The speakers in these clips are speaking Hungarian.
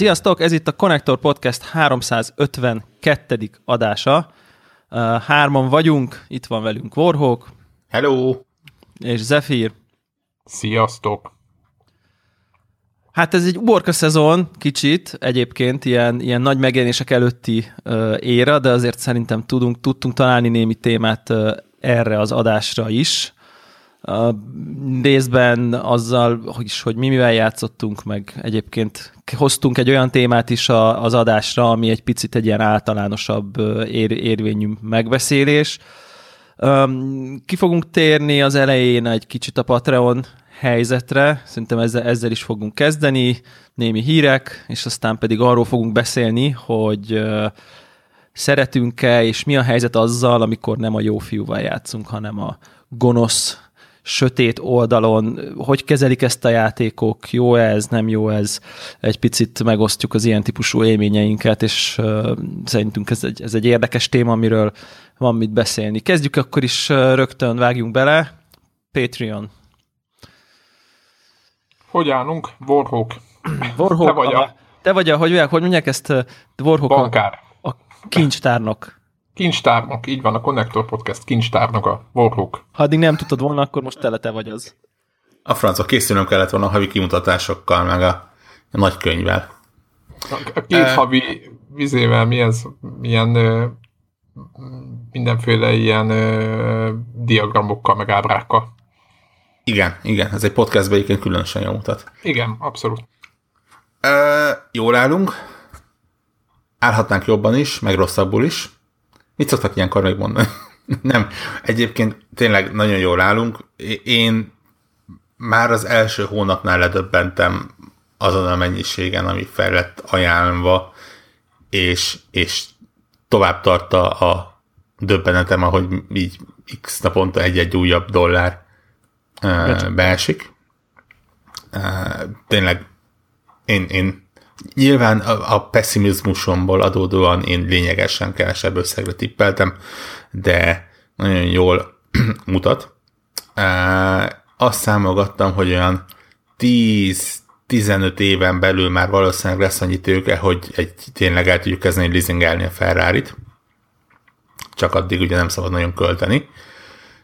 Sziasztok, ez itt a Connector Podcast 352. adása. Hárman vagyunk, itt van velünk Warhawk. Hello! És Zephyr. Sziasztok! Hát ez egy uborka szezon, kicsit egyébként, ilyen, ilyen nagy megjelenések előtti éra, de azért szerintem tudunk, tudtunk találni némi témát erre az adásra is. A részben azzal is, hogy mi mivel játszottunk, meg. Egyébként hoztunk egy olyan témát is a, az adásra, ami egy picit egy ilyen általánosabb ér, érvényű megbeszélés. Ki fogunk térni az elején egy kicsit a Patreon helyzetre, szerintem ezzel, ezzel is fogunk kezdeni, némi hírek, és aztán pedig arról fogunk beszélni, hogy szeretünk-e, és mi a helyzet azzal, amikor nem a jó fiúval játszunk, hanem a gonosz sötét oldalon, hogy kezelik ezt a játékok, jó ez, nem jó ez, egy picit megosztjuk az ilyen típusú élményeinket, és uh, szerintünk ez egy, ez egy érdekes téma, amiről van mit beszélni. Kezdjük akkor is uh, rögtön, vágjunk bele. Patreon. Hogy állunk? Warhawk. Warhawk te vagy a... a... Te vagy a, hogy, hogy mondják ezt? Warhawk Bankár. A, a kincstárnok. Kincstárnok, így van, a Connector Podcast kincstárnok, a Warhawk. Ha addig nem tudtad volna, akkor most tele te vagy az. A francok készülnöm kellett volna a havi kimutatásokkal, meg a, a nagy könyvvel. A két e... havi vizével mi ez? Milyen ö, mindenféle ilyen ö, diagramokkal, meg ábrákkal. Igen, igen, ez egy podcastben egyébként különösen jól mutat. Igen, abszolút. Ö, jól állunk. Állhatnánk jobban is, meg rosszabbul is. Mit szoktak ilyenkor még mondani? Nem, egyébként tényleg nagyon jól állunk. Én már az első hónapnál ledöbbentem azon a mennyiségen, ami fel lett ajánlva, és, és tovább tartta a döbbenetem, ahogy így x naponta egy-egy újabb dollár uh, beesik. Uh, tényleg én, én Nyilván a, a pessimizmusomból adódóan én lényegesen kevesebb összegre tippeltem, de nagyon jól mutat. Azt számogattam, hogy olyan 10-15 éven belül már valószínűleg lesz annyi tőke, hogy egy, tényleg el tudjuk kezdeni leasingelni a ferrari -t. Csak addig ugye nem szabad nagyon költeni.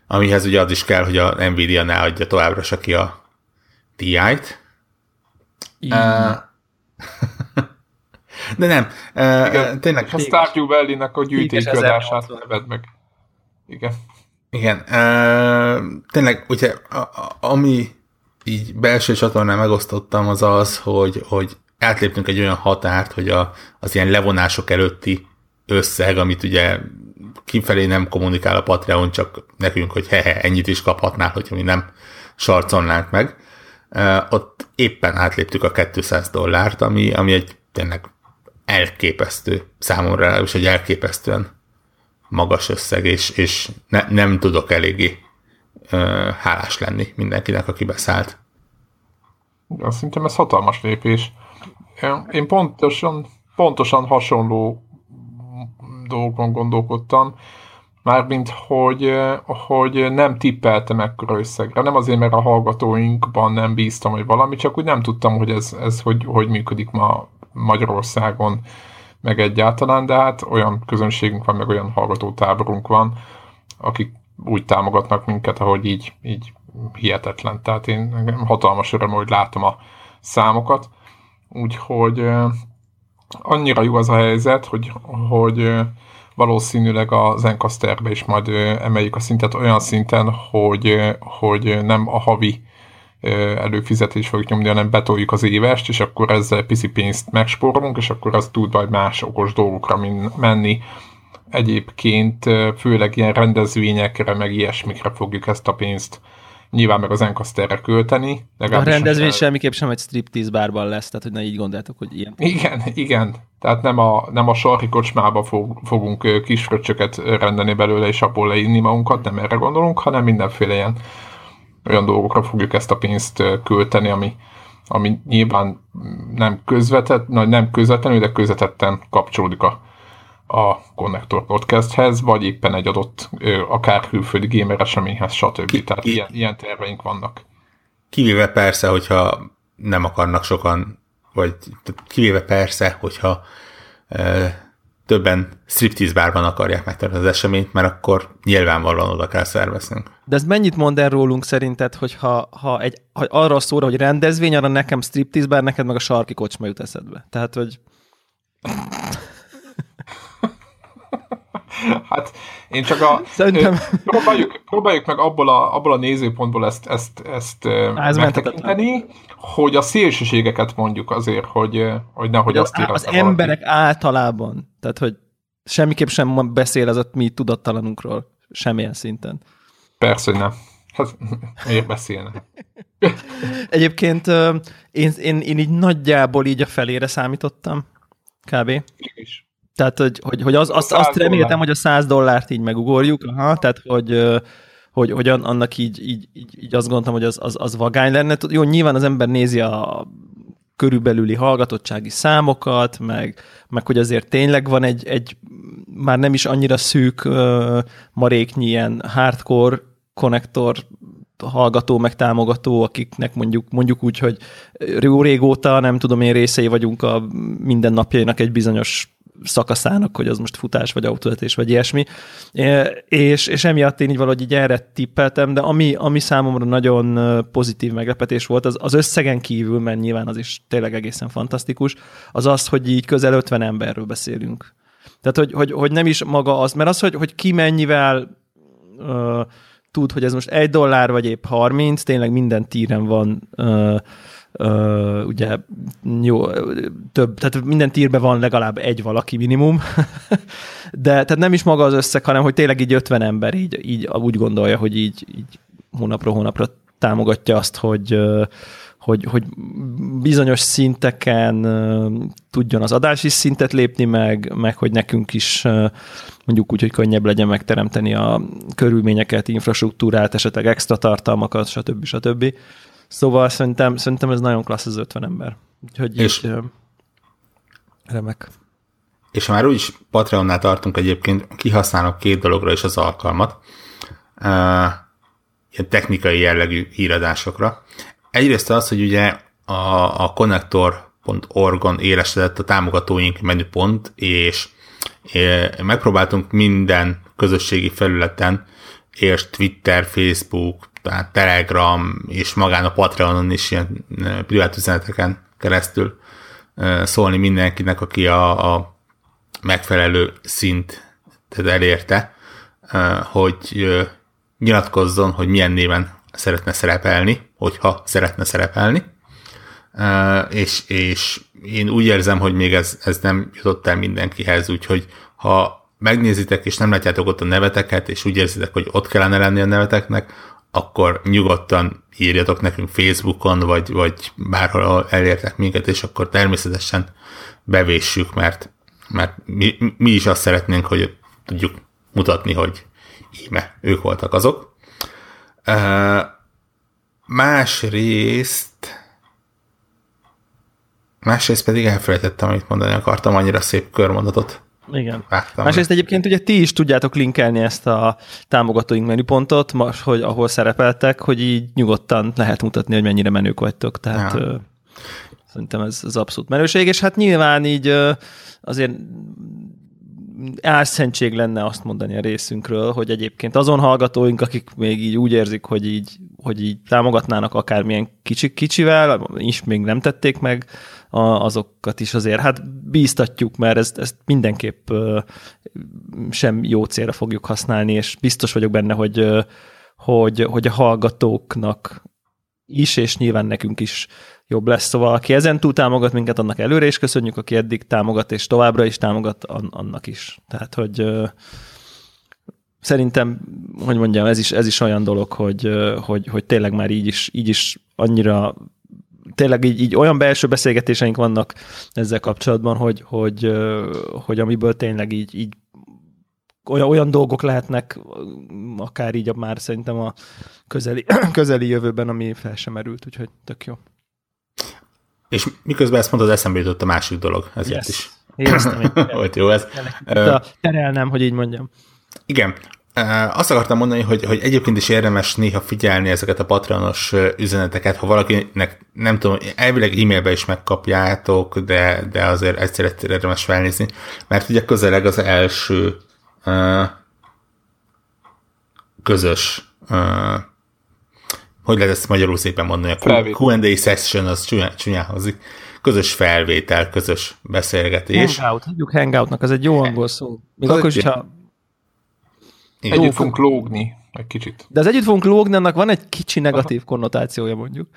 Amihez ugye az is kell, hogy a Nvidia ne adja továbbra se ki a TI-t. Uh, De nem, Igen, tényleg. A Stardew Valley-nek a gyűjtékiadását neved meg. Igen. Igen, tényleg, ugye, ami így belső csatornán megosztottam, az az, hogy, hogy átléptünk egy olyan határt, hogy a, az ilyen levonások előtti összeg, amit ugye kifelé nem kommunikál a Patreon, csak nekünk, hogy hehe, ennyit is kaphatnál, hogyha mi nem sarcolnánk meg. Ott éppen átléptük a 200 dollárt, ami, ami egy tényleg elképesztő számomra, és egy elképesztően magas összeg, és, és ne, nem tudok eléggé uh, hálás lenni mindenkinek, aki beszállt. Ja, szerintem ez hatalmas lépés. Én pontosan, pontosan hasonló dolgokon gondolkodtam, mármint, hogy, hogy nem tippeltem ekkora összegre. Nem azért, mert a hallgatóinkban nem bíztam, hogy valami, csak úgy nem tudtam, hogy ez, ez hogy, hogy működik ma Magyarországon, meg egyáltalán, de hát olyan közönségünk van, meg olyan hallgatótáborunk van, akik úgy támogatnak minket, ahogy így, így hihetetlen. Tehát én hatalmas öröm, hogy látom a számokat. Úgyhogy annyira jó az a helyzet, hogy, hogy valószínűleg a Zencasterbe is majd emeljük a szintet olyan szinten, hogy, hogy nem a havi előfizetés fogjuk nyomni, hanem betoljuk az évest, és akkor ezzel pici pénzt megspórolunk, és akkor az tud majd más okos dolgokra menni. Egyébként főleg ilyen rendezvényekre, meg ilyesmikre fogjuk ezt a pénzt nyilván meg az Encasterre költeni. A rendezvény semmiképp sem egy striptease bárban lesz, tehát hogy ne így gondoljátok, hogy ilyen. Igen, igen. Tehát nem a, nem a sarki kocsmába fog, fogunk kisfröccsöket rendeni belőle, és abból leinni magunkat, nem erre gondolunk, hanem mindenféle ilyen olyan dolgokra fogjuk ezt a pénzt költeni, ami, ami nyilván nem, közvetett, nem közvetlenül, de közvetetten kapcsolódik a, a Connector Podcasthez, vagy éppen egy adott, akár külföldi gamer eseményhez, stb. Ki, Tehát ki, ilyen, ilyen terveink vannak. Kivéve persze, hogyha nem akarnak sokan vagy kivéve persze, hogyha többen striptease bárban akarják megtartani az eseményt, mert akkor nyilvánvalóan oda kell szerveznünk. De ez mennyit mond el rólunk szerinted, hogy ha, ha, egy, ha arra szóra, hogy rendezvény, arra nekem striptease bár, neked meg a sarki kocsma jut eszedbe. Tehát, hogy... Hát én csak a... Szerintem... Próbáljuk, próbáljuk meg abból a, abból a nézőpontból ezt, ezt, ezt Ez megtekinteni, hogy a szélsőségeket mondjuk azért, hogy, hogy nehogy azt Az, az emberek általában, tehát hogy semmiképp sem beszél az a mi tudattalanunkról, semmilyen szinten. Persze, hogy nem. Hát, miért beszélne? Egyébként én, én, én így nagyjából így a felére számítottam, kb. Én is. Tehát, hogy, hogy, hogy az, azt, azt reméltem, hogy a 100 dollárt így megugorjuk, aha, tehát, hogy, hogy, hogy annak így, így, így, így azt gondoltam, hogy az, az, az vagány lenne. Jó, nyilván az ember nézi a körülbelüli hallgatottsági számokat, meg, meg hogy azért tényleg van egy, egy már nem is annyira szűk uh, maréknyi ilyen hardcore konnektor hallgató, meg támogató, akiknek mondjuk, mondjuk úgy, hogy jó régóta, nem tudom én részei vagyunk a mindennapjainak egy bizonyos szakaszának, hogy az most futás, vagy autóvezetés, vagy ilyesmi. És, és emiatt én így valahogy így erre tippeltem, de ami, ami számomra nagyon pozitív meglepetés volt, az, az összegen kívül, mert nyilván az is tényleg egészen fantasztikus, az az, hogy így közel 50 emberről beszélünk. Tehát, hogy, hogy, hogy nem is maga az, mert az, hogy, hogy ki mennyivel uh, tud, hogy ez most egy dollár, vagy épp 30, tényleg minden tíren van uh, Uh, ugye jó, több, tehát minden tírben van legalább egy valaki minimum, de tehát nem is maga az összeg, hanem hogy tényleg így 50 ember így, így úgy gondolja, hogy így, így hónapról hónapra támogatja azt, hogy, hogy, hogy bizonyos szinteken tudjon az adási szintet lépni, meg, meg hogy nekünk is mondjuk úgy, hogy könnyebb legyen megteremteni a körülményeket, infrastruktúrát, esetleg extra tartalmakat, stb. stb. Szóval szerintem, szerintem ez nagyon klassz az 50 ember. Úgyhogy és, így, remek. És már úgyis Patreonnál tartunk egyébként, kihasználok két dologra is az alkalmat. Uh, ilyen technikai jellegű híradásokra. Egyrészt az, hogy ugye a, a connector.org-on élesedett a támogatóink menüpont, és megpróbáltunk minden közösségi felületen, és Twitter, Facebook, tehát Telegram és magán a Patreonon is ilyen privát üzeneteken keresztül szólni mindenkinek, aki a, a megfelelő szint elérte, hogy nyilatkozzon, hogy milyen néven szeretne szerepelni, hogyha szeretne szerepelni. És, és én úgy érzem, hogy még ez, ez nem jutott el mindenkihez, úgyhogy ha megnézitek, és nem látjátok ott a neveteket, és úgy érzitek, hogy ott kellene lenni a neveteknek, akkor nyugodtan írjatok nekünk Facebookon, vagy, vagy bárhol elértek minket, és akkor természetesen bevéssük, mert, mert mi, mi is azt szeretnénk, hogy tudjuk mutatni, hogy íme, ők voltak azok. Uh, másrészt másrészt pedig elfelejtettem, amit mondani akartam, annyira szép körmondatot igen. Másrészt egyébként ugye ti is tudjátok linkelni ezt a támogatóink menüpontot, most, hogy ahol szerepeltek, hogy így nyugodtan lehet mutatni, hogy mennyire menők vagytok. Tehát ja. ö, szerintem ez az abszolút menőség, és hát nyilván így ö, azért álszentség lenne azt mondani a részünkről, hogy egyébként azon hallgatóink, akik még így úgy érzik, hogy így, hogy így támogatnának akármilyen kicsi, kicsivel, is még nem tették meg, azokat is azért hát bíztatjuk, mert ezt, ezt mindenképp sem jó célra fogjuk használni, és biztos vagyok benne, hogy, hogy, hogy a hallgatóknak is, és nyilván nekünk is jobb lesz. Szóval aki ezen túl támogat minket, annak előre is köszönjük, aki eddig támogat, és továbbra is támogat, annak is. Tehát, hogy szerintem, hogy mondjam, ez is, ez is olyan dolog, hogy, hogy, hogy tényleg már így is, így is annyira tényleg így, így olyan belső beszélgetéseink vannak ezzel kapcsolatban, hogy, hogy, hogy amiből tényleg így, így olyan, olyan dolgok lehetnek, akár így már szerintem a közeli, közeli jövőben, ami fel sem merült, úgyhogy tök jó. És miközben ezt mondod, eszembe jutott a másik dolog, ezért yes. is. Éreztem Volt jó ez. A terelnem, hogy így mondjam. Igen. Azt akartam mondani, hogy, hogy egyébként is érdemes néha figyelni ezeket a patronos üzeneteket, ha valakinek, nem tudom, elvileg e-mailbe is megkapjátok, de, de azért egyszer érdemes felnézni, mert ugye közeleg az első uh, közös uh, hogy lehet ezt magyarul szépen mondani, a Q&A session az csúnyáhozik, közös felvétel, közös beszélgetés. Hangout, hívjuk hangoutnak, az egy jó angol szó. Még akkor is, ha Együtt fogunk lógni egy kicsit. De az együtt fogunk lógni, annak van egy kicsi negatív konnotációja mondjuk.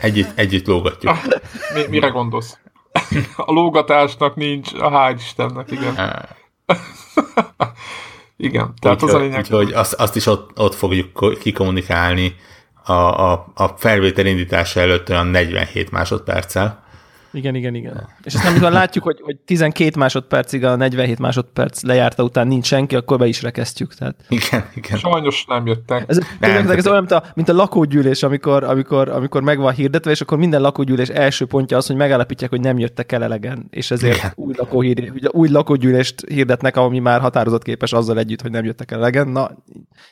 Együtt, együtt lógatjuk. Ah, mi, mire gondolsz? A lógatásnak nincs, a hál' Istennek, igen. igen, tehát úgy, az a lényeg. Úgyhogy azt, azt is ott, ott fogjuk kikommunikálni a, a, a felvétel indítása előtt olyan 47 másodperccel. Igen, igen, igen. És aztán, amikor látjuk, hogy, hogy 12 másodpercig a 47 másodperc lejárta után nincs senki, akkor be is rekesztjük. Tehát. Igen, igen. Sajnos nem jöttek. Ez, nem, ez olyan, mint a, mint a lakógyűlés, amikor, amikor, amikor meg van hirdetve, és akkor minden lakógyűlés első pontja az, hogy megállapítják, hogy nem jöttek el elegen, és ezért új, lakóhír, új lakógyűlést hirdetnek, ami már határozott képes azzal együtt, hogy nem jöttek el elegen. Na,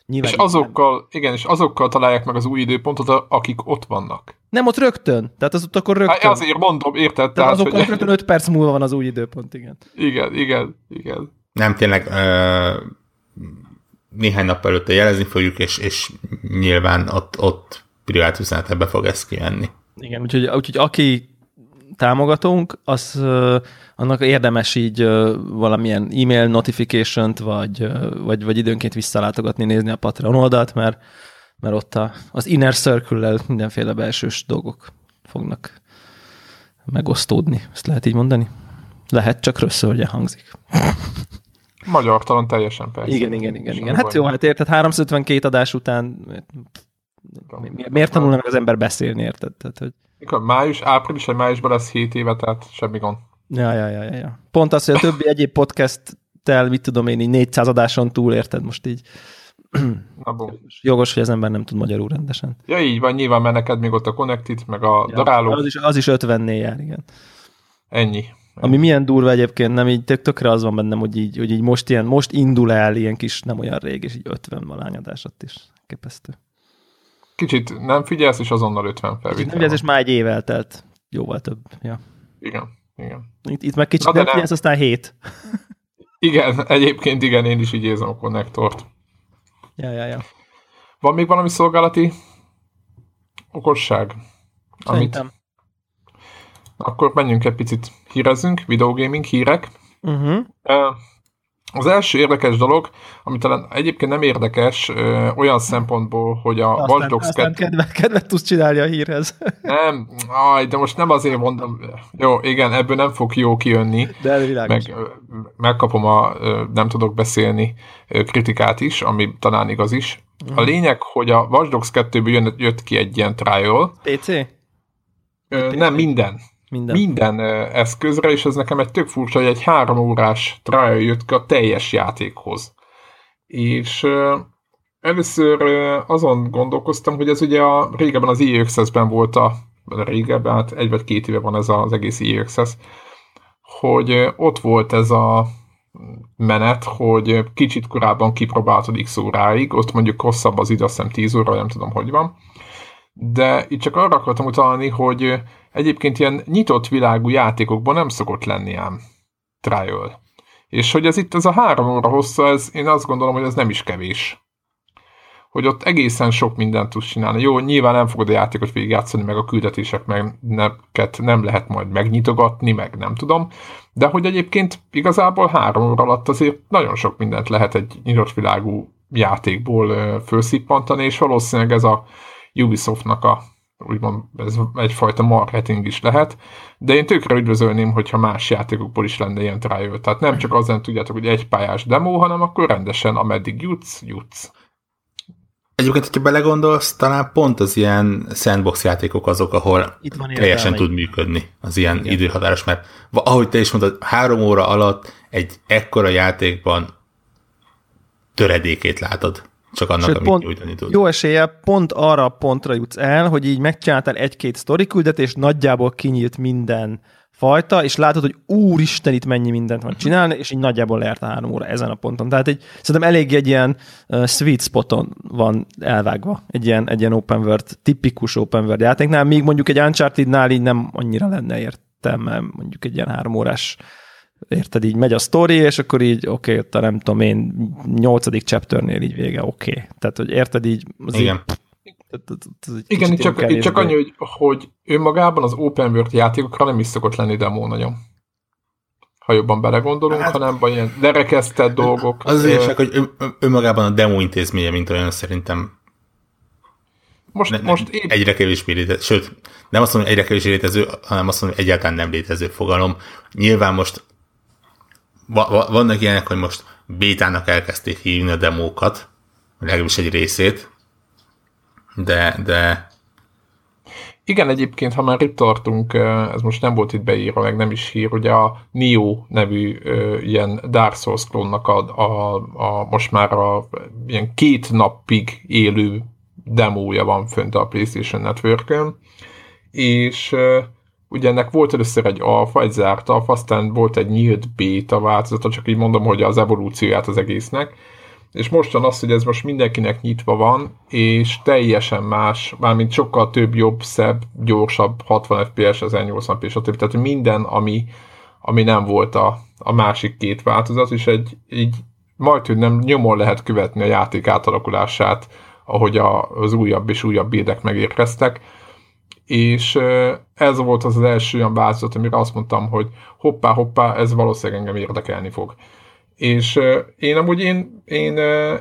nyilván és azokkal, nem. igen, és azokkal találják meg az új időpontot, akik ott vannak. Nem ott rögtön. Tehát az ott akkor rögtön. Hát azért mondom, érted? Tehát, tehát azok hogy... rögtön 5 perc múlva van az új időpont, igen. Igen, igen, igen. Nem, tényleg uh, néhány nap előtte jelezni fogjuk, és, és nyilván ott, ott privát üzenetebe fog ez kimenni. Igen, úgyhogy, úgyhogy aki támogatónk, az uh, annak érdemes így uh, valamilyen e-mail notification-t, vagy, uh, vagy, vagy időnként visszalátogatni, nézni a Patreon oldalt, mert mert ott a, az inner circle mindenféle belsős dolgok fognak megosztódni. Ezt lehet így mondani? Lehet, csak rosszul hangzik. Magyar talán teljesen persze. Igen, igen, igen. igen. Hát jó, hát érted, 352 adás után miért, miért tanulna meg az ember beszélni, érted? Tehát, hogy... Mikor május, április vagy májusban lesz 7 éve, tehát semmi gond. Ja, ja, ja, ja. Pont az, hogy a többi egyéb podcast-tel, mit tudom én, így 400 adáson túl, érted most így Jogos, hogy az ember nem tud magyarul rendesen. Ja, így van, nyilván, mert neked még ott a Connected, meg a ja, daráló. Az is, az is 50-nél jár, igen. Ennyi. Ami milyen durva egyébként, nem így tök, tökre az van bennem, hogy így, hogy így most, ilyen, most indul el ilyen kis nem olyan rég, és így 50 valányadás ott is. Képesztő. Kicsit nem figyelsz, és azonnal 50 felvétel. Nem figyelsz, és már egy év eltelt. Jóval több. Ja. Igen, igen. Itt, itt meg kicsit Na, nem figyelsz, aztán 7. Igen, egyébként igen, én is így érzem a konnektort. Ja, ja, ja. Van még valami szolgálati okosság? Szerintem. Amit... Akkor menjünk egy picit hírezzünk, videogaming hírek. Uh-huh. Az első érdekes dolog, ami talán egyébként nem érdekes ö, olyan szempontból, hogy a aztán, Watch Dogs 2... Kedvet, kedvet tudsz csinálni a hírhez. Nem, aj, de most nem azért mondom, jó, igen, ebből nem fog jó kijönni. De elvilágos. Meg, megkapom a nem tudok beszélni kritikát is, ami talán igaz is. A mhm. lényeg, hogy a Watch Dogs 2-ből jött, jött ki egy ilyen trial. PC? Ö, PC? Nem, minden. Minden. Minden eszközre, és ez nekem egy tök furcsa, hogy egy három órás trial jött ki a teljes játékhoz. És először azon gondolkoztam, hogy ez ugye a, régebben az EA Access-ben volt a régebben, hát egy vagy két éve van ez az egész EA Access, hogy ott volt ez a menet, hogy kicsit korábban kipróbáltad x óráig, ott mondjuk hosszabb az idő, azt hiszem 10 óra, nem tudom, hogy van. De itt csak arra akartam utalni, hogy egyébként ilyen nyitott világú játékokban nem szokott lenni ám trial. És hogy ez itt ez a három óra hossza, ez, én azt gondolom, hogy ez nem is kevés. Hogy ott egészen sok mindent tudsz csinálni. Jó, nyilván nem fogod a játékot végigjátszani, meg a küldetések meg nem lehet majd megnyitogatni, meg nem tudom. De hogy egyébként igazából három óra alatt azért nagyon sok mindent lehet egy nyitott világú játékból felszippantani, és valószínűleg ez a Ubisoftnak a úgymond ez egyfajta marketing is lehet, de én tökre üdvözölném, hogyha más játékokból is lenne ilyen trial. Tehát nem csak azon tudjátok, hogy egy pályás demo, hanem akkor rendesen, ameddig jutsz, jutsz. Egyébként, hogyha belegondolsz, talán pont az ilyen sandbox játékok azok, ahol teljesen tud működni az ilyen Igen. időhatáros, mert ahogy te is mondtad, három óra alatt egy ekkora játékban töredékét látod csak annak, Sőt, amit pont, nyújtani tud. Jó esélye pont arra pontra jutsz el, hogy így megcsináltál egy-két sztori küldetést, nagyjából kinyílt minden fajta, és látod, hogy úristen, itt mennyi mindent van csinálni, és így nagyjából leért a három óra ezen a ponton. Tehát egy, szerintem elég egy ilyen uh, sweet spoton van elvágva, egy ilyen, egy ilyen open world, tipikus open world játéknál, míg mondjuk egy Uncharted-nál így nem annyira lenne értelme, mondjuk egy ilyen három órás érted, így megy a sztori, és akkor így oké, okay, ott a nem tudom én, nyolcadik chapternél így vége, oké. Okay. Tehát, hogy érted így... Az Igen. Így, igen, itt csak, itt csak annyi, hogy, hogy önmagában az open world játékokra nem is szokott lenni demo nagyon. Ha jobban belegondolunk, hát, hanem vagy ilyen derekesztett dolgok. Az az hogy ön, önmagában a demo intézménye, mint olyan szerintem most, ne, most épp... egyre kevésbé létező, sőt, nem azt mondom, hogy egyre kevésbé létező, hanem azt mondom, hogy egyáltalán nem létező fogalom. Nyilván most va, va, vannak ilyenek, hogy most bétának elkezdték hívni a demókat, legalábbis egy részét, de, de igen, egyébként, ha már itt tartunk, ez most nem volt itt beírva, meg nem is hír, ugye a Nio nevű ilyen Dark Souls klónnak a, a, a, most már a ilyen két napig élő demója van fönt a PlayStation Network-ön, és ugye ennek volt először egy alfa, egy zárt alfa, aztán volt egy nyílt beta változata, csak így mondom, hogy az evolúcióját az egésznek, és most van az, hogy ez most mindenkinek nyitva van, és teljesen más, mármint sokkal több, jobb, szebb, gyorsabb, 60 FPS, 1080p, stb. Tehát minden, ami, ami nem volt a, a másik két változat, és egy, így majd, hogy nem nyomon lehet követni a játék átalakulását, ahogy a, az újabb és újabb bédek megérkeztek, és ez volt az első olyan változat, amire azt mondtam, hogy hoppá, hoppá, ez valószínűleg engem érdekelni fog. És én amúgy én, én,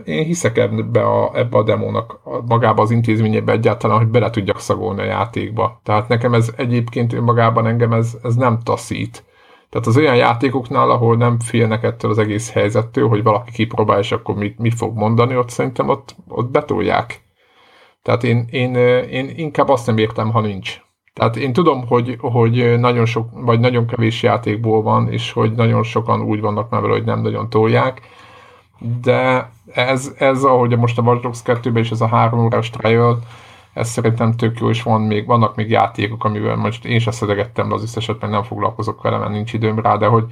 én hiszek ebbe a, ebbe a demónak, magába az intézményébe egyáltalán, hogy bele tudjak szagolni a játékba. Tehát nekem ez egyébként önmagában engem ez, ez nem taszít. Tehát az olyan játékoknál, ahol nem félnek ettől az egész helyzettől, hogy valaki kipróbál, és akkor mit, mit fog mondani, ott szerintem ott, ott betolják. Tehát én, én, én inkább azt nem értem, ha nincs. Tehát én tudom, hogy, hogy nagyon sok, vagy nagyon kevés játékból van, és hogy nagyon sokan úgy vannak már hogy nem nagyon tolják, de ez, ez ahogy most a Watch Dogs 2 is ez a három órás trial, ez szerintem tök jó, és van még, vannak még játékok, amivel most én sem szedegettem le az összeset, mert nem foglalkozok vele, mert nincs időm rá, de hogy,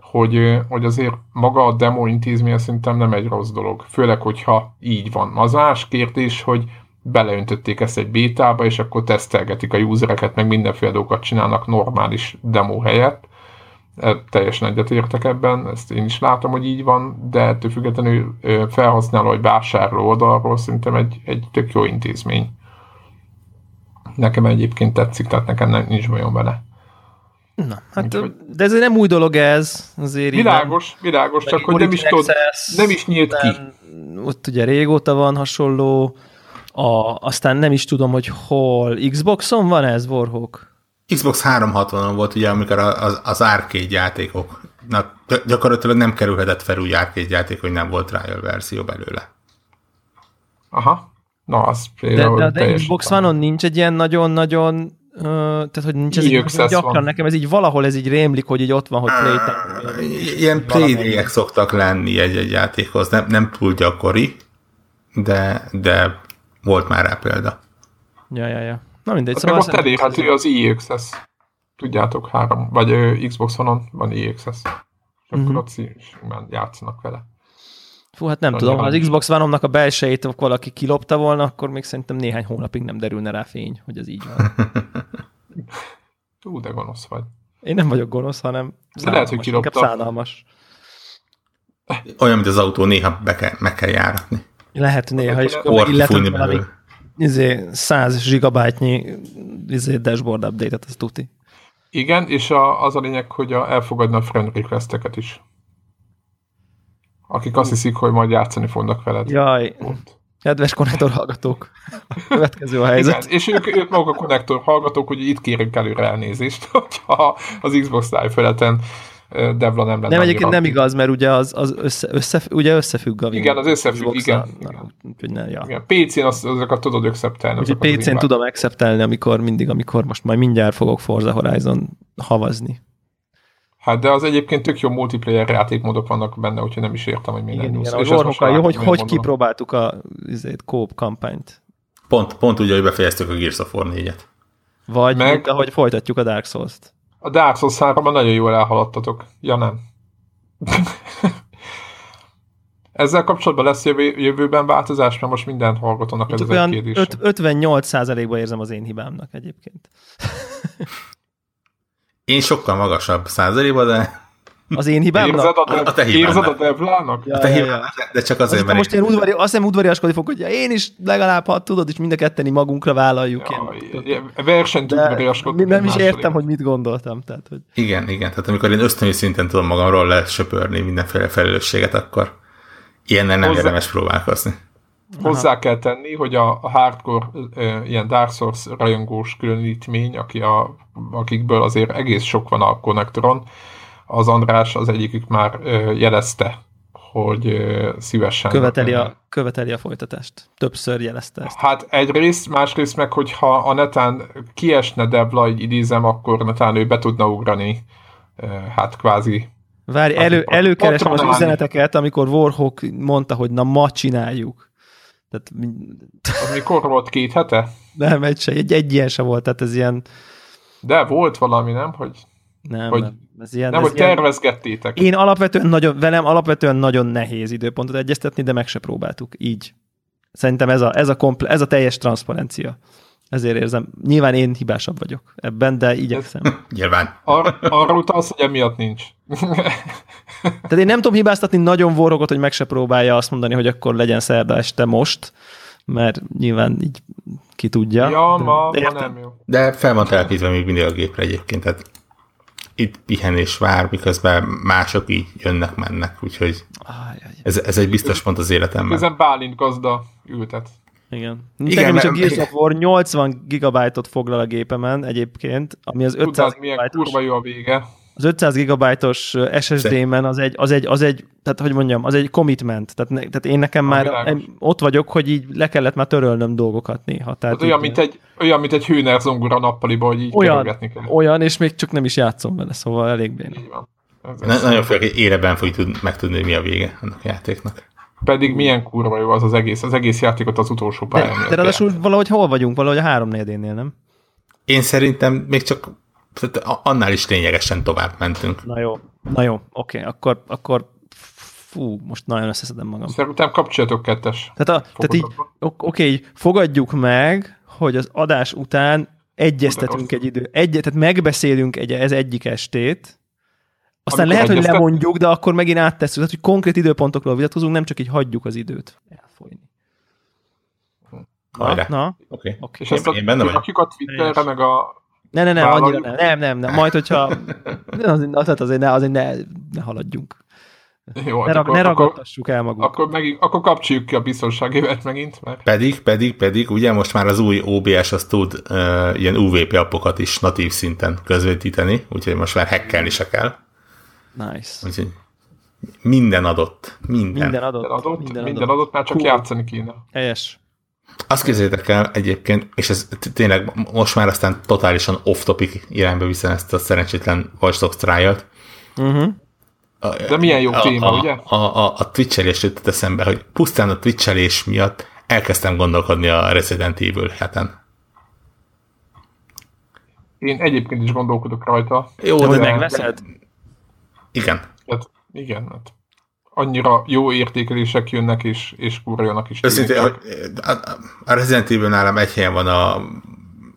hogy, hogy azért maga a demo intézmény szerintem nem egy rossz dolog. Főleg, hogyha így van. Az más kérdés, hogy beleöntötték ezt egy bétába, és akkor tesztelgetik a usereket, meg mindenféle dolgokat csinálnak normális demo helyett. E, teljesen egyetértek ebben, ezt én is látom, hogy így van, de ettől függetlenül felhasználó vagy vásárló oldalról szerintem egy, egy tök jó intézmény. Nekem egyébként tetszik, tehát nekem nem, nincs bajom vele. Na, hát, de ez nem új dolog ez, azért Világos, így, világos, csak hogy nem is, tud, nem is nyílt ki. Ott ugye régóta van hasonló, a, aztán nem is tudom, hogy hol. Xboxon van ez, Warhawk? Xbox 360-on volt ugye, amikor az, az arcade játékok, na, gyakorlatilag nem kerülhetett fel úgy arcade játék, hogy nem volt trial verzió belőle. Aha. Na, az például De, de, de Xbox One-on nincs egy ilyen nagyon-nagyon Uh, tehát, hogy nincs ez így, gyakran, van. nekem ez így valahol ez így rémlik, hogy így ott van, hogy Playtime. Ilyen play szoktak lenni egy-egy játékhoz, nem, nem túl gyakori, de, de volt már rá példa. Ja, ja, ja. Na mindegy. Hát szóval most elérhető az EXS. Tudjátok, három, vagy ö, Xbox One-on van EXS. Akkor mm-hmm. ott játszanak vele. Fú, hát nem tudom, ha az Xbox one a belsejét valaki kilopta volna, akkor még szerintem néhány hónapig nem derülne rá fény, hogy ez így van. Ú, de gonosz vagy. Én nem vagyok gonosz, hanem de lehet, hogy kilopta. szánalmas. Olyan, mint az autó, néha be kell, meg kell járatni. Lehet néha, és akkor illetve valami izé, 100 gigabájtnyi izé, dashboard update-et, ez tuti. Igen, és a, az a lényeg, hogy a, elfogadna a friend request is. Akik azt hiszik, hogy majd játszani fognak veled. Jaj, Ott. kedves konnektor hallgatók. Következő a helyzet. Igen, és ők, ők maguk a konnektor hallgatók, hogy itt kérünk előre elnézést, hogyha az Xbox Live feleten Devla nem lenne. Nem, egyébként nem igaz, mert ugye az, az össze, össze, ugye összefügg a Igen, az összefügg, igen. igen. Na, ja. igen. PC-n az, azokat tudod acceptelni. Úgyhogy PC-n tudom acceptelni, amikor mindig, amikor most majd mindjárt fogok Forza Horizon havazni. Hát de az egyébként tök jó multiplayer játékmódok vannak benne, úgyhogy nem is értem, hogy miért nem igen, igen, a jó, hogy, hogy kipróbáltuk a izét, Coop kampányt. Pont, pont úgy, hogy befejeztük a Gears of War 4-et. Vagy Meg... mint ahogy folytatjuk a Dark Souls-t. A Dark Souls 3 nagyon jól elhaladtatok. Ja nem. Ezzel kapcsolatban lesz jövő, jövőben változás, mert most mindent hallgatónak ez olyan 58%-ba érzem az én hibámnak egyébként. Én sokkal magasabb százalékban, de az én hibám? Érzed a, dev, a te Érzed a devlának? Ja, a te ja, ja. de csak azért, mert... Most én udvari, azt hiszem udvariaskodni fog, hogy ja, én is legalább, ha tudod, és mind a ketteni magunkra vállaljuk. Ja, versenyt udvariaskodni. Nem is értem, hogy mit gondoltam. Tehát, hogy... Igen, igen. Tehát amikor én ösztönös szinten tudom magamról lesöpörni mindenféle felelősséget, akkor ilyennel nem Hozzá... érdemes próbálkozni. Hozzá Aha. kell tenni, hogy a, a hardcore ilyen Dark Souls rajongós különítmény, aki a, akikből azért egész sok van a konnektoron, az András az egyikük már jelezte, hogy szívesen... Követeli a, követeli a folytatást. Többször jelezte ezt. Hát egyrészt, másrészt meg, hogyha a netán kiesne Devla, így idézem, akkor netán ő be tudna ugrani, hát kvázi Várj, elő, előkeresem az üzeneteket, amikor Warhawk mondta, hogy na ma csináljuk. Tehát, az mikor volt két hete? Nem, egy, se, egy, egy ilyen se volt, tehát ez ilyen... De volt valami, nem? Hogy, nem, hogy nem. Ez ilyen, nem, ez hogy tervezgettétek. Én alapvetően nagyon, velem alapvetően nagyon nehéz időpontot egyeztetni, de meg se próbáltuk. Így. Szerintem ez a, ez a, komple- ez a teljes transzparencia. Ezért érzem. Nyilván én hibásabb vagyok ebben, de igyekszem. Nyilván. Ar- arra utalsz, hogy emiatt nincs. Tehát én nem tudom hibáztatni nagyon vorrogot, hogy meg se próbálja azt mondani, hogy akkor legyen szerda este most, mert nyilván így ki tudja. Ja, ma, ma nem jó. De fel van telepítve még mindig a gépre egyébként, tehát itt pihenés vár, miközben mások így jönnek, mennek, úgyhogy ez, ez egy biztos pont az életemben. Ezen Bálint gazda ültet. Igen. Igen, is a Gears of War 80 gigabájtot foglal a gépemen egyébként, ami az 500 Tudod, milyen kurva jó a vége az 500 gigabájtos SSD-men az egy, az egy, az egy, tehát hogy mondjam, az egy commitment. Tehát, ne, tehát én nekem a már világos. ott vagyok, hogy így le kellett már törölnöm dolgokat néha. Tehát az olyan, mint egy, olyan, mint egy hűner zongora nappaliba, hogy így olyan, kell. Olyan, és még csak nem is játszom vele, szóval elég béna. Így van. Ez Na, nagyon főleg fogjuk tud, megtudni, hogy mi a vége annak a játéknak. Pedig milyen kurva jó az az egész, az egész játékot az utolsó pályán. De, de ráadásul valahogy hol vagyunk? Valahogy a három nél nem? Én szerintem még csak annál is lényegesen tovább mentünk. Na jó, na jó, oké, akkor, akkor fú, most nagyon összeszedem magam. Szerintem kapcsolatok kettes. Tehát, a, tehát így, oké, okay, fogadjuk meg, hogy az adás után egyeztetünk egy idő, egy, tehát megbeszélünk egy, ez egyik estét, aztán Amikor lehet, egyeztet... hogy lemondjuk, de akkor megint áttesszük, tehát hogy konkrét időpontokról vitatkozunk, nem csak így hagyjuk az időt elfolyni. Na, na. Oké. Okay. Okay. És ezt a, én benne a Twitterre, meg a ne, ne, nem, annyira nem, nem, nem, nem. Majd, hogyha az, az, azért, ne, azért ne, ne haladjunk. Jó, ne, akkor, ne ragadtassuk el magunkat. Akkor, meg, akkor kapcsoljuk ki a biztonságévet megint. Mert... Pedig, pedig, pedig, ugye most már az új OBS az tud uh, ilyen UVP appokat is natív szinten közvetíteni, úgyhogy most már hackelni se kell. Nice. Úgyhogy minden adott. Minden. Minden adott. Minden adott, minden, minden adott. adott már csak cool. játszani kéne. Helyes. Azt képzeljétek el egyébként, és ez tényleg most már aztán totálisan off-topic irányba viszem ezt a szerencsétlen Watch Dogs trial uh-huh. De milyen jó téma, a, ugye? A, a, a twitchelés jutott eszembe, hogy pusztán a twitchelés miatt elkezdtem gondolkodni a Resident Evil heten. Én egyébként is gondolkodok rajta. Jó, de, de megveszed? Igen. Hát, igen, hát annyira jó értékelések jönnek, és, és kurjanak is. Őszintén, a, a Resident Evil nálam egy helyen van a,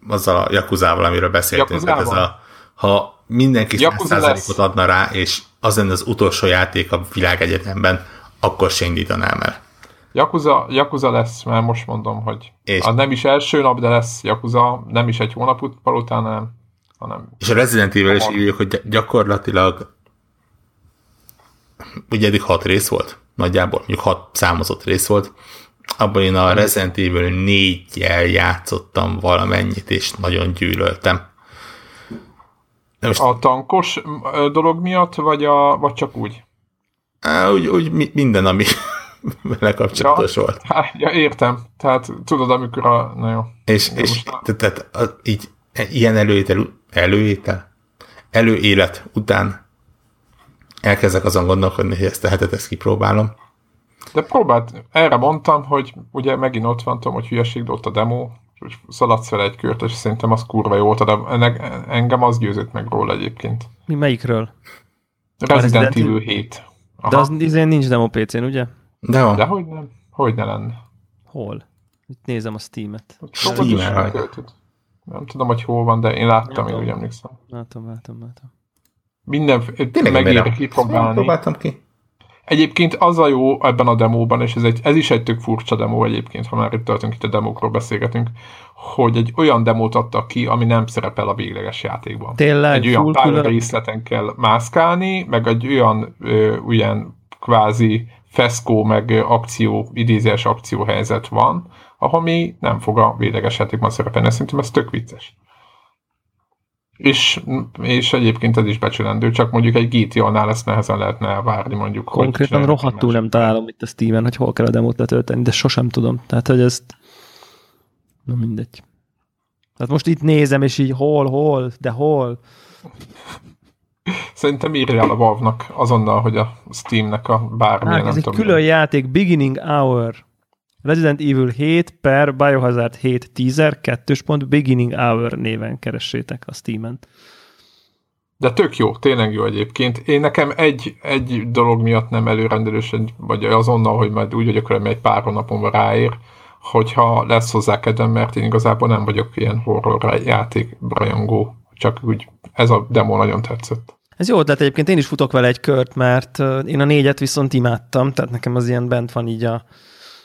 azzal a Jakuzával, amiről beszéltünk. Ez a, ha mindenki 100%-ot adna rá, és az lenne az utolsó játék a világegyetemben, akkor se indítanám el. Yakuza, Yakuza lesz, mert most mondom, hogy és az nem is első nap, de lesz Yakuza, nem is egy hónap után, hanem, hanem és a Resident Evil is írjuk, hogy gyakorlatilag ugye eddig hat rész volt, nagyjából, mondjuk hat számozott rész volt, abban én a Resident Evil 4 játszottam valamennyit, és nagyon gyűlöltem. De most... A tankos dolog miatt, vagy, a, vagy csak úgy? Á, úgy, úgy minden, ami vele kapcsolatos ja, volt. Há, ja, értem. Tehát tudod, amikor a... Na jó. És, és most... tehát így ilyen előétel, előétel, előélet után elkezdek azon gondolkodni, hogy ezt a hetet ezt kipróbálom. De próbált, erre mondtam, hogy ugye megint ott van, tudom, hogy hülyeség, ott a demo, és szaladsz fel egy kört, és szerintem az kurva jó, de ennek, engem az győzött meg róla egyébként. Mi melyikről? Resident, Resident Evil 7. Aha. De az izén nincs demo PC-n, ugye? De van. De hogy nem? Hogy ne lenne? Hol? Itt nézem a Steam-et. Steam-en Nem tudom, hogy hol van, de én láttam, én úgy emlékszem. Látom, látom, látom. Minden megéri kipróbálni. Próbáltam ki. Egyébként az a jó ebben a demóban, és ez, egy, ez is egy tök furcsa demo egyébként, ha már itt töltünk, itt a demókról beszélgetünk, hogy egy olyan demót adtak ki, ami nem szerepel a végleges játékban. Tényleg? Egy olyan pár részleten kell mászkálni, meg egy olyan ö, olyan kvázi feszkó, meg akció, idézés akcióhelyzet van, ahol mi nem fog a végleges játékban szerepelni. Szerintem ez tök vicces. És, és egyébként ez is becsülendő, csak mondjuk egy GTA-nál ezt nehezen lehetne elvárni mondjuk. Konkrétan rohadtul nem találom itt a Steven, hogy hol kell a demót letölteni, de sosem tudom. Tehát, hogy ezt... Na mindegy. Tehát most itt nézem, és így hol, hol, de hol. Szerintem írja a valve azonnal, hogy a Steamnek a bármilyen, hát, ez egy külön játék, Beginning Hour. Resident Evil 7 per Biohazard 7 teaser 2. pont Beginning Hour néven keressétek a Steam-en. De tök jó, tényleg jó egyébként. Én nekem egy, egy dolog miatt nem előrendelősen, vagy azonnal, hogy majd úgy vagyok, hogy egy pár hónapon ráér, hogyha lesz hozzá kedvem, mert én igazából nem vagyok ilyen horror játék rajongó, csak úgy ez a demo nagyon tetszett. Ez jó ötlet egyébként, én is futok vele egy kört, mert én a négyet viszont imádtam, tehát nekem az ilyen bent van így a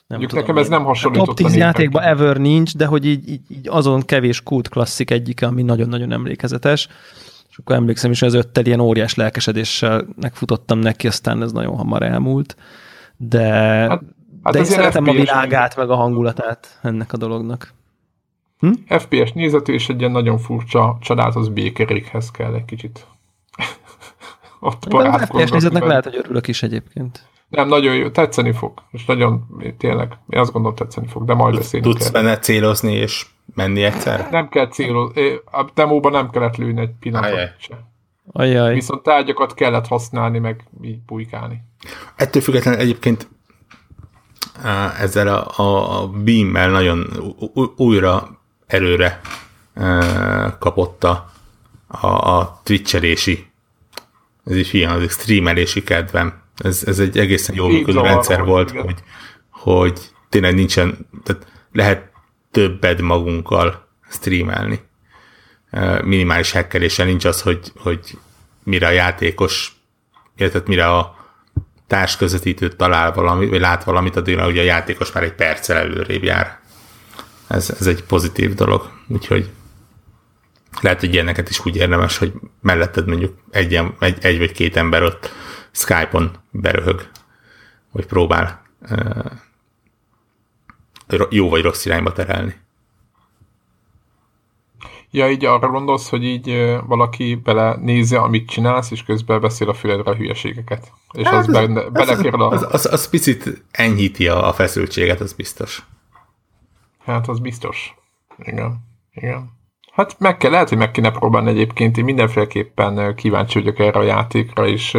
nem tudom, nekem ez nem hasonlított. Top 10 játékban ever nincs, de hogy így, így, így azon kevés kult klasszik egyik, ami nagyon-nagyon emlékezetes. És akkor emlékszem is, hogy az öttel ilyen óriás lelkesedéssel megfutottam neki, aztán ez nagyon hamar elmúlt. De, hát, hát de én szeretem FPS a világát, meg a hangulatát ennek a dolognak. Hm? FPS nézetű, és egy ilyen nagyon furcsa, csodálatos békerékhez kell egy kicsit. Ott barátkoznak. FPS nézetnek lehet, hogy örülök is egyébként. Nem, nagyon jó, tetszeni fog. És nagyon, tényleg, én azt gondolom tetszeni fog, de majd beszélni Tudsz kell. benne célozni és menni egyszer? Nem kell célozni. A demóban nem kellett lőni egy pillanatot se. Ajaj. Viszont tárgyakat kellett használni, meg így bujkálni. Ettől függetlenül egyébként ezzel a, a, a Beam-mel nagyon újra erőre kapott a, a, a twitchelési ez is hiányzik, streamelési kedvem ez, ez egy egészen jól működő rendszer volt, igen. hogy, hogy tényleg nincsen, tehát lehet többed magunkkal streamelni. Minimális hackeréssel nincs az, hogy, hogy mire a játékos, illetve mire a társ közvetítő talál valamit, vagy lát valamit, addigra ugye a játékos már egy perccel előrébb jár. Ez, ez egy pozitív dolog, úgyhogy lehet, hogy ilyeneket is úgy érdemes, hogy melletted mondjuk egy, egy, egy vagy két ember ott Skype-on beröhög, vagy próbál jó vagy rossz irányba terelni. Ja, így arra gondolsz, hogy így valaki bele nézi, amit csinálsz, és közben beszél a füledre a hülyeségeket. És hát az, az benne, belekerül a... Az, az, az picit enyhíti a, a feszültséget, az biztos. Hát az biztos. Igen. Igen. Hát meg kell, lehet, hogy meg kéne próbálni egyébként. Én mindenféleképpen kíváncsi vagyok erre a játékra, és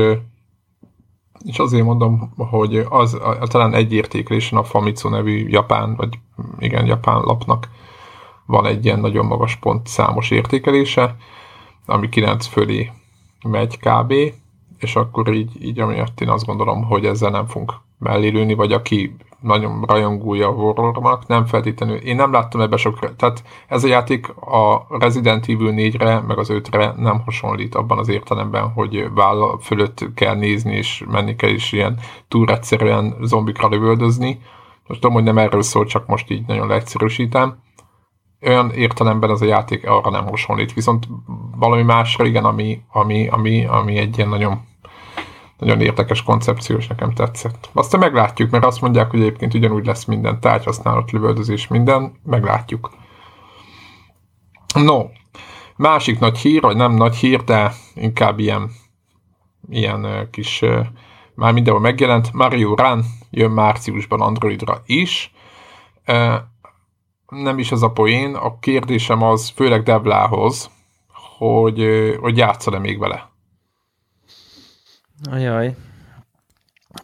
és azért mondom, hogy az talán egy értékelésen a Famitsu nevű japán, vagy igen, japán lapnak van egy ilyen nagyon magas pont számos értékelése, ami 9 fölé megy kb. És akkor így, így amiatt én azt gondolom, hogy ezzel nem fogunk mellélőni, vagy aki nagyon rajongója a horrornak, nem feltétlenül. Én nem láttam ebbe sok, tehát ez a játék a Resident Evil 4-re, meg az 5-re nem hasonlít abban az értelemben, hogy váll fölött kell nézni, és menni kell, és ilyen túl egyszerűen zombikra lövöldözni. Most tudom, hogy nem erről szól, csak most így nagyon leegyszerűsítem. Olyan értelemben ez a játék arra nem hasonlít, viszont valami másra igen, ami, ami, ami, ami egy ilyen nagyon nagyon érdekes koncepció, és nekem tetszett. Aztán meglátjuk, mert azt mondják, hogy egyébként ugyanúgy lesz minden tárgyhasználat, lövöldözés, minden, meglátjuk. No, másik nagy hír, vagy nem nagy hír, de inkább ilyen, ilyen kis, már mindenhol megjelent, Mario Run jön márciusban Androidra is. Nem is az a poén, a kérdésem az főleg Devlához, hogy, hogy játszol-e még vele? Ajaj.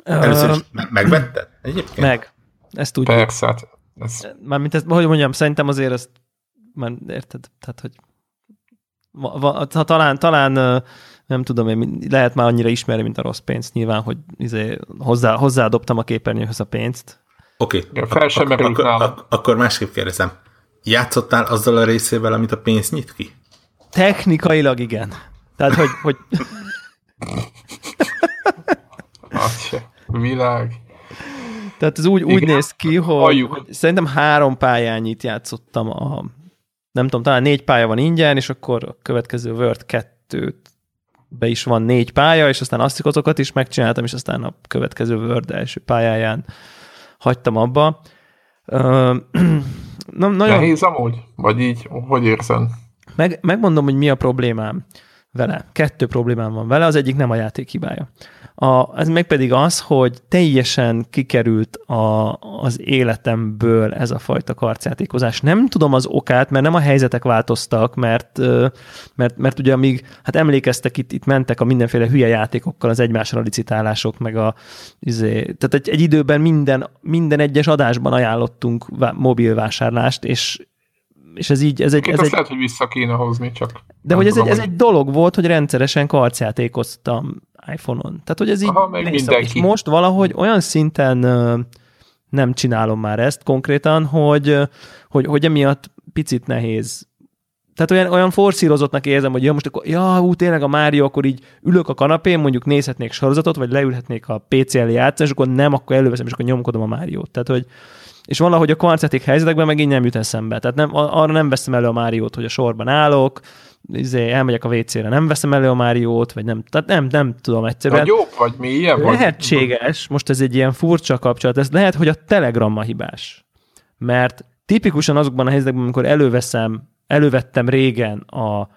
Először is megvetted egyébként? Meg. Ezt tudjuk. Persze. Hát ez... Mármint ezt, hogy mondjam, szerintem azért ezt már érted, tehát, hogy va, va, ha talán, talán nem tudom, én lehet már annyira ismerni, mint a rossz pénzt, nyilván, hogy izé, hozzá, hozzáadoptam a képernyőhöz a pénzt. Oké, okay. Ja, fel sem ak- nálam. ak- akkor másképp kérdezem. Játszottál azzal a részével, amit a pénz nyit ki? Technikailag igen. Tehát, hogy, hogy Se. Világ. Tehát ez úgy, úgy néz ki, hogy, Halljuk. hogy szerintem három pályányit játszottam a, nem tudom, talán négy pálya van ingyen, és akkor a következő Word 2 be is van négy pálya, és aztán azt azokat is megcsináltam, és aztán a következő Word első pályáján hagytam abba. Ö, na, nagyon, Nehéz amúgy? Vagy így, hogy érzed? meg, megmondom, hogy mi a problémám vele. Kettő problémám van vele, az egyik nem a játék hibája. A, ez meg pedig az, hogy teljesen kikerült a, az életemből ez a fajta karcjátékozás. Nem tudom az okát, mert nem a helyzetek változtak, mert, mert, mert ugye amíg, hát emlékeztek, itt, itt mentek a mindenféle hülye játékokkal az egymásra licitálások, meg a, izé, tehát egy, egy időben minden, minden egyes adásban ajánlottunk vá- mobil vásárlást, és és ez így, ez egy, ez azt egy lehet, hogy vissza kéne hozni, csak de hogy ez egy, tudom, ez egy dolog volt, hogy rendszeresen karcjátékoztam iPhone-on. Tehát, hogy ez így Aha, meg mindenki. Most valahogy olyan szinten nem csinálom már ezt konkrétan, hogy, hogy, hogy emiatt picit nehéz. Tehát olyan, olyan forszírozottnak érzem, hogy ja, most akkor, ja, ú, tényleg a Mário, akkor így ülök a kanapén, mondjuk nézhetnék sorozatot, vagy leülhetnék a PC elé játszani, és akkor nem, akkor előveszem, és akkor nyomkodom a Máriót. Tehát, hogy és valahogy a karcjáték helyzetekben meg így nem jut eszembe. Tehát nem, arra nem veszem elő a Máriót, hogy a sorban állok, izé, elmegyek a WC-re, nem veszem elő a Máriót, vagy nem, tehát nem, nem tudom egyszerűen. Nagyobb, vagy mélyebb? vagy- Lehetséges, most ez egy ilyen furcsa kapcsolat, ez lehet, hogy a Telegramma hibás. Mert tipikusan azokban a helyzetekben, amikor előveszem, elővettem régen a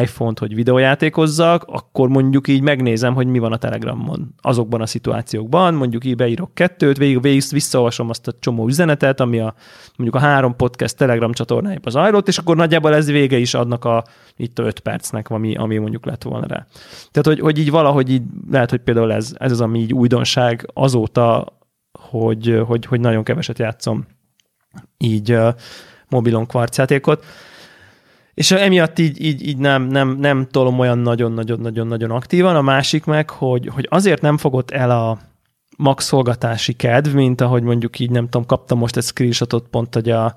iPhone-t, hogy videójátékozzak, akkor mondjuk így megnézem, hogy mi van a Telegramon azokban a szituációkban, mondjuk így beírok kettőt, végig, végig visszaolvasom azt a csomó üzenetet, ami a mondjuk a három podcast Telegram csatornájában zajlott, és akkor nagyjából ez vége is adnak a itt a öt percnek, ami, ami mondjuk lett volna rá. Tehát, hogy, hogy így valahogy így, lehet, hogy például ez, ez az, ami így újdonság azóta, hogy, hogy, hogy nagyon keveset játszom így mobilon kvarcjátékot. És emiatt így, így, így nem, nem, nem tolom olyan nagyon-nagyon-nagyon-nagyon aktívan. A másik meg, hogy, hogy azért nem fogott el a maxolgatási kedv, mint ahogy mondjuk így, nem tudom, kaptam most egy screenshotot pont, hogy a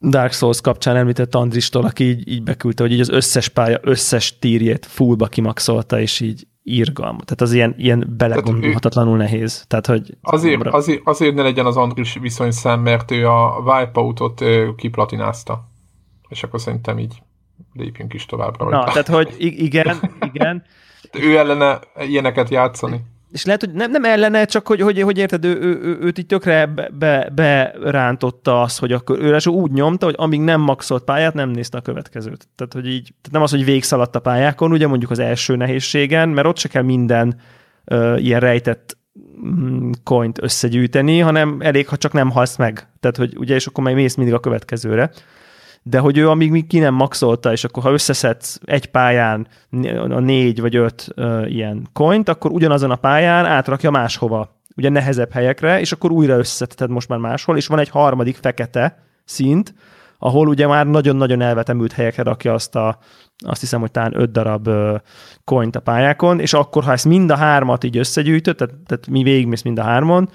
Dark Souls kapcsán említett Andristól, aki így, így beküldte, hogy így az összes pálya összes tírjét fullba kimaxolta, és így írgalma. Tehát az ilyen, ilyen belegondolhatatlanul nehéz. Tehát, hogy Azért, azért, azért ne legyen az Andris viszonyszám, mert ő a Wipeout-ot kiplatinázta. És akkor szerintem így lépjünk is tovább rajta. Na, tehát, hogy igen, igen. Ő ellene ilyeneket játszani. És lehet, hogy nem, nem ellene, csak hogy, hogy, hogy érted, ő, ő, ő, őt így tökre be, be, berántotta az, hogy akkor ő ráadásul úgy nyomta, hogy amíg nem maxolt pályát, nem nézte a következőt. Tehát, hogy így, tehát nem az, hogy végszaladt a pályákon, ugye mondjuk az első nehézségen, mert ott se kell minden uh, ilyen rejtett mm, coint összegyűjteni, hanem elég, ha csak nem halsz meg. Tehát, hogy ugye, és akkor majd mész mindig a következőre de hogy ő amíg ki nem maxolta, és akkor ha összeszedsz egy pályán a négy vagy öt uh, ilyen coint, akkor ugyanazon a pályán átrakja máshova, ugye nehezebb helyekre, és akkor újra összeszedheted most már máshol, és van egy harmadik fekete szint, ahol ugye már nagyon-nagyon elvetemült helyekre rakja azt a, azt hiszem, hogy talán öt darab coint a pályákon, és akkor, ha ezt mind a hármat így összegyűjtöd, tehát, tehát mi végigmész mind a hármon,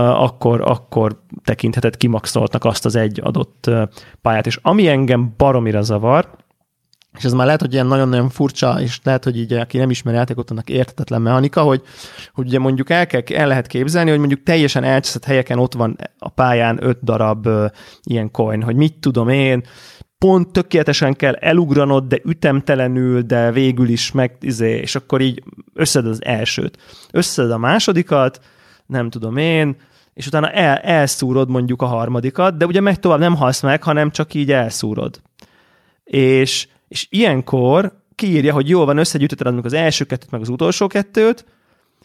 akkor, akkor tekintheted kimaxoltnak azt az egy adott uh, pályát. És ami engem baromira zavar, és ez már lehet, hogy ilyen nagyon-nagyon furcsa, és lehet, hogy így aki nem ismer játékot, annak értetetlen mechanika, hogy, hogy ugye mondjuk el, kell, el lehet képzelni, hogy mondjuk teljesen elcseszett helyeken ott van a pályán öt darab uh, ilyen coin, hogy mit tudom én, pont tökéletesen kell elugranod, de ütemtelenül, de végül is meg, izé, és akkor így összed az elsőt. Összed a másodikat, nem tudom én, és utána el, elszúrod mondjuk a harmadikat, de ugye meg tovább nem halsz meg, hanem csak így elszúrod. És, és ilyenkor kiírja, hogy jól van, összegyűjtötted az első kettőt, meg az utolsó kettőt,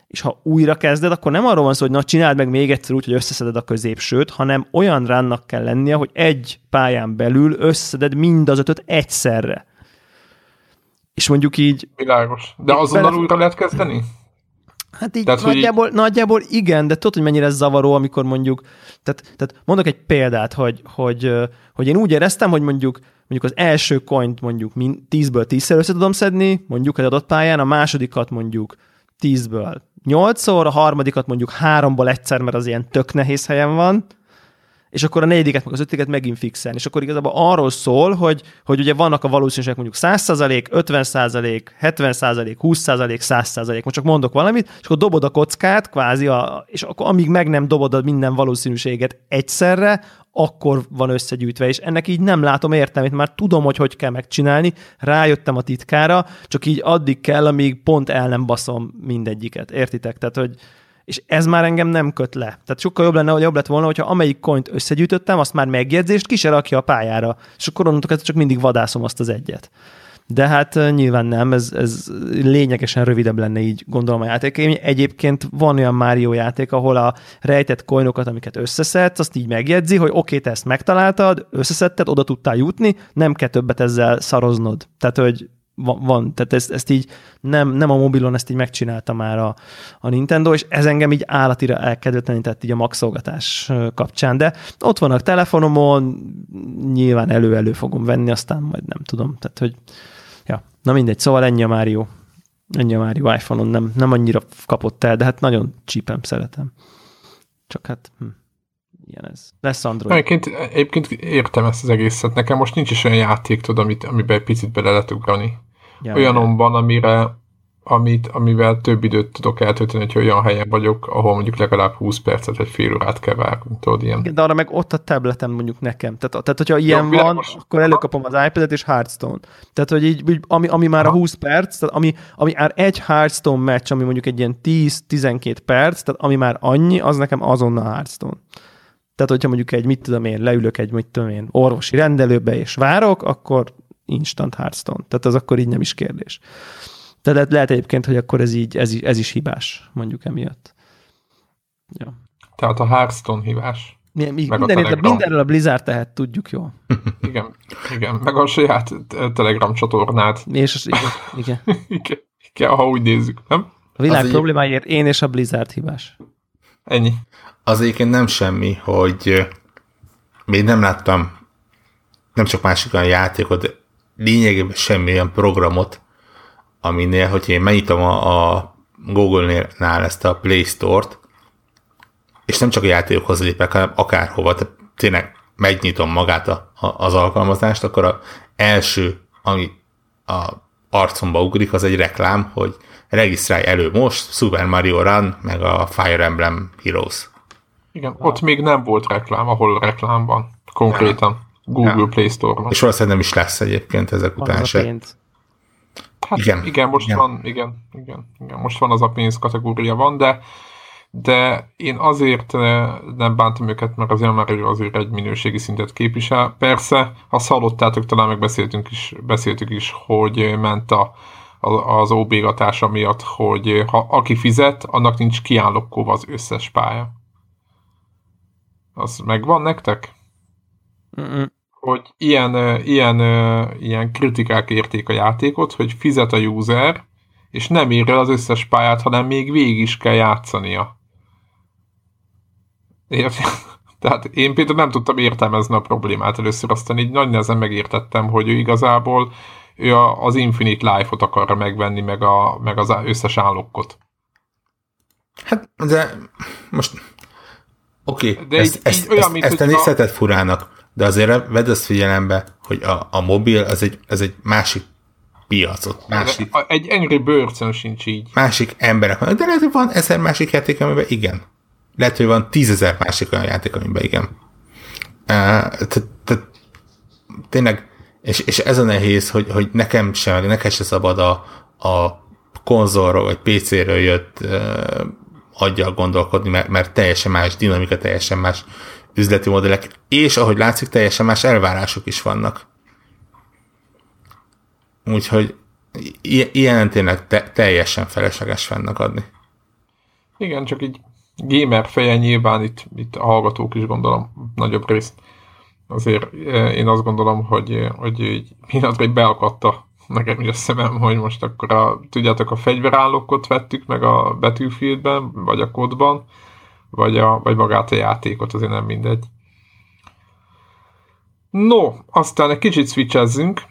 és ha újra kezded, akkor nem arról van szó, hogy na csináld meg még egyszer úgy, hogy összeszeded a középsőt, hanem olyan ránnak kell lennie, hogy egy pályán belül összeszeded mind az ötöt egyszerre. És mondjuk így... Világos. De azonnal Bele- újra lehet kezdeni? Hát így tehát, nagyjából, így... nagyjából igen, de tudod, hogy mennyire zavaró, amikor mondjuk, tehát, tehát mondok egy példát, hogy, hogy, hogy én úgy éreztem, hogy mondjuk mondjuk az első coint mondjuk 10-ből 10-szer össze tudom szedni, mondjuk egy adott pályán, a másodikat mondjuk 10-ből 8-szor, a harmadikat mondjuk 3-ból egyszer, mert az ilyen tök nehéz helyen van, és akkor a negyediket, meg az ötödiket megint fixelni. És akkor igazából arról szól, hogy, hogy ugye vannak a valószínűségek mondjuk 100%, 50%, 70%, 20%, 100%, most csak mondok valamit, és akkor dobod a kockát, kvázi, a, és akkor amíg meg nem dobod a minden valószínűséget egyszerre, akkor van összegyűjtve, és ennek így nem látom értelmét, már tudom, hogy hogy kell megcsinálni, rájöttem a titkára, csak így addig kell, amíg pont el nem baszom mindegyiket, értitek? Tehát, hogy, és ez már engem nem köt le. Tehát sokkal jobb lenne, hogy jobb lett volna, hogyha amelyik coint összegyűjtöttem, azt már megjegyzést ki rakja a pályára, és akkor onnantól csak mindig vadászom azt az egyet. De hát nyilván nem, ez, ez lényegesen rövidebb lenne így, gondolom a játék. Egyébként van olyan Mario játék, ahol a rejtett coinokat, amiket összeszedsz, azt így megjegyzi, hogy oké, okay, te ezt megtaláltad, összeszedted, oda tudtál jutni, nem kell többet ezzel szaroznod. Tehát, hogy van, van. tehát ezt, ezt így nem, nem a mobilon, ezt így megcsinálta már a, a Nintendo, és ez engem így állatira elkedvetlenített így a maxolgatás kapcsán, de ott vannak telefonomon, nyilván elő-elő fogom venni, aztán majd nem tudom, tehát hogy ja, na mindegy, szóval ennyi a Mario, ennyi a Mario iPhone-on, nem, nem annyira kapott el, de hát nagyon csípem, szeretem. Csak hát, hm ilyen ez. Lesz Android. Egyébként, egyébként értem ezt az egészet. Nekem most nincs is olyan játék, tudod, amit, amiben picit bele lehet ugrani. Ja, Olyanom van, amire, amit, amivel több időt tudok eltölteni, hogy olyan helyen vagyok, ahol mondjuk legalább 20 percet vagy fél órát kell várni, tudod, ilyen. Igen, de arra meg ott a tabletem mondjuk nekem. Tehát, tehát hogyha ilyen ja, van, most... akkor előkapom az iPad-et és Hearthstone. Tehát, hogy így, így ami, ami már a 20 perc, tehát ami, ami már egy Hearthstone meccs, ami mondjuk egy ilyen 10-12 perc, tehát ami már annyi, az nekem azonnal Hearthstone. Tehát, hogyha mondjuk egy, mit tudom én, leülök egy, mit tudom én, orvosi rendelőbe és várok, akkor instant Hearthstone. Tehát az akkor így nem is kérdés. Tehát lehet egyébként, hogy akkor ez így, ez, ez is hibás, mondjuk emiatt. Ja. Tehát a Hearthstone hibás. Mi, mi, meg minden, a mindenről a Blizzard tehet, tudjuk jó. igen, igen, meg a saját Telegram csatornát. És az, igen, igen. igen, igen, ha úgy nézzük, nem? A világ az problémáért én és a Blizzard hibás. Ennyi az egyébként nem semmi, hogy még nem láttam nem csak másik olyan játékot, lényegében semmilyen programot, aminél, hogy én megnyitom a, a Google-nál ezt a Play Store-t, és nem csak a játékokhoz lépek, hanem akárhova, tehát tényleg megnyitom magát a, a, az alkalmazást, akkor az első, ami a arcomba ugrik, az egy reklám, hogy regisztrálj elő most, Super Mario Run, meg a Fire Emblem Heroes. Igen, ott még nem volt reklám, ahol reklám van. Konkrétan. Ja. Google ja. Play Store-ban. És valószínűleg nem is lesz egyébként ezek van után se. Hát igen, igen most igen. van, igen, igen, igen, most van az a pénz kategória van, de de én azért eh, nem bántam őket, mert az már azért egy minőségi szintet képvisel. Persze, ha hallottátok, talán megbeszéltünk is, beszéltük is, hogy ment a, az óbégatása miatt, hogy ha aki fizet, annak nincs kiállokkolva az összes pálya. Az megvan nektek? Mm-mm. Hogy ilyen, ilyen, ilyen kritikák érték a játékot, hogy fizet a user, és nem ír el az összes pályát, hanem még végig is kell játszania. Érti? Tehát én például nem tudtam értelmezni a problémát először, aztán így nagy nehezen megértettem, hogy ő igazából ő az Infinite Life-ot akarja megvenni, meg, a, meg az összes állokkot. Hát, de most Oké, okay, de ezt, így, ezt, így olyan, ezt, mint, ezt nézheted a... furának, de azért vedd ezt figyelembe, hogy a, a mobil az egy, az egy másik piacot. Másik, egy Angry birds sincs így. Másik emberek van. De lehet, hogy van ezer másik játék, amiben igen. Lehet, hogy van tízezer másik olyan játék, amiben igen. Tényleg, és, és ez a nehéz, hogy, hogy nekem sem, nekem sem szabad a, a konzolról vagy PC-ről jött aggyal gondolkodni, mert, mert teljesen más dinamika, teljesen más üzleti modellek, és ahogy látszik, teljesen más elvárások is vannak. Úgyhogy ilyen tényleg te, teljesen felesleges fennek adni. Igen, csak így gamer feje nyilván itt, itt a hallgatók is gondolom nagyobb részt. Azért eh, én azt gondolom, hogy, hogy így pillanatra beakadt a, nekem is a szemem, hogy most akkor a, tudjátok, a fegyverállókot vettük meg a Battlefieldben, vagy a kodban, vagy, a, vagy magát a játékot, azért nem mindegy. No, aztán egy kicsit switchezzünk,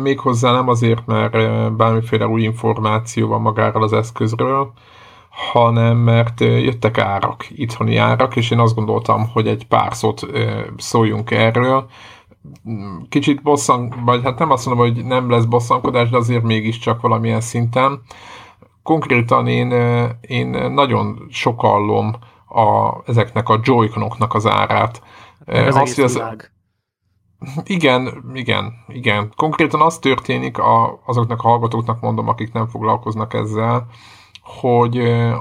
méghozzá nem azért, mert bármiféle új információ van magáról az eszközről, hanem mert jöttek árak, itthoni árak, és én azt gondoltam, hogy egy pár szót szóljunk erről. Kicsit bosszan, vagy hát nem azt mondom, hogy nem lesz bosszankodás, de azért mégiscsak valamilyen szinten. Konkrétan én, én nagyon sokallom a, ezeknek a joyconoknak az árát. Ez azt, az, igen, igen, igen. Konkrétan az történik, a, azoknak a hallgatóknak mondom, akik nem foglalkoznak ezzel, hogy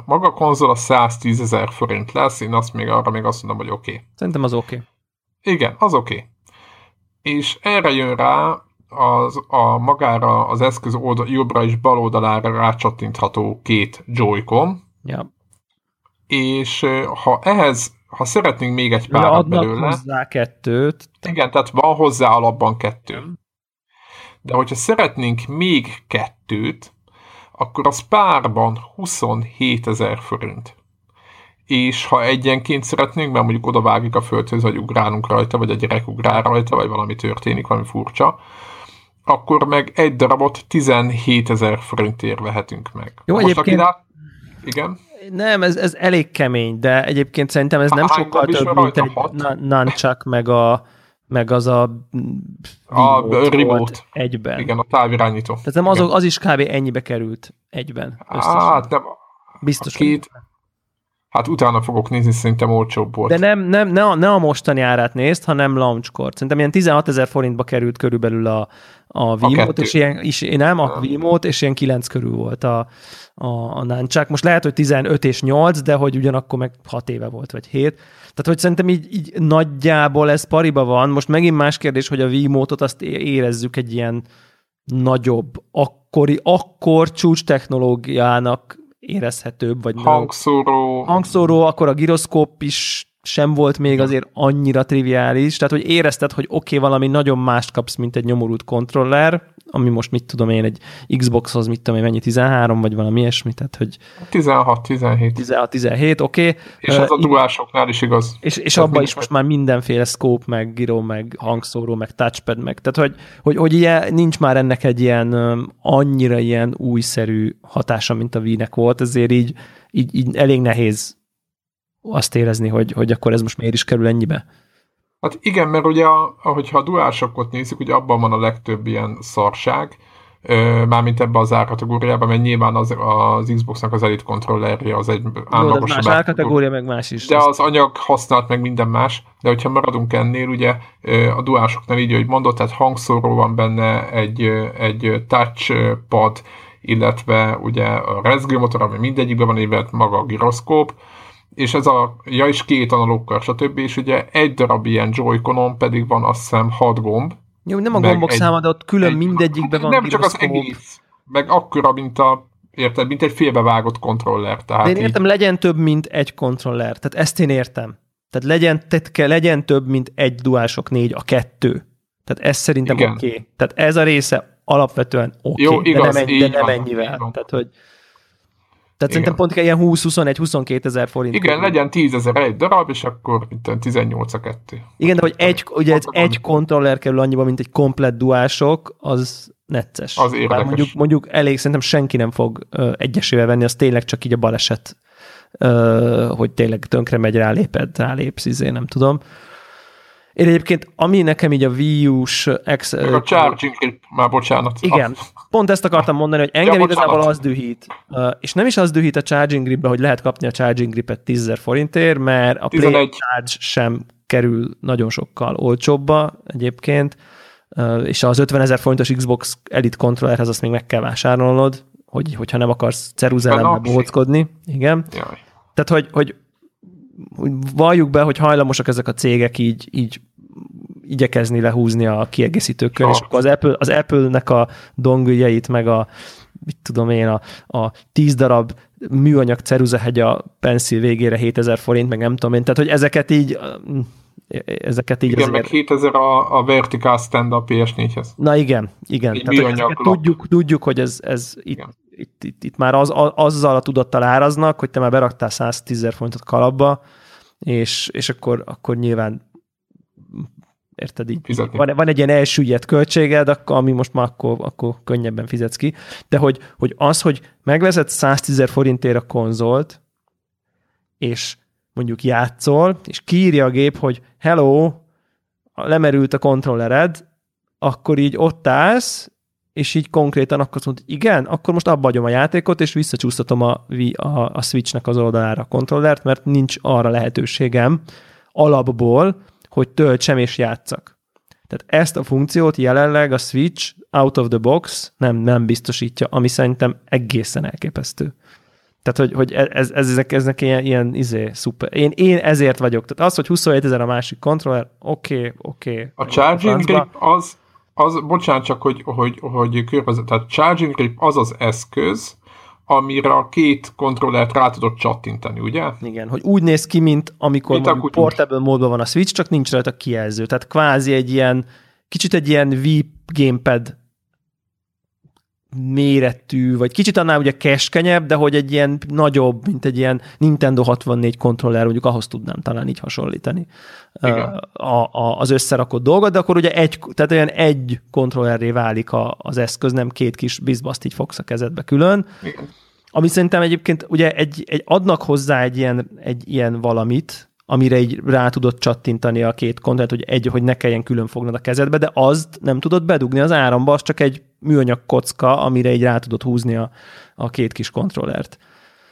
maga a konzol a 110 ezer forint lesz, én azt még arra még azt mondom, hogy oké. Okay. Szerintem az oké. Okay. Igen, az oké. Okay. És erre jön rá az, a magára az eszköz oldal, jobbra és bal oldalára rácsattintható két Joy-Con. Ja. És ha ehhez, ha szeretnénk még egy párat belőle... hozzá kettőt. Igen, tehát van hozzá alapban kettő. De hogyha szeretnénk még kettőt, akkor az párban 27 ezer forint. És ha egyenként szeretnénk, mert mondjuk oda vágjuk a földhöz, vagy ugrálunk rajta, vagy a gyerek ugrál rajta, vagy valami történik, valami furcsa, akkor meg egy darabot 17 ezer forintért vehetünk meg. Jó, Most egyébként... Rá... Igen? Nem, ez, ez elég kemény, de egyébként szerintem ez nem Hány sokkal több, mint egy nunchuck, meg a meg az a, a remote egyben. Igen, a távirányító. Tehát nem azok, az is kb. ennyibe került egyben. Hát nem. Biztos. Két, Hát utána fogok nézni, szerintem olcsóbb volt. De nem, nem ne, a, ne a mostani árát nézd, hanem launchkor. Szerintem ilyen 16 ezer forintba került körülbelül a, a Wiimote, és ilyen, és nem a Wiimote, és ilyen 9 körül volt a, a, a Nunchuck. Most lehet, hogy 15 és 8, de hogy ugyanakkor meg 6 éve volt, vagy 7. Tehát, hogy szerintem így, így nagyjából ez pariba van. Most megint más kérdés, hogy a Wiimote-ot azt érezzük egy ilyen nagyobb, akkori, akkor csúcs technológiának érezhetőbb. Vagy hangszóró. Hangszóró, akkor a giroszkóp is sem volt még azért annyira triviális, tehát hogy érezted, hogy oké, okay, valami nagyon mást kapsz, mint egy nyomorult kontroller, ami most mit tudom én, egy Xboxhoz mit tudom én, mennyi, 13 vagy valami ilyesmi, tehát hogy... 16, 17. 16, 17, oké. Okay. És az uh, a duásoknál is igaz. És, és abban is most már mindenféle scope, meg gyro, meg hangszóró, meg touchpad, meg, tehát hogy, hogy, hogy ilyen, nincs már ennek egy ilyen annyira ilyen újszerű hatása, mint a Wii-nek volt, ezért így, így, így elég nehéz azt érezni, hogy, hogy akkor ez most miért is kerül ennyibe. Hát igen, mert ugye, ahogyha a DualShockot nézzük, ugye abban van a legtöbb ilyen szarság, mármint ebbe az árkategóriában, mert nyilván az, az Xboxnak az Elite kontrollerje az egy állagosabb. Más árkategória, meg más is. De az anyag használt meg minden más, de hogyha maradunk ennél, ugye a DualShocknál így, hogy mondott, tehát hangszóró van benne, egy, egy touchpad, illetve ugye a rezgőmotor, ami mindegyikben van évet maga a gyroszkóp, és ez a, ja is két analókkal, stb. És ugye egy darab ilyen joy pedig van azt hiszem hat gomb. Jó, nem a gombok egy, száma, de ott külön egy, mindegyikben van Nem csak az egész, meg akkora, mint a érted, mint egy félbevágott kontroller. Tehát de én értem, így... legyen több, mint egy kontroller. Tehát ezt én értem. Tehát legyen, tehát kell, legyen több, mint egy duások négy, a kettő. Tehát ez szerintem oké. Okay. Tehát ez a része alapvetően oké, okay, de nem, ennyi, de nem ennyivel. Tehát, hogy tehát Igen. szerintem pont ilyen 20-21-22 ezer forint. Igen, körül. legyen 10 ezer egy darab, és akkor itt 18 a kettő. Igen, de hogy egy, ugye ez egy kontroller kerül annyiba, mint egy komplet duások, az necces. Az érdekes. Bár mondjuk, mondjuk elég, szerintem senki nem fog egyesével venni, az tényleg csak így a baleset, hogy tényleg tönkre megy, ráléped, rálépsz, izé, nem tudom. Én egyébként, ami nekem így a Wii U-s... Ex- a charging grip, már bocsánat. Igen, pont ezt akartam mondani, hogy engem ja, igazából az dühít. És nem is az dühít a charging gripbe, hogy lehet kapni a charging gripet 10 forintért, mert a 11. Play Charge sem kerül nagyon sokkal olcsóbba egyébként, és az 50 ezer forintos Xbox Elite controllerhez azt még meg kell vásárolnod, hogy, hogyha nem akarsz ceruzelemmel bóckodni. Igen. Jaj. Tehát, hogy, hogy valljuk be, hogy hajlamosak ezek a cégek így, így igyekezni lehúzni a kiegészítőkkel, és akkor az, Apple, az Apple-nek a dongüljeit, meg a mit tudom én, a, a tíz darab műanyag ceruzahegy a pencil végére 7000 forint, meg nem tudom én, tehát hogy ezeket így ezeket így Igen, azért... meg 7000 a, a vertical stand a PS4-hez. Na igen, igen. Tehát, tudjuk, tudjuk, hogy ez, ez itt, itt, itt, itt, már az, a, azzal a tudattal áraznak, hogy te már beraktál 110 ezer forintot kalapba, és, és akkor, akkor nyilván érted így, van, van egy ilyen elsüllyedt költséged, akkor, ami most már akkor, akkor könnyebben fizetsz ki, de hogy, hogy az, hogy megveszed 110 ezer forintért a konzolt, és mondjuk játszol, és kírja a gép, hogy hello, lemerült a kontrollered, akkor így ott állsz, és így konkrétan akkor mondod, igen, akkor most abba a játékot, és visszacsúsztatom a, a, a Switchnek az oldalára a kontrollert, mert nincs arra lehetőségem alapból, hogy töltsem és játszak. Tehát ezt a funkciót jelenleg a Switch out of the box nem, nem biztosítja, ami szerintem egészen elképesztő. Tehát, hogy, hogy ez, ez, ezek, ezek ilyen, ilyen izé, szuper. Én, én ezért vagyok. Tehát az, hogy 27 ezer a másik kontroller, oké, okay, oké. Okay, a charging grip az, az, bocsánat csak, hogy, hogy, hogy körbevezet, tehát charging grip az az eszköz, amire a két kontrollert rá tudod csattintani, ugye? Igen, hogy úgy néz ki, mint amikor mint portable módban van a Switch, csak nincs rajta kijelző. Tehát kvázi egy ilyen, kicsit egy ilyen Wii gamepad méretű, vagy kicsit annál ugye keskenyebb, de hogy egy ilyen nagyobb, mint egy ilyen Nintendo 64 kontroller, mondjuk ahhoz tudnám talán így hasonlítani a, a, az összerakott dolgot, de akkor ugye egy, tehát olyan egy kontrollerré válik a, az eszköz, nem két kis bizbaszt így fogsz a kezedbe külön. Igen. Ami szerintem egyébként ugye egy, egy adnak hozzá egy ilyen, egy ilyen valamit, amire így rá tudod csattintani a két kontrollert, hogy egy, hogy ne kelljen külön fognod a kezedbe, de azt nem tudod bedugni az áramba, az csak egy műanyag kocka, amire így rá tudod húzni a, a két kis kontrollert.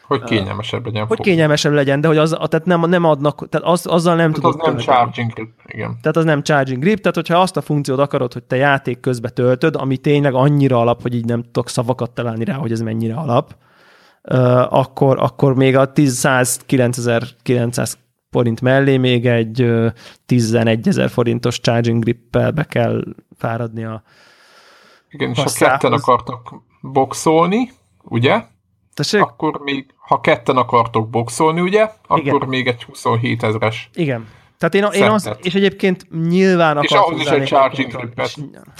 Hogy kényelmesebb legyen. Hogy kényelmesebb legyen, de hogy az, tehát nem, nem adnak, tehát az, azzal nem tehát tudod. Az nem charging grip, igen. Tehát az nem charging grip, tehát hogyha azt a funkciót akarod, hogy te játék közben töltöd, ami tényleg annyira alap, hogy így nem tudok szavakat találni rá, hogy ez mennyire alap, uh, akkor, akkor még a 10.900 forint mellé még egy uh, 11 ezer forintos charging grippel be kell fáradni a Igen, és ha ketten akartak boxolni, ugye? Tessék? Akkor még, ha ketten akartok boxolni, ugye? Akkor Igen. még egy 27 ezres. Igen. Tehát én, én az, és egyébként nyilván És ahhoz is egy charging.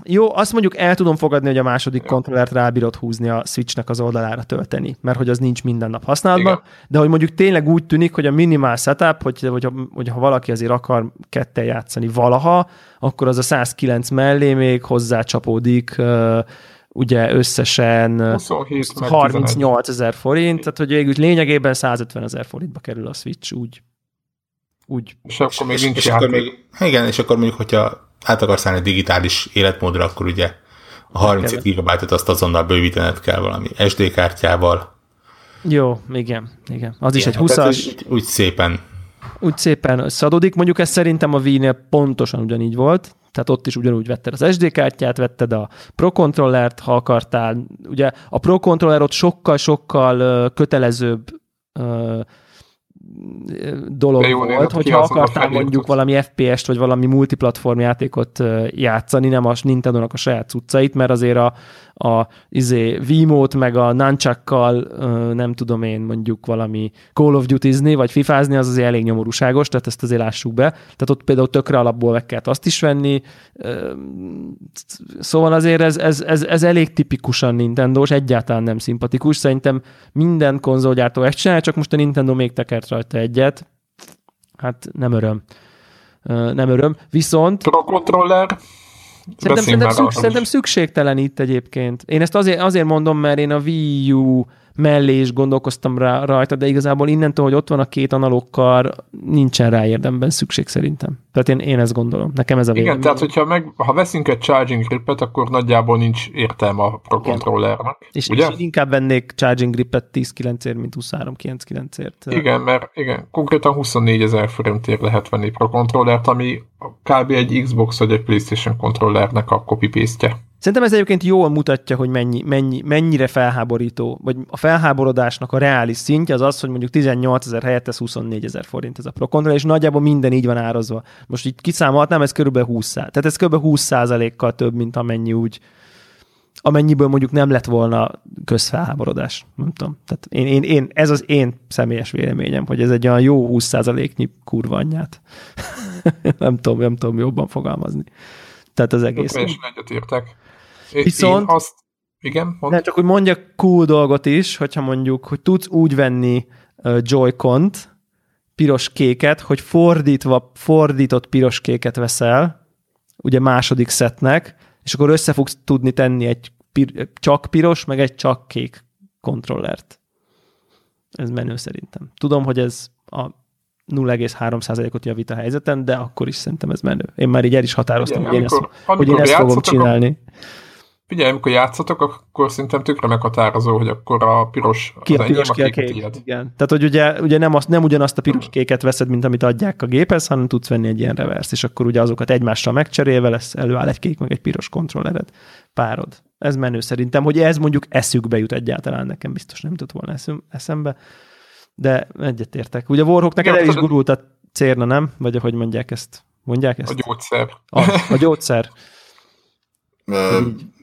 Jó, azt mondjuk el tudom fogadni, hogy a második ja. kontrollert rábírod húzni a Switchnek az oldalára tölteni, mert hogy az nincs minden nap használatban, Igen. de hogy mondjuk tényleg úgy tűnik, hogy a minimál setup, hogy, hogy, hogy ha valaki azért akar kettel játszani valaha, akkor az a 109 mellé még hozzácsapódik uh, ugye összesen 38 ezer forint, tehát hogy végül lényegében 150 ezer forintba kerül a Switch úgy. Úgy. És akkor még és, nincs és akkor még, Igen, és akkor mondjuk, hogyha át akarsz állni digitális életmódra, akkor ugye a 37 GB-ot azt azonnal bővítened kell valami SD kártyával. Jó, igen, igen. Az igen, is egy 20-as. Úgy, úgy szépen úgy szépen összeadódik. Mondjuk ez szerintem a Wii-nél pontosan ugyanígy volt, tehát ott is ugyanúgy vetted az SD kártyát, vetted a Pro Controllert, ha akartál. Ugye a Pro Controller ott sokkal-sokkal kötelezőbb dolog jó, volt, hogyha akartál mondjuk valami FPS-t, vagy valami multiplatform játékot játszani, nem a Nintendo-nak a saját cuccait, mert azért a, a izé, Vimót, meg a Nunchuckkal, nem tudom én, mondjuk valami Call of Duty-zni, vagy fifázni, az azért elég nyomorúságos, tehát ezt azért lássuk be. Tehát ott például tökre alapból meg kellett azt is venni. Szóval azért ez, ez, ez, ez elég tipikusan Nintendo-s, egyáltalán nem szimpatikus. Szerintem minden konzolgyártó ezt csinál, csak most a Nintendo még tekert rajta egyet. Hát nem öröm. Nem öröm. Viszont... Pro controller Szerintem, szerintem, szükség, szerintem szükségtelen itt egyébként. Én ezt azért, azért mondom, mert én a Wii U mellé is gondolkoztam rá, rajta, de igazából innentől, hogy ott van a két analókkal, nincsen rá érdemben szükség szerintem. Tehát én, én ezt gondolom. Nekem ez a vélemény. Igen, tehát hogyha meg, ha veszünk egy charging gripet, akkor nagyjából nincs értelme a Pro Controllernek. És, ugye? és inkább vennék charging gripet 10 ért mint 23 9 ért Igen, mert igen, konkrétan 24 ezer forintért lehet venni Pro Controllert, ami kb. egy Xbox vagy egy PlayStation kontrollernek a copy paste Szerintem ez egyébként jól mutatja, hogy mennyi, mennyi, mennyire felháborító, vagy a felháborodásnak a reális szintje az az, hogy mondjuk 18 ezer helyett ez 24 ezer forint ez a Pro Controller, és nagyjából minden így van árazva. Most így kiszámolhatnám, ez körülbelül 20 Tehát ez körülbelül 20% kal több, mint amennyi úgy, amennyiből mondjuk nem lett volna közfelháborodás. Nem tudom. Tehát én, én, én, ez az én személyes véleményem, hogy ez egy olyan jó 20 nyi kurva anyját. nem tudom, nem tudom jobban fogalmazni. Tehát az egész. Teljesen egyetértek. Viszont... Én azt, igen, mond. Nem, csak hogy mondjak cool dolgot is, hogyha mondjuk, hogy tudsz úgy venni Joy-Cont, piros-kéket, hogy fordítva, fordított piros-kéket veszel, ugye második szetnek, és akkor össze fogsz tudni tenni egy pir- csak piros, meg egy csak kék kontrollert. Ez menő szerintem. Tudom, hogy ez a 0,3%-ot javít a helyzeten, de akkor is szerintem ez menő. Én már így el is határoztam, Igen, hogy, amikor, én ezt, hogy én ezt fogom csinálni. Figyelj, amikor játszatok, akkor szerintem tökre meghatározó, hogy akkor a piros ki a piros, ki a kék. Tiéd. Igen. Tehát, hogy ugye, ugye nem, azt, nem ugyanazt a piros kéket veszed, mint amit adják a géphez, hanem tudsz venni egy ilyen reverse, és akkor ugye azokat egymással megcserélve lesz, előáll egy kék, meg egy piros kontrollered, párod. Ez menő szerintem, hogy ez mondjuk eszükbe jut egyáltalán, nekem biztos nem jutott volna eszembe, de egyetértek. Ugye a Warhawknak el is gurult a cérna, nem? Vagy ahogy mondják ezt? Mondják ezt? A gyógyszer. A, a gyógyszer.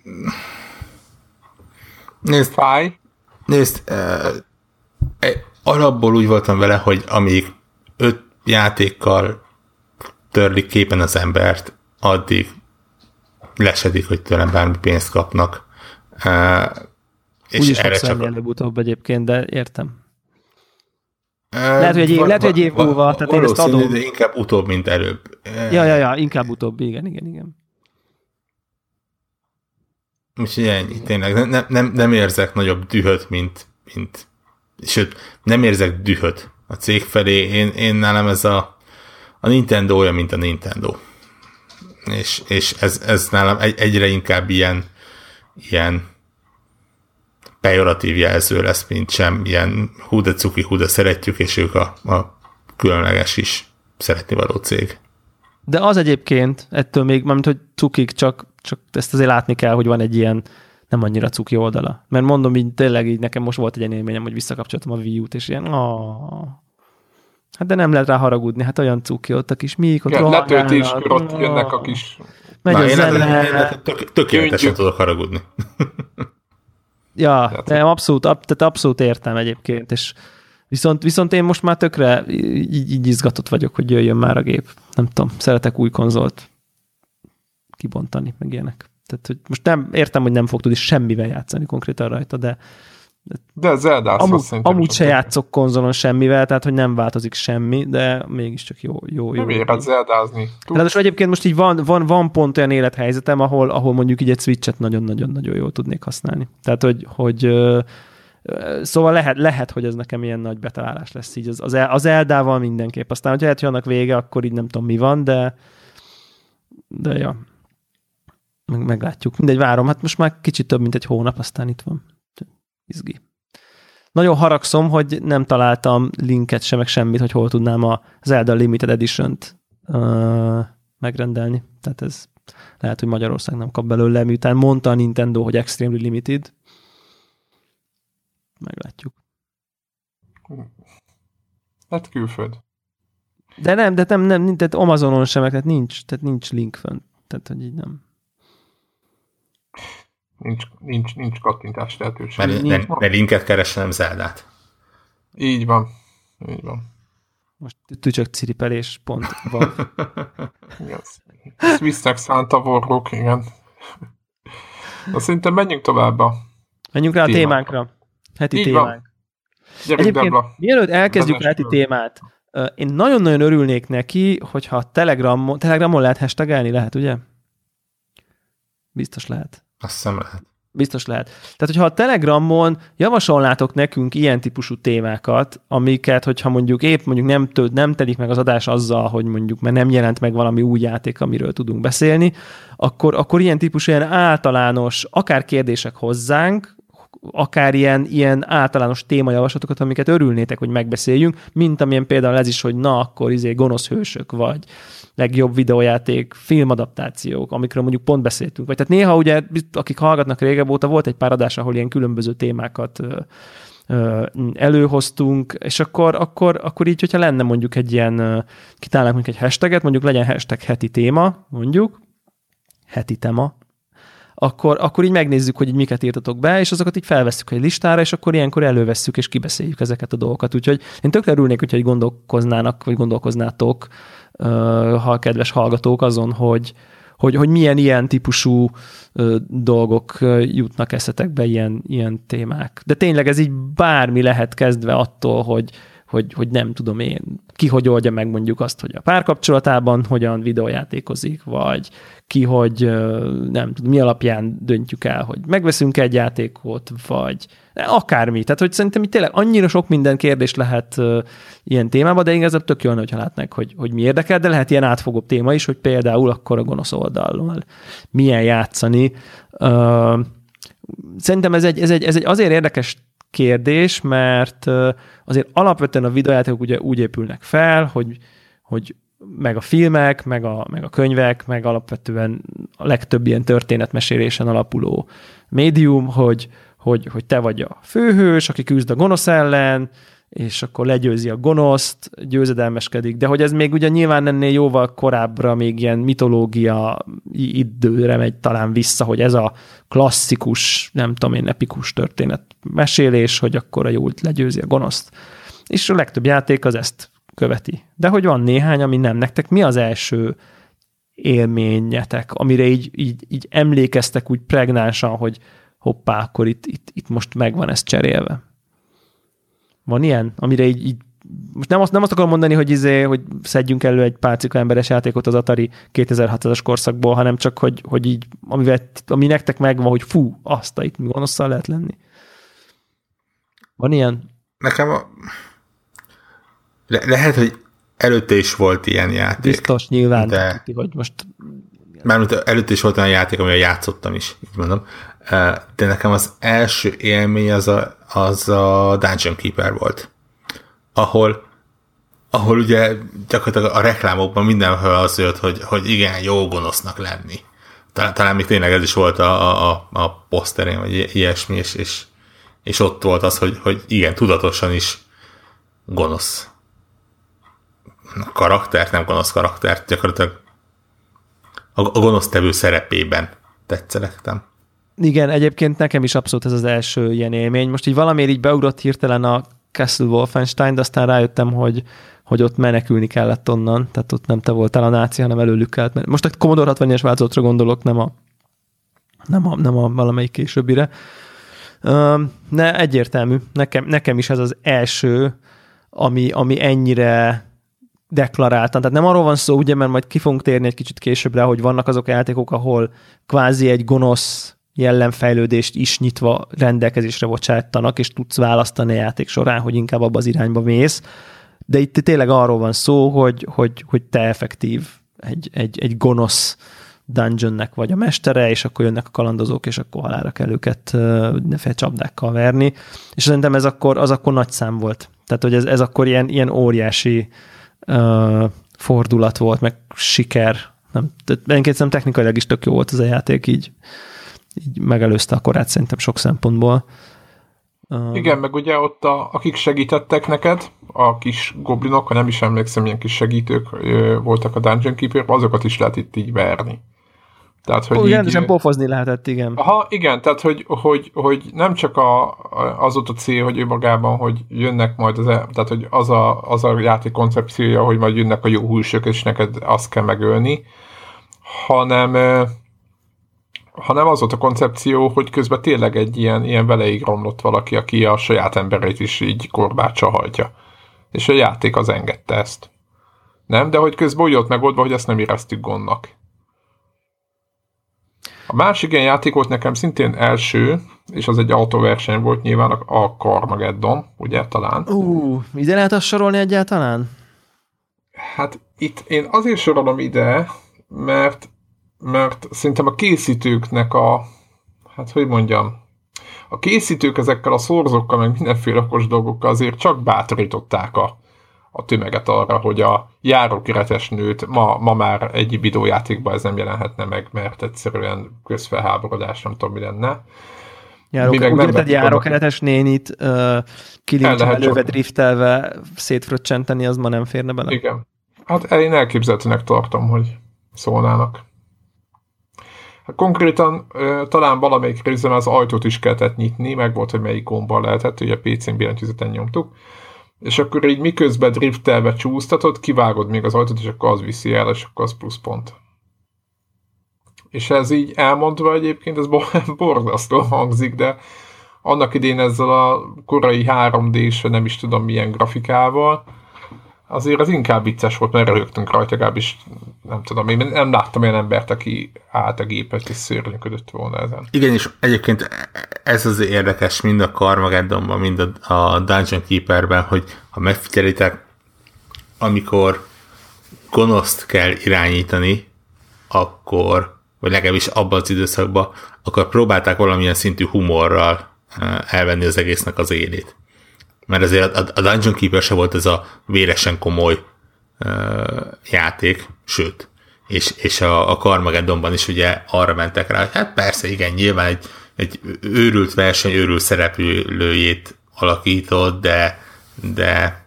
Nézd, fáj. Nézd, uh, alapból úgy voltam vele, hogy amíg öt játékkal törlik képen az embert, addig lesedik, hogy tőlem bármi pénzt kapnak. Uh, és Úgy is erre csak... előbb-utóbb egyébként, de értem. Lehet, hogy egy év, lehet, hogy egy év múlva, tehát én ezt adom. de inkább utóbb, mint előbb. Ja, ja, ja, inkább utóbb, igen, igen, igen. Úgyhogy ennyi, tényleg. Nem, nem, nem érzek nagyobb dühöt, mint, mint sőt, nem érzek dühöt a cég felé. Én, én nálam ez a, a Nintendo olyan, mint a Nintendo. És, és ez, ez nálam egy, egyre inkább ilyen, ilyen pejoratív jelző lesz, mint sem ilyen hú de cuki, hú de szeretjük, és ők a, a különleges is szeretni való cég. De az egyébként ettől még, mert hogy cukik, csak, csak ezt azért látni kell, hogy van egy ilyen nem annyira cuki oldala. Mert mondom, így tényleg így nekem most volt egy élményem, hogy visszakapcsoltam a Wii U-t, és ilyen, oh. hát de nem lehet rá haragudni, hát olyan cuki ott a kis mík, ott ja, letöltés, ott jönnek a kis Megy Na, a én, zene. Én, tök, tökéletesen tudok haragudni. Ja, tehát, nem, abszolút, ab, tehát abszolút értem egyébként, és viszont, viszont én most már tökre így, így izgatott vagyok, hogy jöjjön már a gép. Nem tudom, szeretek új konzolt kibontani, meg ilyenek. Tehát, hogy most nem értem, hogy nem fog tudni semmivel játszani konkrétan rajta, de de Zelda amúgy, amúgy se játszok konzolon semmivel, tehát hogy nem változik semmi, de mégiscsak jó. jó, jó nem érhet zeldázni. Ráadásul egyébként most így van, van, van pont olyan élethelyzetem, ahol, ahol mondjuk így egy Switch-et nagyon-nagyon-nagyon jól tudnék használni. Tehát, hogy, hogy Szóval lehet, lehet, hogy ez nekem ilyen nagy betalálás lesz így az, az, az Eldával mindenképp. Aztán, hogy lehet, hogy annak vége, akkor így nem tudom mi van, de de ja. Meg, meglátjuk. Mindegy, várom. Hát most már kicsit több, mint egy hónap, aztán itt van izgi. Nagyon haragszom, hogy nem találtam linket sem, meg semmit, hogy hol tudnám a Zelda Limited Edition-t uh, megrendelni. Tehát ez lehet, hogy Magyarország nem kap belőle, miután mondta a Nintendo, hogy Extremely Limited. Meglátjuk. Hát külföld. De nem, de nem, nem, tehát Amazonon sem, tehát nincs, tehát nincs link fönn. Tehát, hogy így nem. Nincs, nincs, nincs kattintás lehetőség. Mert, nincs, mert, mert linket keresem Zeldát. Így van. Így van. Most tücsök ciripelés pont van. igen. Ezt visznek szánta vorrók, igen. Na szerintem menjünk tovább a Menjünk rá a témánkra. Heti Így témánk. Egyébként, mielőtt elkezdjük a heti témát, én nagyon-nagyon örülnék neki, hogyha Telegramon, Telegramon lehet hashtagelni, lehet, ugye? Biztos lehet. Azt hiszem lehet. Biztos lehet. Tehát, hogyha a Telegramon javasolnátok nekünk ilyen típusú témákat, amiket, hogyha mondjuk épp mondjuk nem, töd, nem telik meg az adás azzal, hogy mondjuk mert nem jelent meg valami új játék, amiről tudunk beszélni, akkor, akkor ilyen típusú ilyen általános, akár kérdések hozzánk, akár ilyen, ilyen általános témajavaslatokat, amiket örülnétek, hogy megbeszéljünk, mint amilyen például ez is, hogy na, akkor izé gonosz hősök, vagy legjobb videójáték, filmadaptációk, amikről mondjuk pont beszéltünk. Vagy tehát néha ugye, akik hallgatnak régebb óta, volt egy pár adás, ahol ilyen különböző témákat előhoztunk, és akkor, akkor, akkor így, hogyha lenne mondjuk egy ilyen, kitálnánk mondjuk egy hashtaget, mondjuk legyen hashtag heti téma, mondjuk, heti tema, akkor, akkor így megnézzük, hogy így miket írtatok be, és azokat így felvesszük egy listára, és akkor ilyenkor elővesszük, és kibeszéljük ezeket a dolgokat. Úgyhogy én tökre örülnék, hogyha így gondolkoznának, vagy gondolkoznátok ha kedves hallgatók azon, hogy, hogy, hogy milyen ilyen típusú dolgok jutnak eszetekbe, ilyen, ilyen témák. De tényleg ez így bármi lehet kezdve attól, hogy, hogy, hogy nem tudom én, ki hogy oldja meg mondjuk azt, hogy a párkapcsolatában hogyan videójátékozik, vagy ki hogy nem tudom, mi alapján döntjük el, hogy megveszünk egy játékot, vagy akármi. Tehát, hogy szerintem itt tényleg annyira sok minden kérdés lehet ilyen témában, de igazából tök jó, hogyha látnak, hogy, hogy mi érdekel, de lehet ilyen átfogóbb téma is, hogy például akkor a gonosz oldallal milyen játszani. Szerintem ez egy, ez, egy, ez egy azért érdekes kérdés, mert azért alapvetően a videójátékok ugye úgy épülnek fel, hogy, hogy meg a filmek, meg a, meg a könyvek, meg alapvetően a legtöbb ilyen történetmesélésen alapuló médium, hogy, hogy, hogy te vagy a főhős, aki küzd a gonosz ellen, és akkor legyőzi a gonoszt, győzedelmeskedik, de hogy ez még ugye nyilván ennél jóval korábbra még ilyen mitológia időre megy talán vissza, hogy ez a klasszikus, nem tudom én, epikus történet mesélés, hogy akkor a jót legyőzi a gonoszt. És a legtöbb játék az ezt követi. De hogy van néhány, ami nem. Nektek mi az első élményetek, amire így, így, így emlékeztek úgy pregnánsan, hogy hoppá, akkor itt, itt, itt most megvan ez cserélve. Van ilyen, amire így, így most nem azt, nem azt akarom mondani, hogy, izé, hogy szedjünk elő egy pálcika emberes játékot az Atari 2006-as korszakból, hanem csak, hogy, hogy így, amivel, ami nektek megvan, hogy fú, azt itt mi gonoszszal lehet lenni. Van ilyen? Nekem a... Le- lehet, hogy előtte is volt ilyen játék. Biztos, nyilván. De... hogy most... Mármint előtte is volt olyan játék, amivel játszottam is, így mondom. De nekem az első élmény az a, az a Dungeon Keeper volt. Ahol ahol ugye gyakorlatilag a reklámokban mindenhol az jött, hogy, hogy igen, jó gonosznak lenni. Talán, talán még tényleg ez is volt a, a, a poszterén, vagy ilyesmi, és, és és ott volt az, hogy, hogy igen, tudatosan is gonosz karaktert, nem gonosz karaktert, gyakorlatilag a, a gonosz tevő szerepében tetszelektem. Igen, egyébként nekem is abszolút ez az első ilyen élmény. Most így valamiért így beugrott hirtelen a Castle Wolfenstein, de aztán rájöttem, hogy, hogy ott menekülni kellett onnan, tehát ott nem te voltál a náci, hanem előlük kellett. Most a Commodore 60-es változatra gondolok, nem a, nem a, nem a valamelyik későbbire. Ne, egyértelmű. Nekem, nekem is ez az első, ami, ami ennyire deklaráltan. Tehát nem arról van szó, ugye, mert majd ki fogunk térni egy kicsit későbbre, hogy vannak azok a játékok, ahol kvázi egy gonosz jellemfejlődést is nyitva rendelkezésre bocsátanak, és tudsz választani a játék során, hogy inkább abba az irányba mész. De itt tényleg arról van szó, hogy, hogy, hogy te effektív egy, egy, egy gonosz dungeonnek vagy a mestere, és akkor jönnek a kalandozók, és akkor halára kell őket mindenféle csapdákkal verni. És szerintem ez akkor, az akkor nagy szám volt. Tehát, hogy ez, ez akkor ilyen, ilyen óriási uh, fordulat volt, meg siker. Nem, egyébként szerintem technikailag is tök jó volt ez a játék, így, így megelőzte a korát szerintem sok szempontból. Uh, Igen, meg ugye ott a, akik segítettek neked, a kis goblinok, ha nem is emlékszem, milyen kis segítők ö, voltak a Dungeon keeper azokat is lehet itt így verni. Tehát, hogy Ó, így, pofozni lehetett, igen. Aha, igen, tehát hogy, hogy, hogy nem csak a, az volt a cél, hogy ő magában, hogy jönnek majd az, e- tehát hogy az a, az a játék koncepciója, hogy majd jönnek a jó húsök, és neked azt kell megölni, hanem hanem az volt a koncepció, hogy közben tényleg egy ilyen, ilyen veleig romlott valaki, aki a saját embereit is így korbácsa hajtja. És a játék az engedte ezt. Nem? De hogy közben úgy volt megoldva, hogy ezt nem éreztük gondnak. A másik ilyen játék volt nekem szintén első, és az egy autóverseny volt nyilván a Carmageddon, ugye talán. Ú, uh, ide lehet azt sorolni egyáltalán? Hát itt én azért sorolom ide, mert, mert szerintem a készítőknek a, hát hogy mondjam, a készítők ezekkel a szorzókkal, meg mindenféle okos dolgokkal azért csak bátorították a, a tömeget arra, hogy a járókiretes nőt ma, ma már egy videójátékban ez nem jelenhetne meg, mert egyszerűen közfelháborodás, nem tudom mi lenne. Járok, mi meg nem egy járókeretes nénit uh, kilincsvelőve, driftelve szétfröccsenteni, az ma nem férne bele. Igen. Hát én elképzelhetőnek tartom, hogy szólnának. Hát konkrétan talán valamelyik részben az ajtót is kellett nyitni, meg volt, hogy melyik gombbal lehetett, ugye PC-n billentyűzeten nyomtuk és akkor így miközben driftelve csúsztatod, kivágod még az ajtót, és akkor az viszi el, és akkor az pluszpont. És ez így elmondva egyébként, ez borzasztó hangzik, de annak idén ezzel a korai 3D-s, nem is tudom milyen grafikával, azért az inkább vicces volt, mert rögtünk rajta, legalábbis nem tudom, én nem láttam olyan embert, aki állt a gépet és szörnyűködött volna ezen. Igen, és egyébként ez az érdekes mind a Carmageddonban, mind a, a Dungeon Keeperben, hogy ha megfigyelitek, amikor gonoszt kell irányítani, akkor, vagy legalábbis abban az időszakban, akkor próbálták valamilyen szintű humorral eh, elvenni az egésznek az élét mert azért a, Dungeon Keeper se volt ez a véresen komoly uh, játék, sőt, és, és a, a Carmageddonban is ugye arra mentek rá, hogy hát persze, igen, nyilván egy, egy őrült verseny, őrült szereplőjét alakított, de, de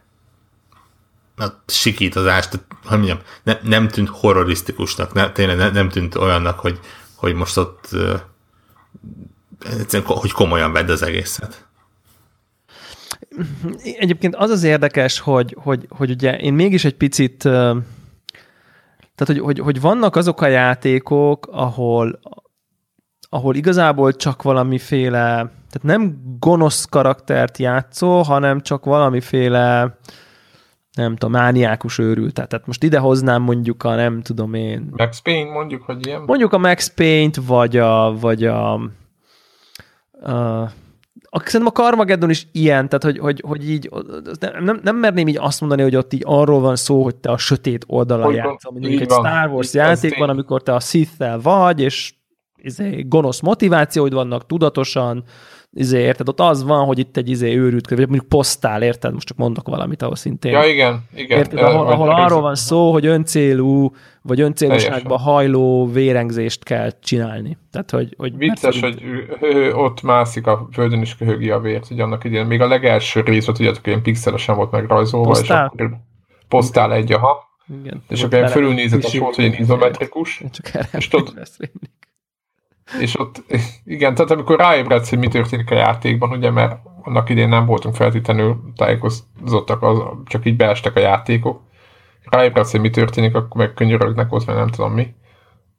a sikítozást, hogy mondjam, ne, nem tűnt horrorisztikusnak, ne, tényleg ne, nem tűnt olyannak, hogy, hogy most ott hogy komolyan vedd az egészet. Egyébként az az érdekes, hogy, hogy, hogy ugye én mégis egy picit, tehát hogy, hogy, hogy vannak azok a játékok, ahol, ahol igazából csak valamiféle, tehát nem gonosz karaktert játszol, hanem csak valamiféle nem tudom, mániákus őrült. Tehát most ide hoznám mondjuk a, nem tudom én... Max Payne mondjuk, hogy ilyen? Mondjuk a Max Payne-t, vagy a, vagy a, a a, szerintem a Carmageddon is ilyen, tehát hogy, hogy, hogy így nem, nem, nem merném így azt mondani, hogy ott így arról van szó, hogy te a sötét oldalon játszol. Mondjuk egy van. Star Wars játék van, amikor te a Sith-tel vagy, és izé, gonosz motivációid vannak tudatosan, izé, érted, ott az van, hogy itt egy izé őrült, vagy mondjuk posztál, érted, most csak mondok valamit, ahol szintén. Ja, igen, igen. Érted, ahol, ahol arról van szó, hogy öncélú, vagy öncélúságba hajló vérengzést kell csinálni. Tehát, hogy, hogy Vicces, hogy ő, ott mászik a földön is köhögi a vért, hogy annak idén. Még a legelső rész volt, tudjátok, ilyen pixelesen volt megrajzolva, posztál? és akkor posztál egy, aha. Igen. És akkor ilyen fölülnézetes volt, hogy ilyen izometrikus. Csak erre és tudod, és ott, igen, tehát amikor ráébredsz, hogy mi történik a játékban, ugye, mert annak idén nem voltunk feltétlenül tájékozottak, az, csak így beestek a játékok, ráébredsz, hogy mi történik, akkor meg könyörögnek ott, vagy nem tudom mi,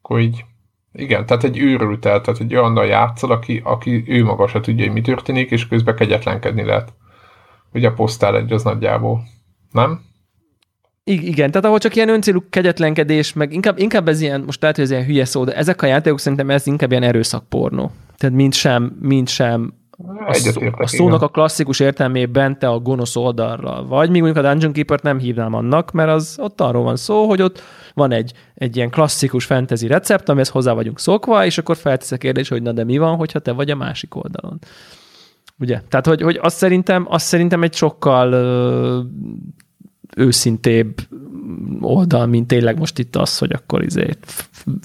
akkor így, igen, tehát egy őrült el, tehát egy olyannal játszol, aki, aki ő maga se tudja, hogy mi történik, és közben kegyetlenkedni lehet. Ugye a posztál egy az nagyjából. Nem? Igen, tehát ahol csak ilyen öncélú kegyetlenkedés, meg inkább, inkább ez ilyen, most lehet, hogy ez ilyen hülye szó, de ezek a játékok szerintem ez inkább ilyen erőszakpornó. Tehát mint sem, mint sem a, szó, a szónak a klasszikus értelmében te a gonosz oldalra vagy, míg mondjuk a Dungeon Keeper-t nem hívnám annak, mert az ott arról van szó, hogy ott van egy, egy ilyen klasszikus fantasy recept, amihez hozzá vagyunk szokva, és akkor feltesz a kérdés, hogy na de mi van, hogyha te vagy a másik oldalon. Ugye? Tehát, hogy, hogy azt, szerintem, azt szerintem egy sokkal őszintébb oldal, mint tényleg most itt az, hogy akkor izé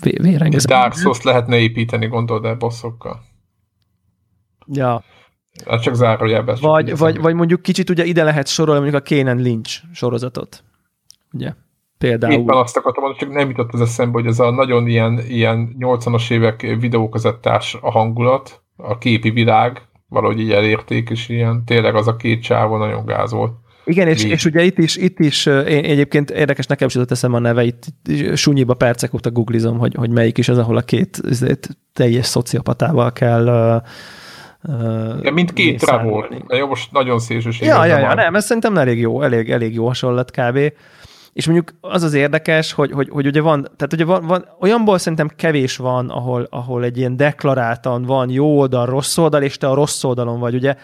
vérengezem. Dark Souls lehetne építeni, gondolod el bosszokkal? Ja. Hát csak zárójelben. Vagy, vagy, vagy mondjuk kicsit ugye ide lehet sorolni mondjuk a Kane Lynch sorozatot. Ugye? Például. Éppen azt akartam mondani, csak nem jutott az eszembe, hogy ez a nagyon ilyen, ilyen 80-as évek videókazettás a hangulat, a képi világ, valahogy így elérték, és ilyen tényleg az a két csávó nagyon gáz volt. Igen, és, és ugye itt is, itt is én egyébként érdekes, nekem sem teszem a neve, itt sunyiba percek óta googlizom, hogy, hogy melyik is az, ahol a két ezért, teljes szociopatával kell uh, mint két Trevor. Jó, most nagyon szélsőséges. Ja, ja, ja, nem, ez szerintem elég jó, elég, elég jó hasonlat kb. És mondjuk az az érdekes, hogy, hogy, hogy ugye van, tehát ugye van, van, olyanból szerintem kevés van, ahol, ahol egy ilyen deklaráltan van jó oldal, rossz oldal, és te a rossz oldalon vagy. Ugye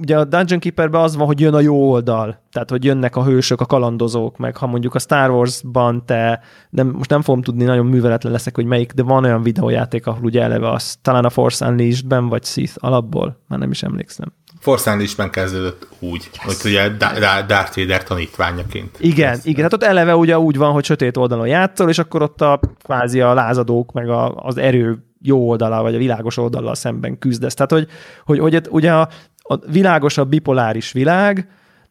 ugye a Dungeon Keeperben az van, hogy jön a jó oldal, tehát hogy jönnek a hősök, a kalandozók, meg ha mondjuk a Star Wars-ban te, nem, most nem fogom tudni, nagyon műveletlen leszek, hogy melyik, de van olyan videójáték, ahol ugye eleve az, talán a Force Unleashed-ben, vagy Sith alapból, már nem is emlékszem. Force Unleashed-ben kezdődött úgy, yes. hogy ugye Darth Vader tanítványaként. Igen, Ezt igen, hát ott eleve ugye úgy van, hogy sötét oldalon játszol, és akkor ott a kvázi a lázadók, meg a, az erő jó oldala, vagy a világos oldallal szemben küzdesz. Tehát, hogy, hogy, hogy ugye a, a világosabb bipoláris világ,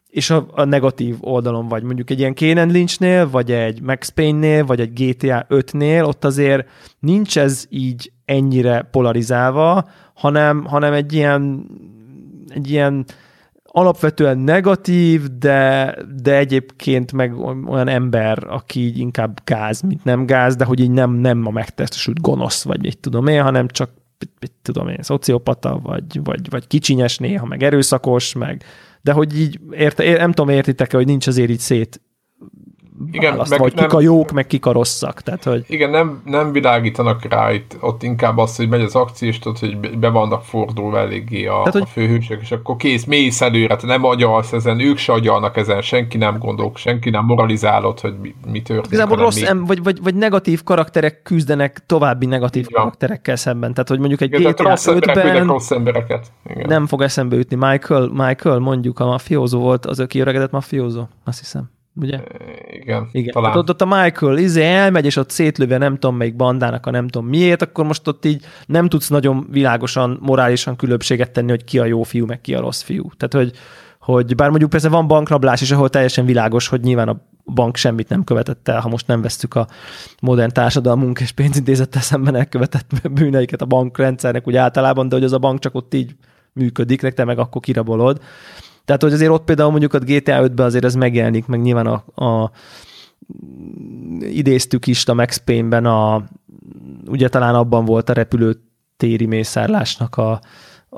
és a, a negatív oldalon vagy. Mondjuk egy ilyen Kane Lynchnél, vagy egy Max Payne-nél, vagy egy GTA 5-nél, ott azért nincs ez így ennyire polarizálva, hanem, hanem egy ilyen, egy ilyen alapvetően negatív, de, de egyébként meg olyan ember, aki így inkább gáz, mint nem gáz, de hogy így nem, nem a megtestesült gonosz, vagy mit tudom én, hanem csak mit, tudom én, szociopata, vagy, vagy, vagy kicsinyes néha, meg erőszakos, meg de hogy így, érte, nem tudom, értitek-e, hogy nincs azért így szét igen, meg vagy nem, kik a jók, meg kik a rosszak. Tehát, hogy... Igen, nem, nem világítanak rá itt, ott inkább az, hogy megy az akció, és tudod, hogy be vannak fordulva eléggé a, Tehát, hogy... a főhősök, és akkor kész, mész előre, te nem agyalsz ezen, ők se agyalnak ezen, senki nem gondol, senki nem moralizálod, hogy mi, mi történik. Igazából rossz, mi... em, vagy, vagy, vagy negatív karakterek küzdenek további negatív ja. karakterekkel szemben. Tehát, hogy mondjuk egy GTA rossz emberek rossz embereket. Igen. Nem fog eszembe ütni. Michael, Michael mondjuk a mafiózó volt, az aki öregedett mafiózó, azt hiszem ugye? Igen, Igen. talán. ott, ott a Michael izé elmegy, és ott szétlőve nem tudom melyik bandának a nem tudom miért, akkor most ott így nem tudsz nagyon világosan, morálisan különbséget tenni, hogy ki a jó fiú, meg ki a rossz fiú. Tehát, hogy, hogy bár mondjuk persze van bankrablás is, ahol teljesen világos, hogy nyilván a bank semmit nem követett el, ha most nem vesztük a modern társadalmunk és pénzintézettel szemben elkövetett bűneiket a bankrendszernek úgy általában, de hogy az a bank csak ott így működik, te meg akkor kirabolod. Tehát, hogy azért ott például mondjuk a GTA 5-ben azért ez megjelenik, meg nyilván a, a idéztük is a Max Payne-ben a, ugye talán abban volt a repülőtéri mészárlásnak a,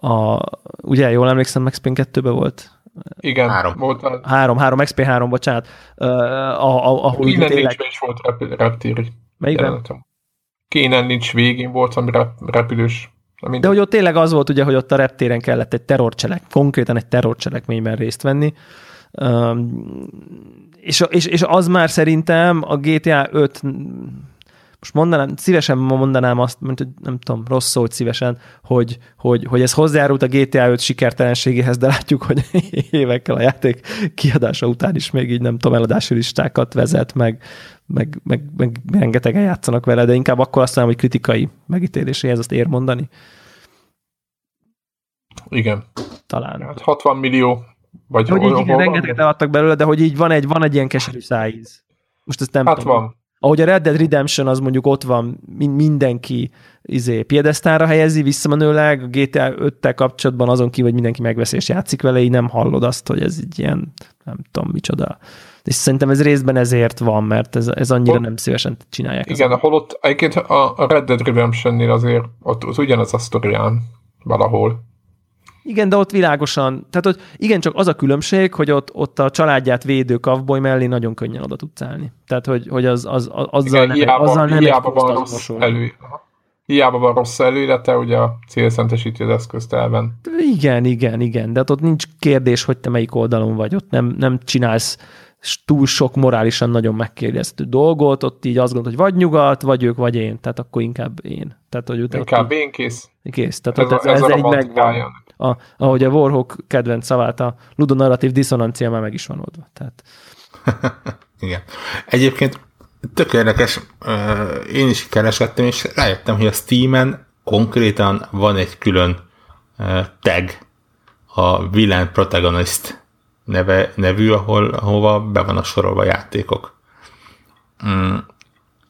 a ugye jól emlékszem, Max Payne 2-ben volt? Igen, három. Volt a... Három, három, XP 3, bocsánat. Uh, ahol Kénen tényleg... nincs is volt reptéri. Melyikben? Kénen nincs végén volt, ami repülős de hogy ott tényleg az volt ugye, hogy ott a reptéren kellett egy terrorcselek, konkrétan egy terrorcselekményben részt venni. Um, és, és, és az már szerintem a GTA 5 most mondanám, szívesen mondanám azt, mint, hogy nem tudom, rossz szót szívesen, hogy, hogy, hogy ez hozzájárult a GTA 5 sikertelenségéhez, de látjuk, hogy évekkel a játék kiadása után is még így nem tudom, eladási listákat vezet, meg, meg, meg, meg rengetegen játszanak vele, de inkább akkor azt mondom, hogy kritikai megítéléséhez azt ér mondani. Igen. Talán. Hát 60 millió. Vagy hogy így, igen, rengeteget eladtak belőle, de hogy így van egy, van egy ilyen keserű szájíz. Most ezt nem hát tudom. van. Ahogy a Red Dead Redemption az mondjuk ott van, mindenki izé, piedesztára helyezi visszamenőleg, a GTA 5-tel kapcsolatban azon kívül, hogy mindenki megveszi és játszik vele, így nem hallod azt, hogy ez egy ilyen, nem tudom micsoda és szerintem ez részben ezért van, mert ez, ez annyira nem szívesen csinálják. Igen, holott egyébként a Red Dead Redemption-nél azért ott, ott ugyanaz a sztorián valahol. Igen, de ott világosan, tehát ott igen, csak az a különbség, hogy ott, ott a családját védő kavboly mellé nagyon könnyen oda tudsz állni. Tehát, hogy, hogy az, az, az azzal, igen, nem, hiába, azzal nem hiába egy van rossz elő, Hiába van rossz előlete, ugye a célszentesíti az eszközt elven. Igen, igen, igen, de ott nincs kérdés, hogy te melyik oldalon vagy, ott nem, nem csinálsz túl sok morálisan nagyon megkérdeztő dolgot, ott így azt gondolod, hogy vagy nyugat, vagy ők, vagy én, tehát akkor inkább én. Tehát, hogy inkább én kész. Kész, tehát ez, ott ez, ez, ez egy megvan. A, ahogy a Warhawk kedvenc szavát, a ludonarratív diszonancia már meg is van oldva. Tehát. Igen. Egyébként tök érdekes, én is keresgettem, és rájöttem, hogy a Steam-en konkrétan van egy külön tag, a Villain Protagonist neve, nevű, ahol, ahova be van a sorolva játékok. Mm.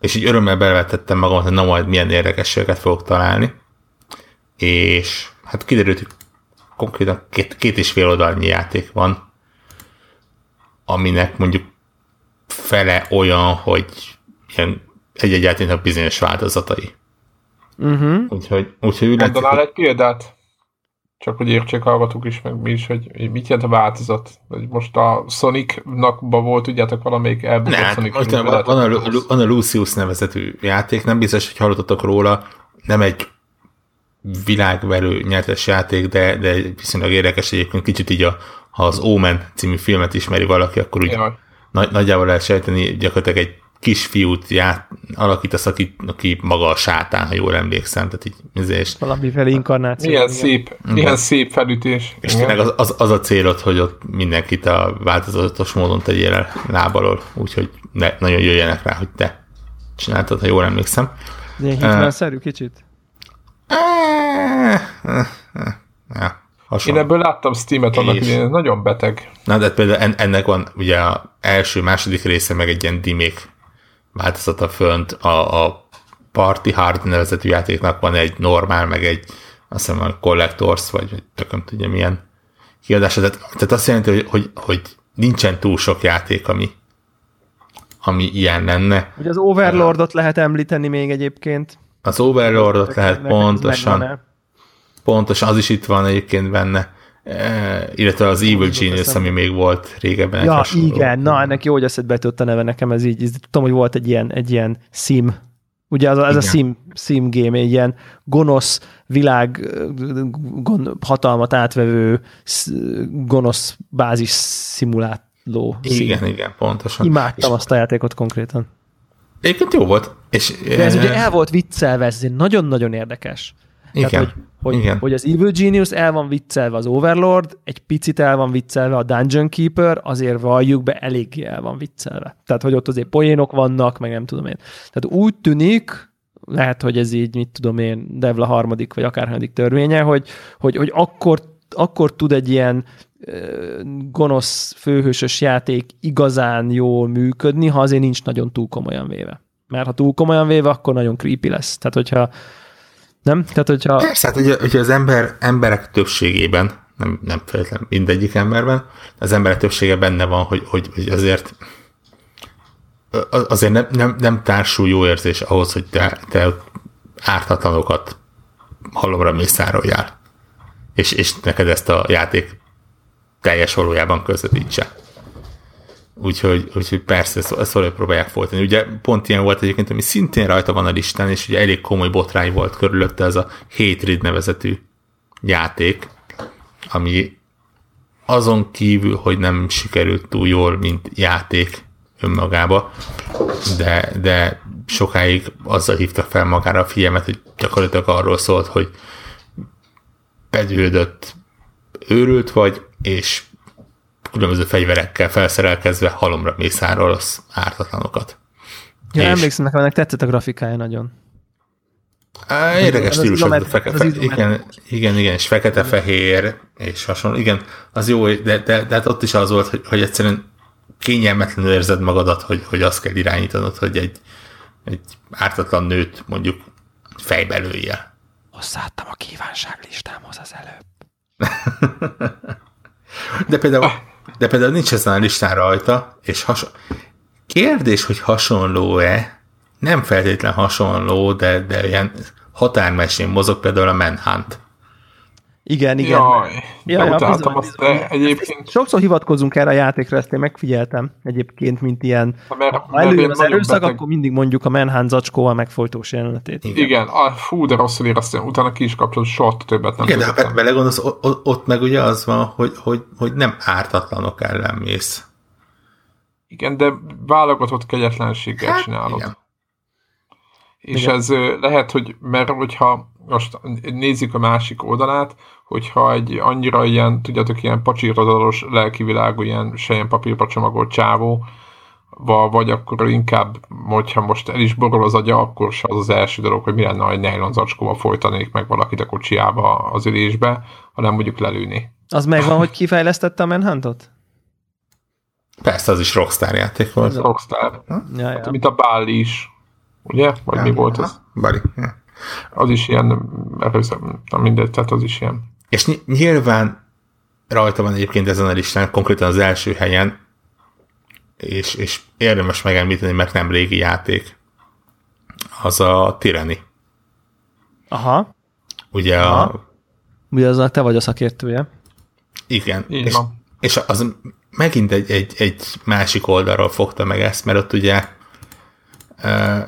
És így örömmel belevetettem magamat, hogy na majd milyen érdekességeket fogok találni. És hát kiderült, hogy konkrétan két, két és fél oldalnyi játék van, aminek mondjuk fele olyan, hogy ilyen egy-egy játéknak bizonyos változatai. Uh-huh. Úgyhogy, úgyhogy úgy egy példát? Csak hogy értsék hallgatók is, meg mi is, hogy mit jelent a változat. Hogy most a Sonicnak volt, tudjátok, valamelyik elbukott ne, Sonic. Most van, van, a, van a Lucius nevezetű játék, nem biztos, hogy hallottatok róla, nem egy világverő nyertes játék, de, de viszonylag érdekes egyébként kicsit így a, ha az Omen című filmet ismeri valaki, akkor úgy nagy, nagyjából lehet sejteni, gyakorlatilag egy kisfiút ját, alakítasz, aki, aki maga a sátán, ha jól emlékszem. Tehát így, ezért, Valamiféle inkarnáció. Milyen szép, milyen szép felütés. És tényleg az, az, az, a célod, hogy ott mindenkit a változatos módon tegyél el lábalól, úgyhogy ne, nagyon jöjjenek rá, hogy te csináltad, ha jól emlékszem. Ilyen hitman-szerű kicsit? Ja, Én ebből láttam Steam-et annak, hogy nagyon beteg. Na, de például ennek van ugye a első, második része, meg egy ilyen dimék változata fönt, a, a Party Hard nevezetű játéknak van egy normál, meg egy azt hiszem a Collectors, vagy tököm tudja milyen kiadása. Tehát, tehát azt jelenti, hogy, hogy, hogy nincsen túl sok játék, ami, ami ilyen lenne. Ugye az Overlordot lehet említeni még egyébként. Az Overlordot lehet pontosan, pontosan, az is itt van egyébként benne, e, illetve az Evil Genius, ami még volt régebben. Ja, igen, na ennek jó, hogy eszedbe jutott a neve nekem, ez így, ez, tudom, hogy volt egy ilyen, egy ilyen sim, ugye az, ez a sim, sim game, egy ilyen gonosz világ gon, hatalmat átvevő gonosz bázis szimuláló. Igen, szín. igen, pontosan. Imádtam és azt a játékot konkrétan. Egyébként jó volt. És, De ez e... ugye el volt viccelve, ez nagyon-nagyon érdekes. Igen. Tehát, hogy, hogy, Igen. hogy az Evil Genius el van viccelve az Overlord, egy picit el van viccelve a Dungeon Keeper, azért valljuk be, eléggé el van viccelve. Tehát, hogy ott azért poénok vannak, meg nem tudom én. Tehát úgy tűnik, lehet, hogy ez így, mit tudom én, Devla harmadik, vagy akárhanyadik törvénye, hogy, hogy, hogy akkor, akkor tud egy ilyen gonosz főhősös játék igazán jól működni, ha azért nincs nagyon túl komolyan véve. Mert ha túl komolyan véve, akkor nagyon creepy lesz. Tehát, hogyha nem? Tehát, hogyha... Persze, hát ugye, ugye az ember, emberek többségében, nem, nem feltétlenül mindegyik emberben, az emberek többsége benne van, hogy, hogy, hogy azért azért nem, nem, nem társul jó érzés ahhoz, hogy te, te ártatlanokat halomra mészároljál. És, és neked ezt a játék teljes valójában közvetítse. Úgyhogy, úgyhogy persze ezt, ezt valahogy próbálják folytani. Ugye pont ilyen volt egyébként, ami szintén rajta van a listán, és ugye elég komoly botrány volt körülötte ez a Hatred nevezetű játék, ami azon kívül, hogy nem sikerült túl jól, mint játék önmagába, de, de sokáig azzal hívta fel magára a figyelmet, hogy gyakorlatilag arról szólt, hogy bedődött őrült vagy, és különböző fegyverekkel felszerelkezve halomra mészárolsz ártatlanokat. Ja, és... emlékszem, nekem ennek tetszett a grafikája nagyon. Á, érdekes stílus, az, fekete, igen, igen, igen, és fekete-fehér, és hasonló, igen, az jó, de, de, de hát ott is az volt, hogy, hogy egyszerűen kényelmetlenül érzed magadat, hogy, hogy azt kell irányítanod, hogy egy, egy ártatlan nőt mondjuk fejbe lője. Hozzáadtam a kívánságlistámhoz az előbb. de például, de például nincs ezen a listán rajta, és has... kérdés, hogy hasonló-e, nem feltétlen hasonló, de, de ilyen határmesén mozog például a Manhunt. Igen, igen. Jaj, ja, ja, azt, de egyébként... Sokszor hivatkozunk erre a játékra, ezt én megfigyeltem egyébként, mint ilyen, mert, ha előjön az erőszak, beteg... akkor mindig mondjuk a Manhunt zacskóval megfojtós jelenetét. Igen, igen a, fú, de rosszul éreztem, utána ki is kapcsolat, soha többet nem Igen, de ha belegondolsz, ott, ott meg ugye az van, hogy, hogy, hogy nem ártatlanok ellen mész. Igen, de válogatott kegyetlenséggel hát, csinálod. Igen. És igen. ez lehet, hogy mert hogyha most nézzük a másik oldalát, hogyha egy annyira ilyen, tudjátok, ilyen pacsírtodalos lelkivilágú, ilyen sején papírba csomagolt csávó, vagy akkor inkább, hogyha most el is borul az agya, akkor se az az első dolog, hogy mi lenne, egy nylon zacskóval folytanék meg valakit a kocsiába az ülésbe, hanem mondjuk lelőni. Az megvan, hogy kifejlesztette a Manhuntot? Persze, az is Rockstar játék volt. Rockstar. Ja, ja. Hát, mint a Báli is. Ugye? Vagy ja, mi volt az? Bali. Ja. Az is ilyen, erőszak, mindegy, tehát az is ilyen. És nyilván rajta van egyébként ezen a listán, konkrétan az első helyen, és, és érdemes megemlíteni, mert nem régi játék, az a Tyranny. Aha. Ugye Aha. a... Ugye az a te vagy a szakértője. Igen. és, és az megint egy, egy, egy másik oldalról fogta meg ezt, mert ott ugye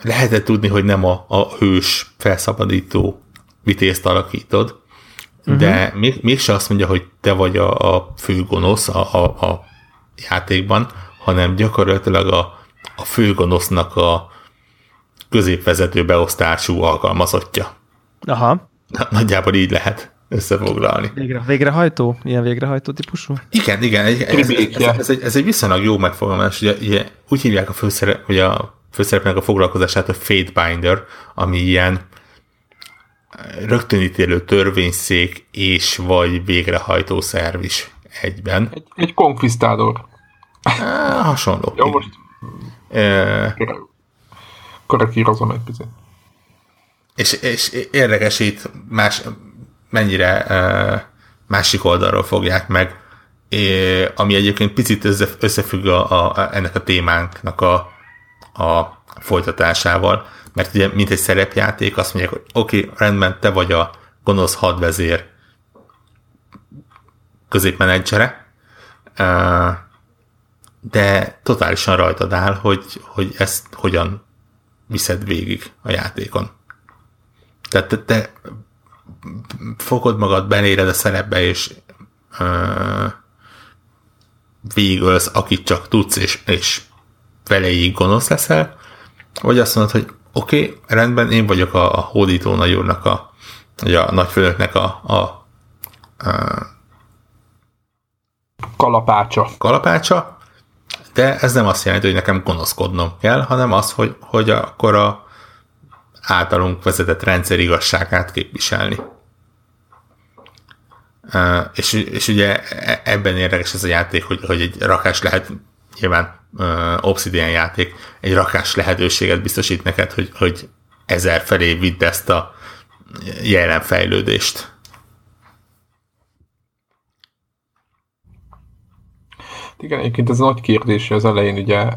lehetett tudni, hogy nem a, a hős felszabadító vitézt alakítod, uh-huh. de még, mégse azt mondja, hogy te vagy a, a fő gonosz a, a, a játékban, hanem gyakorlatilag a, a fő gonosznak a középvezető beosztású alkalmazottja. Aha. Nagyjából így lehet összefoglalni. Végre, végrehajtó? Ilyen végrehajtó típusú? Igen, igen. Egy, ez, ez, ez, ez, egy, ez egy viszonylag jó megfogalmazás. Ugye, ugye, úgy hívják a főszerep, hogy a főszerepnek a foglalkozását a Fatebinder, ami ilyen rögtönítélő törvényszék és vagy végrehajtó szerv is egyben. Egy, egy konkvisztádor. hasonló. Jó, most e... korrekírozom egy picit. És, és érdekes itt más, mennyire e, másik oldalról fogják meg ami egyébként picit összefügg a, a, ennek a témánknak a, a folytatásával, mert ugye mint egy szerepjáték azt mondják, hogy oké, okay, rendben, te vagy a gonosz hadvezér középmenedzsere, de totálisan rajtad áll, hogy, hogy ezt hogyan viszed végig a játékon. Tehát te, te fogod magad, beléred a szerepbe, és uh, végigölsz, akit csak tudsz, és, és veleig gonosz leszel, vagy azt mondod, hogy oké, okay, rendben, én vagyok a, a hódító nagyúrnak, a, vagy a nagyfőnöknek a, a, a kalapácsa. kalapácsa, de ez nem azt jelenti, hogy nekem gonoszkodnom kell, hanem az, hogy, hogy akkor a általunk vezetett rendszer igazságát képviselni. És, és ugye e, ebben érdekes ez a játék, hogy, hogy egy rakás lehet, nyilván uh, Obsidian játék, egy rakás lehetőséget biztosít neked, hogy, hogy ezer felé vidd ezt a jelen fejlődést. Igen, egyébként ez nagy kérdés, az elején ugye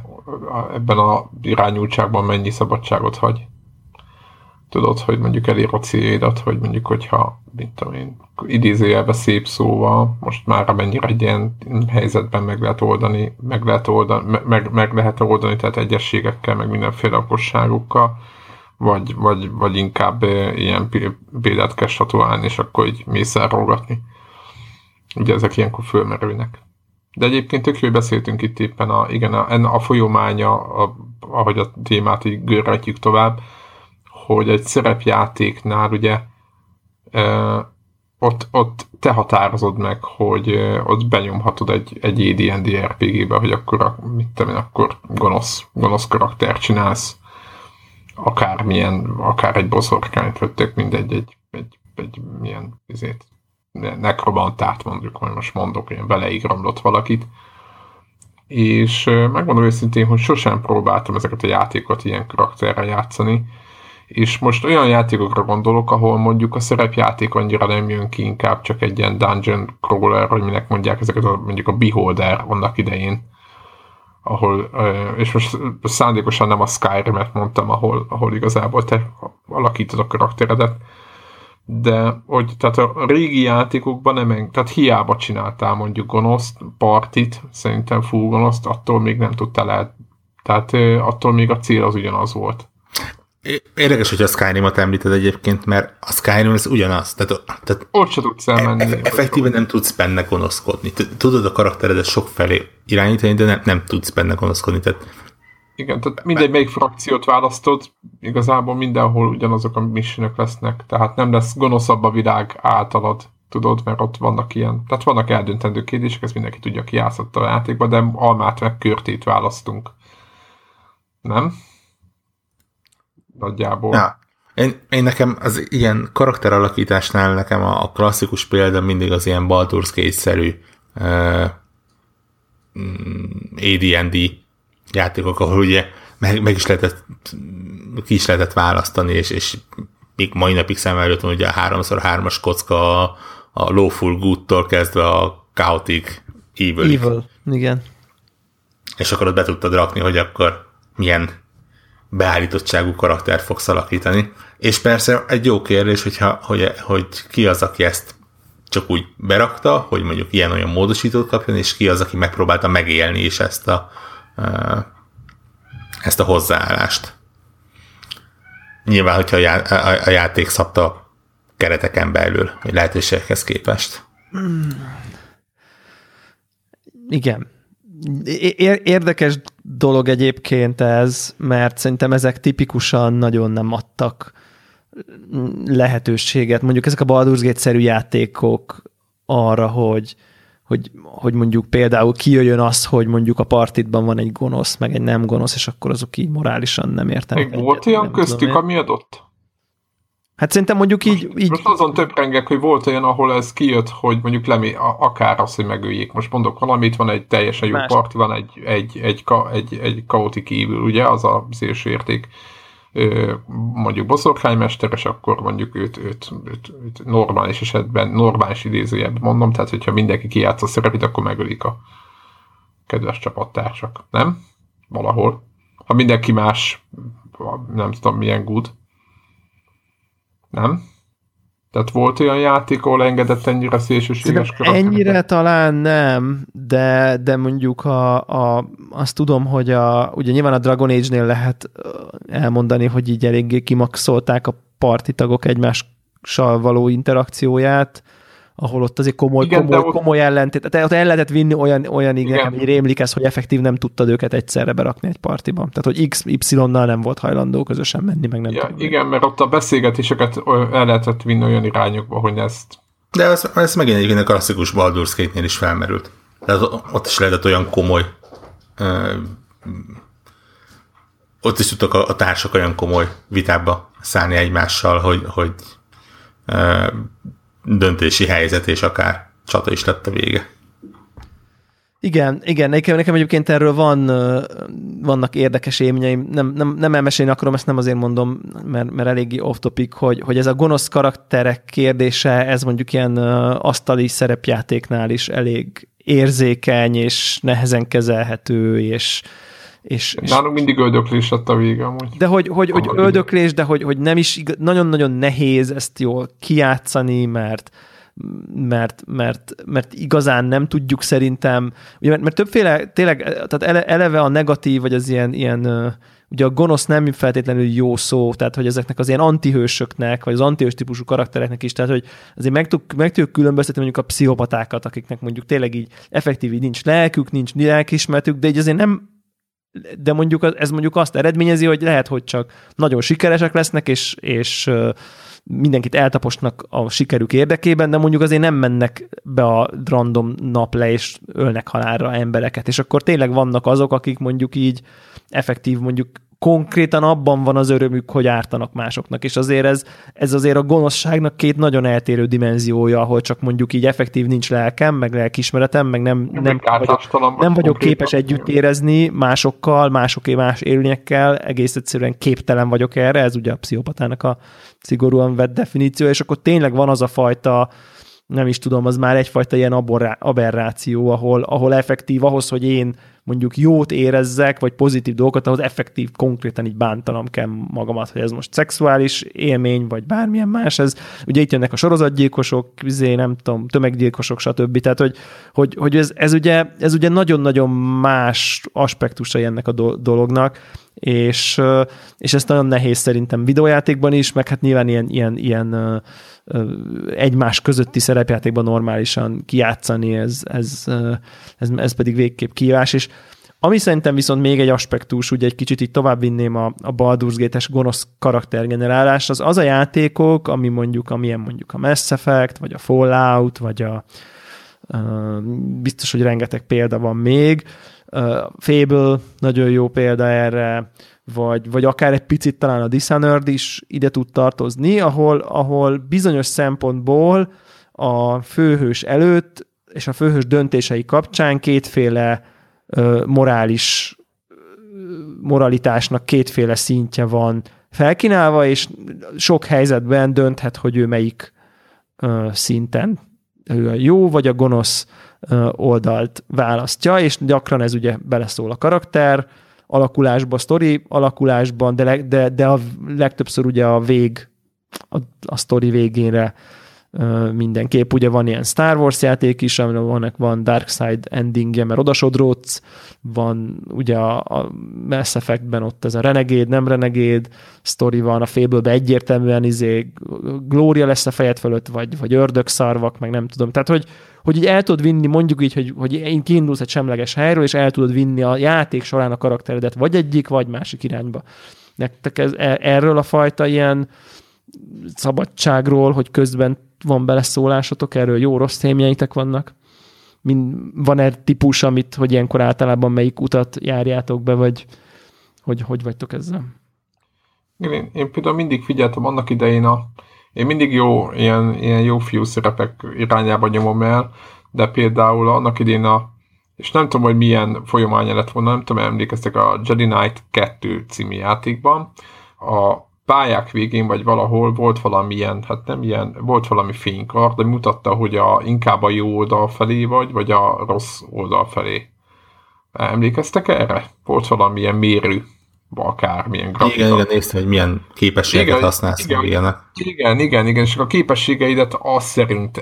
ebben a irányultságban mennyi szabadságot hagy. Tudod, hogy mondjuk elér a céljaidat, hogy mondjuk, hogyha, mint tudom én, idézőjelbe szép szóval, most már mennyire egy ilyen helyzetben meg lehet oldani, meg lehet oldani, meg, meg lehet oldani, tehát egyességekkel, meg mindenféle okosságokkal, vagy, vagy, vagy inkább ilyen példát kell statuálni, és akkor így mész elrogatni. Ugye ezek ilyenkor fölmerülnek. De egyébként tök jó, beszéltünk itt éppen a, igen, a, a folyománya, a, ahogy a témát így görretjük tovább, hogy egy szerepjátéknál ugye ott, ott te határozod meg, hogy ott benyomhatod egy, egy AD&D RPG-be, hogy akkor, mit tudom én, akkor gonosz, gonosz karakter csinálsz, akármilyen, akár egy boszorkányt, vagy tök mindegy, egy, egy, egy milyen izét, nekromantát mondjuk, hogy most mondok, ilyen beleigramlott valakit. És megmondom őszintén, hogy sosem próbáltam ezeket a játékokat ilyen karakterrel játszani, és most olyan játékokra gondolok, ahol mondjuk a szerepjáték annyira nem jön ki, inkább csak egy ilyen dungeon crawler, vagy minek mondják ezeket a, mondjuk a Beholder annak idején, ahol, és most szándékosan nem a Skyrim-et mondtam, ahol, ahol igazából te alakítod a karakteredet, de hogy tehát a régi játékokban nem, tehát hiába csináltál mondjuk gonoszt, partit, szerintem full gonoszt, attól még nem tudtál el, tehát attól még a cél az ugyanaz volt. Érdekes, hogy a Skyrim-ot említed egyébként, mert a Skyrim ez ugyanaz. Tehát, tehát Ott se tudsz elmenni. Eff- effektíven nem tudsz benne gonoszkodni. Tudod a karakteredet sok felé irányítani, de nem, nem tudsz benne gonoszkodni. Tehát igen, tehát mindegy, melyik frakciót választod, igazából mindenhol ugyanazok a missionök lesznek, tehát nem lesz gonoszabb a világ általad, tudod, mert ott vannak ilyen, tehát vannak eldöntendő kérdések, ezt mindenki tudja, ki játszott a játékba, de almát meg körtét választunk. Nem? Nagyjából. Ja. Én, én nekem az ilyen karakteralakításnál nekem a, a klasszikus példa mindig az ilyen Baldur's Gate-szerű uh, AD&D játékok, ahol ugye meg, meg is lehetett, ki is lehetett választani, és, és még mai napig szem előtt van ugye a 3x3-as kocka a, a Lawful Good-tól kezdve a Chaotic Evil. Evil, igen. És akkor ott be tudtad rakni, hogy akkor milyen beállítottságú karaktert fogsz alakítani. És persze egy jó kérdés, hogyha, hogy, hogy ki az, aki ezt csak úgy berakta, hogy mondjuk ilyen-olyan módosítót kapjon, és ki az, aki megpróbálta megélni is ezt a, ezt a hozzáállást. Nyilván, hogyha a, já- a, a játék szabta kereteken belül, vagy lehetőségekhez képest. Hmm. Igen. Érdekes dolog egyébként ez, mert szerintem ezek tipikusan nagyon nem adtak lehetőséget. Mondjuk ezek a Baldur's Gate-szerű játékok arra, hogy, hogy, hogy mondjuk például kijöjjön az, hogy mondjuk a partitban van egy gonosz, meg egy nem gonosz, és akkor azok így morálisan nem értenek. Még volt ilyen köztük, ami adott? Hát szerintem mondjuk így... Most, így... most azon rengek, hogy volt olyan, ahol ez kijött, hogy mondjuk lemé, akár az, hogy megöljék. Most mondok valamit, van egy teljesen jó Más. parti, van egy, egy, egy, egy, egy, egy kaotik evil, ugye, az a szélső érték. mondjuk boszorkánymester, és akkor mondjuk őt, őt, őt, őt normális esetben, normális idézőjebb mondom, tehát hogyha mindenki kijátsza a szerepét, akkor megölik a kedves csapattársak. Nem? Valahol. Ha mindenki más, nem tudom milyen good. Nem? Tehát volt olyan játék, ahol engedett ennyire szélsőséges Ennyire talán nem, de, de mondjuk a, a, azt tudom, hogy a, ugye nyilván a Dragon Age-nél lehet elmondani, hogy így eléggé kimaxolták a parti tagok egymással való interakcióját, ahol ott azért komoly, igen, komoly, ott... komoly ellentét, tehát ott el lehetett vinni olyan, olyan igen, hogy rémlik ez, hogy effektív nem tudtad őket egyszerre berakni egy partiban. Tehát, hogy X, Y-nal nem volt hajlandó közösen menni, meg nem ja, Igen, mert ott a beszélgetéseket el lehetett vinni olyan irányokba, hogy ezt... De ez, ez megint egyébként a klasszikus Baldur's Gate-nél is felmerült. Tehát ott is lehetett olyan komoly ö, ott is tudtak a, a társak olyan komoly vitába szállni egymással, hogy, hogy ö, döntési helyzet, és akár csata is lett a vége. Igen, igen, nekem, nekem egyébként erről van, vannak érdekes élményeim, nem, nem, nem elmesélni akarom, ezt nem azért mondom, mert, mert eléggé off-topic, hogy, hogy ez a gonosz karakterek kérdése, ez mondjuk ilyen asztali szerepjátéknál is elég érzékeny, és nehezen kezelhető, és, és, és Nálunk mindig öldöklés lett a vége amúgy. De hogy, hogy, hogy öldöklés, de hogy, hogy nem is nagyon-nagyon nehéz ezt jól kiátszani, mert mert, mert, mert igazán nem tudjuk szerintem, ugye, mert, mert többféle, tényleg, tehát eleve a negatív, vagy az ilyen, ilyen ugye a gonosz nem feltétlenül jó szó, tehát hogy ezeknek az ilyen antihősöknek, vagy az antihős típusú karaktereknek is, tehát hogy azért meg, tud, meg tudjuk különböztetni mondjuk a pszichopatákat, akiknek mondjuk tényleg így effektív így nincs lelkük, nincs lelkismertük, de így azért nem de mondjuk ez mondjuk azt eredményezi, hogy lehet, hogy csak nagyon sikeresek lesznek, és, és mindenkit eltaposnak a sikerük érdekében, de mondjuk azért nem mennek be a random nap le, és ölnek halálra embereket. És akkor tényleg vannak azok, akik mondjuk így effektív mondjuk konkrétan abban van az örömük, hogy ártanak másoknak, és azért ez, ez azért a gonoszságnak két nagyon eltérő dimenziója, ahol csak mondjuk így effektív nincs lelkem, meg lelkismeretem, meg nem, nem, nem vagyok, nem vagyok képes együtt érezni másokkal, másoké más élményekkel, egész egyszerűen képtelen vagyok erre, ez ugye a pszichopatának a szigorúan vett definíció, és akkor tényleg van az a fajta nem is tudom, az már egyfajta ilyen aberráció, ahol, ahol effektív ahhoz, hogy én mondjuk jót érezzek, vagy pozitív dolgokat, ahhoz effektív, konkrétan így bántanom kell magamat, hogy ez most szexuális élmény, vagy bármilyen más. Ez, ugye itt jönnek a sorozatgyilkosok, vizé, nem tudom, tömeggyilkosok, stb. Tehát, hogy, hogy, hogy ez, ez, ugye, ez ugye nagyon-nagyon más aspektusai ennek a dolognak, és, és ezt nagyon nehéz szerintem videójátékban is, meg hát nyilván ilyen, ilyen, ilyen egymás közötti szerepjátékban normálisan kijátszani, ez, ez, ez, ez pedig végképp kívás, és ami szerintem viszont még egy aspektus, ugye egy kicsit így tovább vinném a, a Baldur's Gate-es gonosz karaktergenerálás, az az a játékok, ami mondjuk, amilyen mondjuk a Mass Effect, vagy a Fallout, vagy a biztos, hogy rengeteg példa van még, Fable nagyon jó példa erre, vagy, vagy akár egy picit talán a Dishonored is ide tud tartozni, ahol, ahol bizonyos szempontból a főhős előtt és a főhős döntései kapcsán kétféle ö, morális moralitásnak kétféle szintje van felkínálva, és sok helyzetben dönthet, hogy ő melyik ö, szinten ő a jó vagy a gonosz oldalt választja, és gyakran ez ugye beleszól a karakter alakulásba, sztori alakulásban, de, de, de a legtöbbször ugye a vég, a, a sztori végénre mindenképp. Ugye van ilyen Star Wars játék is, aminek van, van Dark Side endingje, mert odasodródsz, van ugye a, a Mass Effectben ott ez a Renegade, nem Renegade sztori van, a fable egyértelműen izé Glória lesz a fejed fölött, vagy, vagy ördögszarvak, meg nem tudom. Tehát, hogy, hogy így el tudod vinni, mondjuk így, hogy, hogy én kiindulsz egy semleges helyről, és el tudod vinni a játék során a karakteredet vagy egyik, vagy másik irányba. Nektek ez, e, erről a fajta ilyen szabadságról, hogy közben van beleszólásotok, erről jó-rossz témjeitek vannak? van egy típus, amit, hogy ilyenkor általában melyik utat járjátok be, vagy hogy, hogy vagytok ezzel? Én, én például mindig figyeltem annak idején a én mindig jó, ilyen, ilyen jó fiú szerepek irányába nyomom el, de például annak idén a és nem tudom, hogy milyen folyamánya lett volna, nem tudom, emlékeztek a Jedi Knight 2 című játékban, a pályák végén, vagy valahol volt valamilyen, hát nem ilyen, volt valami fénykar, de mutatta, hogy a, inkább a jó oldal felé vagy, vagy a rossz oldal felé. Emlékeztek erre? Volt valamilyen mérő, akármilyen grafika. Igen, igen, néztem, hogy milyen képességeket igen, használsz igen, ilyenek. Igen, igen, igen, és a képességeidet az szerint,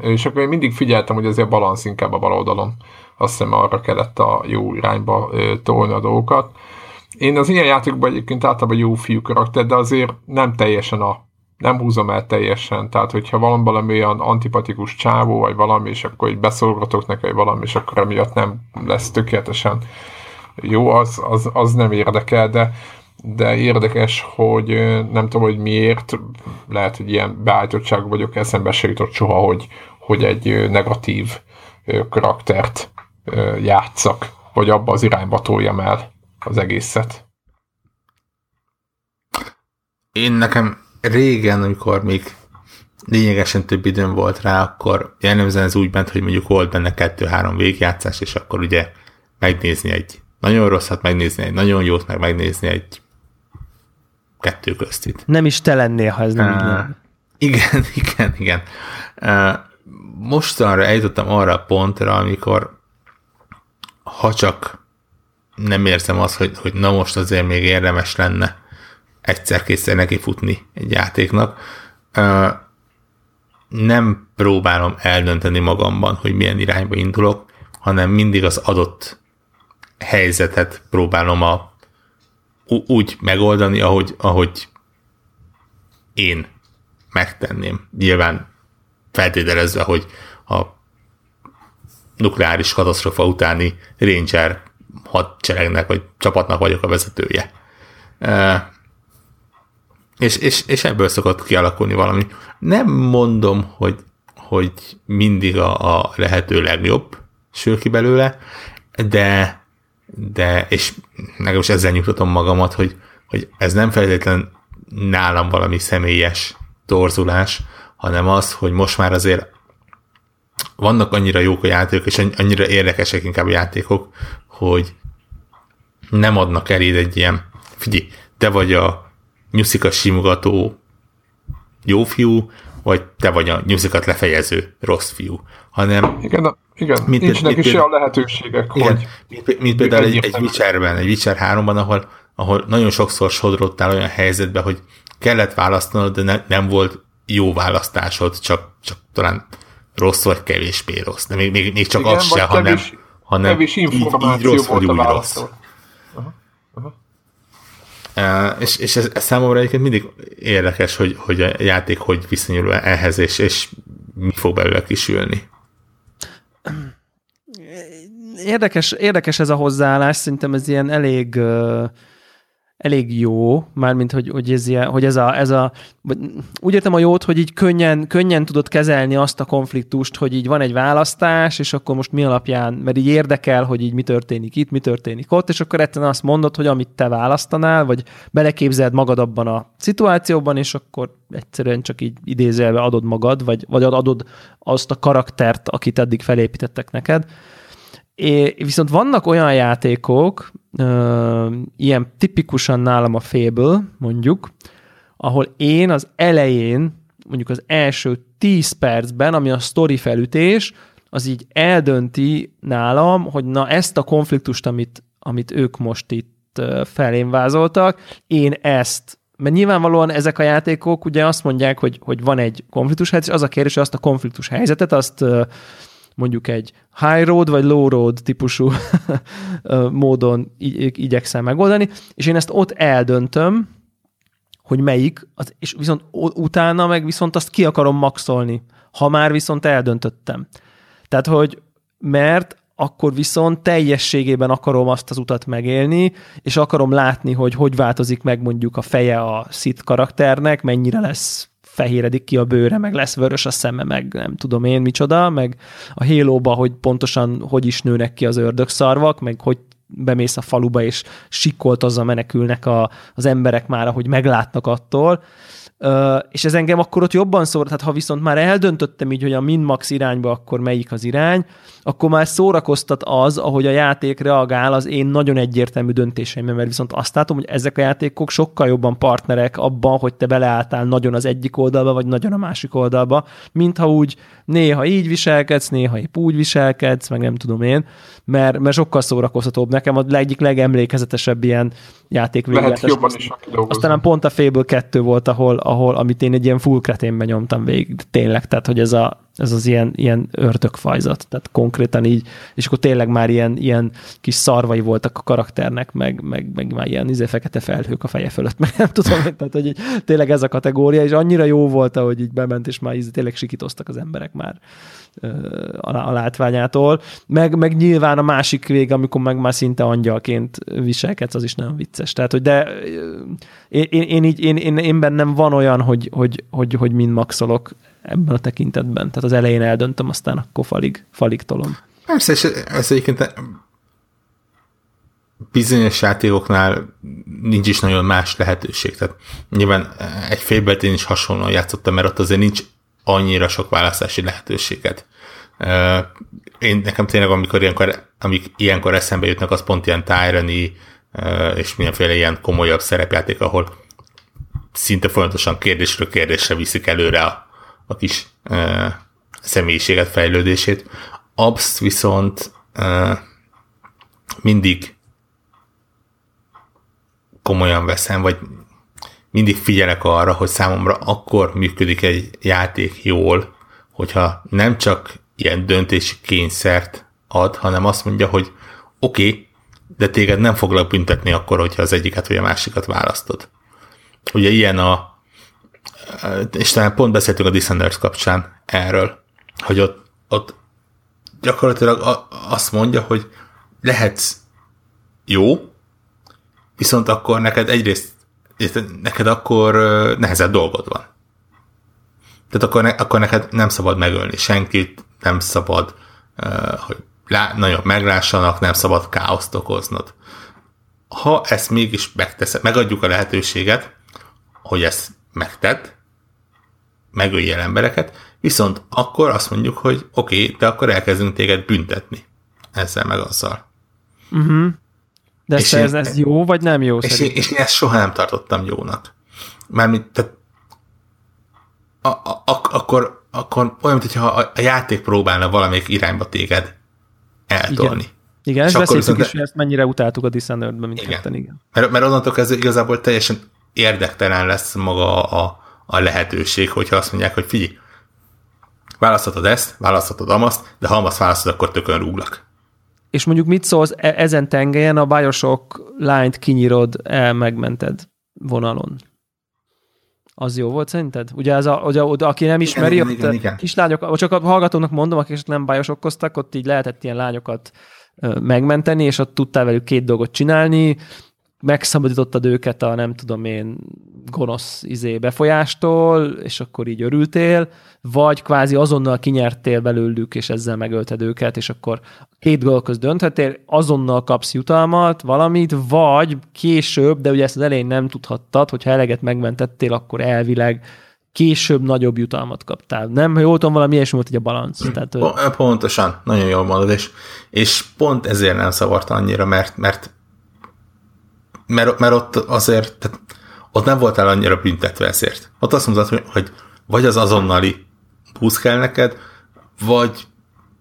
és akkor én mindig figyeltem, hogy azért a balansz inkább a bal oldalon. Azt hiszem arra kellett a jó irányba tolni a dolgokat én az ilyen játékban egyébként általában jó fiú karakter, de azért nem teljesen a nem húzom el teljesen, tehát hogyha van valami olyan antipatikus csávó, vagy valami, és akkor így beszolgatok neki, vagy valami, és akkor emiatt nem lesz tökéletesen jó, az, az, az nem érdekel, de, de érdekes, hogy nem tudom, hogy miért, lehet, hogy ilyen beállítottság vagyok, eszembe se jutott soha, hogy, hogy egy negatív karaktert játszak, vagy abba az irányba toljam el az egészet. Én nekem régen, amikor még lényegesen több időm volt rá, akkor jellemzően ez úgy ment, hogy mondjuk volt benne kettő-három végjátszás, és akkor ugye megnézni egy nagyon rosszat, megnézni egy nagyon jót, meg megnézni egy kettő köztit. Nem is te lennél, ha ez nem uh, így lenne. Igen, igen, igen. Uh, mostanra eljutottam arra a pontra, amikor ha csak nem érzem azt, hogy, hogy na most azért még érdemes lenne egyszer kétszer neki futni egy játéknak. Nem próbálom eldönteni magamban, hogy milyen irányba indulok, hanem mindig az adott helyzetet próbálom a, úgy megoldani, ahogy, ahogy én megtenném. Nyilván feltételezve, hogy a nukleáris katasztrofa utáni Ranger hadseregnek, vagy csapatnak vagyok a vezetője. E, és, és, és ebből szokott kialakulni valami. Nem mondom, hogy, hogy mindig a, a lehető legjobb sül ki belőle, de, de és nekem is ezzel nyugtatom magamat, hogy, hogy ez nem feltétlenül nálam valami személyes torzulás, hanem az, hogy most már azért vannak annyira jók a játékok, és annyira érdekesek inkább a játékok, hogy nem adnak eléd egy ilyen, figyelj, te vagy a nyuszikat simogató jó fiú, vagy te vagy a nyuszikat lefejező rossz fiú, hanem... Igen, igen mint, nincsnek is olyan lehetőségek, igen, hogy... Mint, mint például egy, egy Witcherben, egy Witcher 3-ban, ahol, ahol nagyon sokszor sodrottál olyan helyzetbe, hogy kellett választanod, de ne, nem volt jó választásod, csak, csak talán rossz vagy kevésbé rossz. De még, még, még csak Igen, az se, hanem, hanem kevés információ így, így rossz vagy úgy rossz. Uh, és, és ez, ez számomra egyébként mindig érdekes, hogy, hogy a játék hogy viszonyul ehhez, és, és mi fog belőle kisülni. Érdekes, érdekes ez a hozzáállás, szerintem ez ilyen elég uh, elég jó, mármint, hogy, hogy, ez, ilyen, hogy ez, a, ez a, úgy értem a jót, hogy így könnyen, könnyen tudod kezelni azt a konfliktust, hogy így van egy választás, és akkor most mi alapján, mert így érdekel, hogy így mi történik itt, mi történik ott, és akkor egyszerűen azt mondod, hogy amit te választanál, vagy beleképzeled magad abban a szituációban, és akkor egyszerűen csak így idézelve adod magad, vagy, vagy adod azt a karaktert, akit eddig felépítettek neked. É, viszont vannak olyan játékok, ö, ilyen tipikusan nálam a Fable, mondjuk, ahol én az elején, mondjuk az első 10 percben, ami a story felütés, az így eldönti nálam, hogy na ezt a konfliktust, amit, amit ők most itt felém vázoltak, én ezt. Mert nyilvánvalóan ezek a játékok ugye azt mondják, hogy, hogy van egy konfliktus helyzet, és az a kérdés, hogy azt a konfliktus helyzetet, azt mondjuk egy high road vagy low road típusú módon igy- igyekszem megoldani, és én ezt ott eldöntöm, hogy melyik, az, és viszont utána meg viszont azt ki akarom maxolni, ha már viszont eldöntöttem. Tehát, hogy mert akkor viszont teljességében akarom azt az utat megélni, és akarom látni, hogy hogy változik meg mondjuk a feje a szit karakternek, mennyire lesz fehéredik ki a bőre, meg lesz vörös a szeme, meg nem tudom én micsoda, meg a halo hogy pontosan hogy is nőnek ki az ördögszarvak, meg hogy bemész a faluba, és sikkoltozza menekülnek a, az emberek már, ahogy meglátnak attól. Uh, és ez engem akkor ott jobban szór, tehát ha viszont már eldöntöttem így, hogy a min-max irányba akkor melyik az irány, akkor már szórakoztat az, ahogy a játék reagál az én nagyon egyértelmű döntéseimben, mert viszont azt látom, hogy ezek a játékok sokkal jobban partnerek abban, hogy te beleálltál nagyon az egyik oldalba, vagy nagyon a másik oldalba, mintha úgy néha így viselkedsz, néha épp úgy viselkedsz, meg nem tudom én, mert, mert sokkal szórakoztatóbb. Nekem a egyik legemlékezetesebb ilyen játék Lehet jobban is Aztán pont a Fable 2 volt, ahol, ahol amit én egy ilyen full kreténben nyomtam végig, tényleg, tehát hogy ez, a, ez az ilyen, ilyen ördögfajzat, tehát konkrétan így, és akkor tényleg már ilyen, ilyen kis szarvai voltak a karakternek, meg, meg, meg már ilyen izé fekete felhők a feje fölött, meg nem tudom, tehát hogy így, tényleg ez a kategória, és annyira jó volt, hogy így bement, és már így tényleg sikítoztak az emberek már a, látványától. Meg, meg nyilván a másik vég, amikor meg már szinte angyalként viselkedsz, az is nagyon vicces. Tehát, hogy de én, én, így, én, én, én bennem van olyan, hogy, hogy, hogy, hogy mind maxolok ebben a tekintetben. Tehát az elején eldöntöm, aztán akkor falig, falig tolom. Persze, és ez egyébként bizonyos játékoknál nincs is nagyon más lehetőség. Tehát nyilván egy félbelt én is hasonlóan játszottam, mert ott azért nincs annyira sok választási lehetőséget. Én nekem tényleg, amikor ilyenkor, amik ilyenkor eszembe jutnak, az pont ilyen Tyranny és mindenféle ilyen komolyabb szerepjáték, ahol szinte folyamatosan kérdésről kérdésre viszik előre a, a kis uh, személyiséget, fejlődését. Absz viszont uh, mindig komolyan veszem, vagy mindig figyelek arra, hogy számomra akkor működik egy játék jól, hogyha nem csak ilyen döntési kényszert ad, hanem azt mondja, hogy oké, okay, de téged nem foglak büntetni akkor, hogyha az egyiket vagy a másikat választod. Ugye ilyen a, és talán pont beszéltünk a Dishonored kapcsán erről, hogy ott, ott gyakorlatilag azt mondja, hogy lehetsz jó, viszont akkor neked egyrészt neked akkor nehezebb dolgod van. Tehát akkor, ne, akkor neked nem szabad megölni senkit, nem szabad, hogy lá, nagyon meglássanak, nem szabad káoszt okoznod. Ha ezt mégis megteszed, megadjuk a lehetőséget, hogy ezt megtedd, megöljél embereket, viszont akkor azt mondjuk, hogy oké, okay, de akkor elkezdünk téged büntetni ezzel meg azzal. Uh-huh. De és ez, én, ez jó, vagy nem jó? És én, és én ezt soha nem tartottam jónak. Mármint, tehát a, a, a, akkor, akkor olyan, mintha a, a játék próbálna valamelyik irányba téged eltolni. Igen. Igen, ezt beszéltük is, hogy ezt mennyire utáltuk a Dishonored-ben, mint igen. Ketten, igen. Mert, mert onnantól kezdve igazából teljesen érdektelen lesz maga a, a lehetőség, hogyha azt mondják, hogy figyelj, választhatod ezt, választhatod amaszt, de ha amaszt választod, akkor tökön rúglak. És mondjuk mit szólsz, e- ezen tengelyen a Bioshock lányt kinyírod, el megmented vonalon. Az jó volt szerinted? Ugye, ez a, ugye oda, aki nem ismeri, igen, ott igen, igen. kislányok, csak a hallgatónak mondom, akik nem bajosokkoztak, ott így lehetett ilyen lányokat megmenteni, és ott tudtál velük két dolgot csinálni, megszabadítottad őket a nem tudom én gonosz izé befolyástól, és akkor így örültél, vagy kvázi azonnal kinyertél belőlük, és ezzel megölted őket, és akkor két gól közt dönthetél, azonnal kapsz jutalmat, valamit, vagy később, de ugye ezt az elején nem tudhattad, hogyha eleget megmentettél, akkor elvileg később nagyobb jutalmat kaptál. Nem, ha jól tudom, valami ilyesmi volt, hogy a balansz. Tehát, Pontosan, nagyon jól mondod, és, és pont ezért nem szavart annyira, mert, mert mert, mert ott azért, tehát ott nem voltál annyira büntetve ezért. Ott azt mondtad, hogy, hogy vagy az azonnali busz kell neked, vagy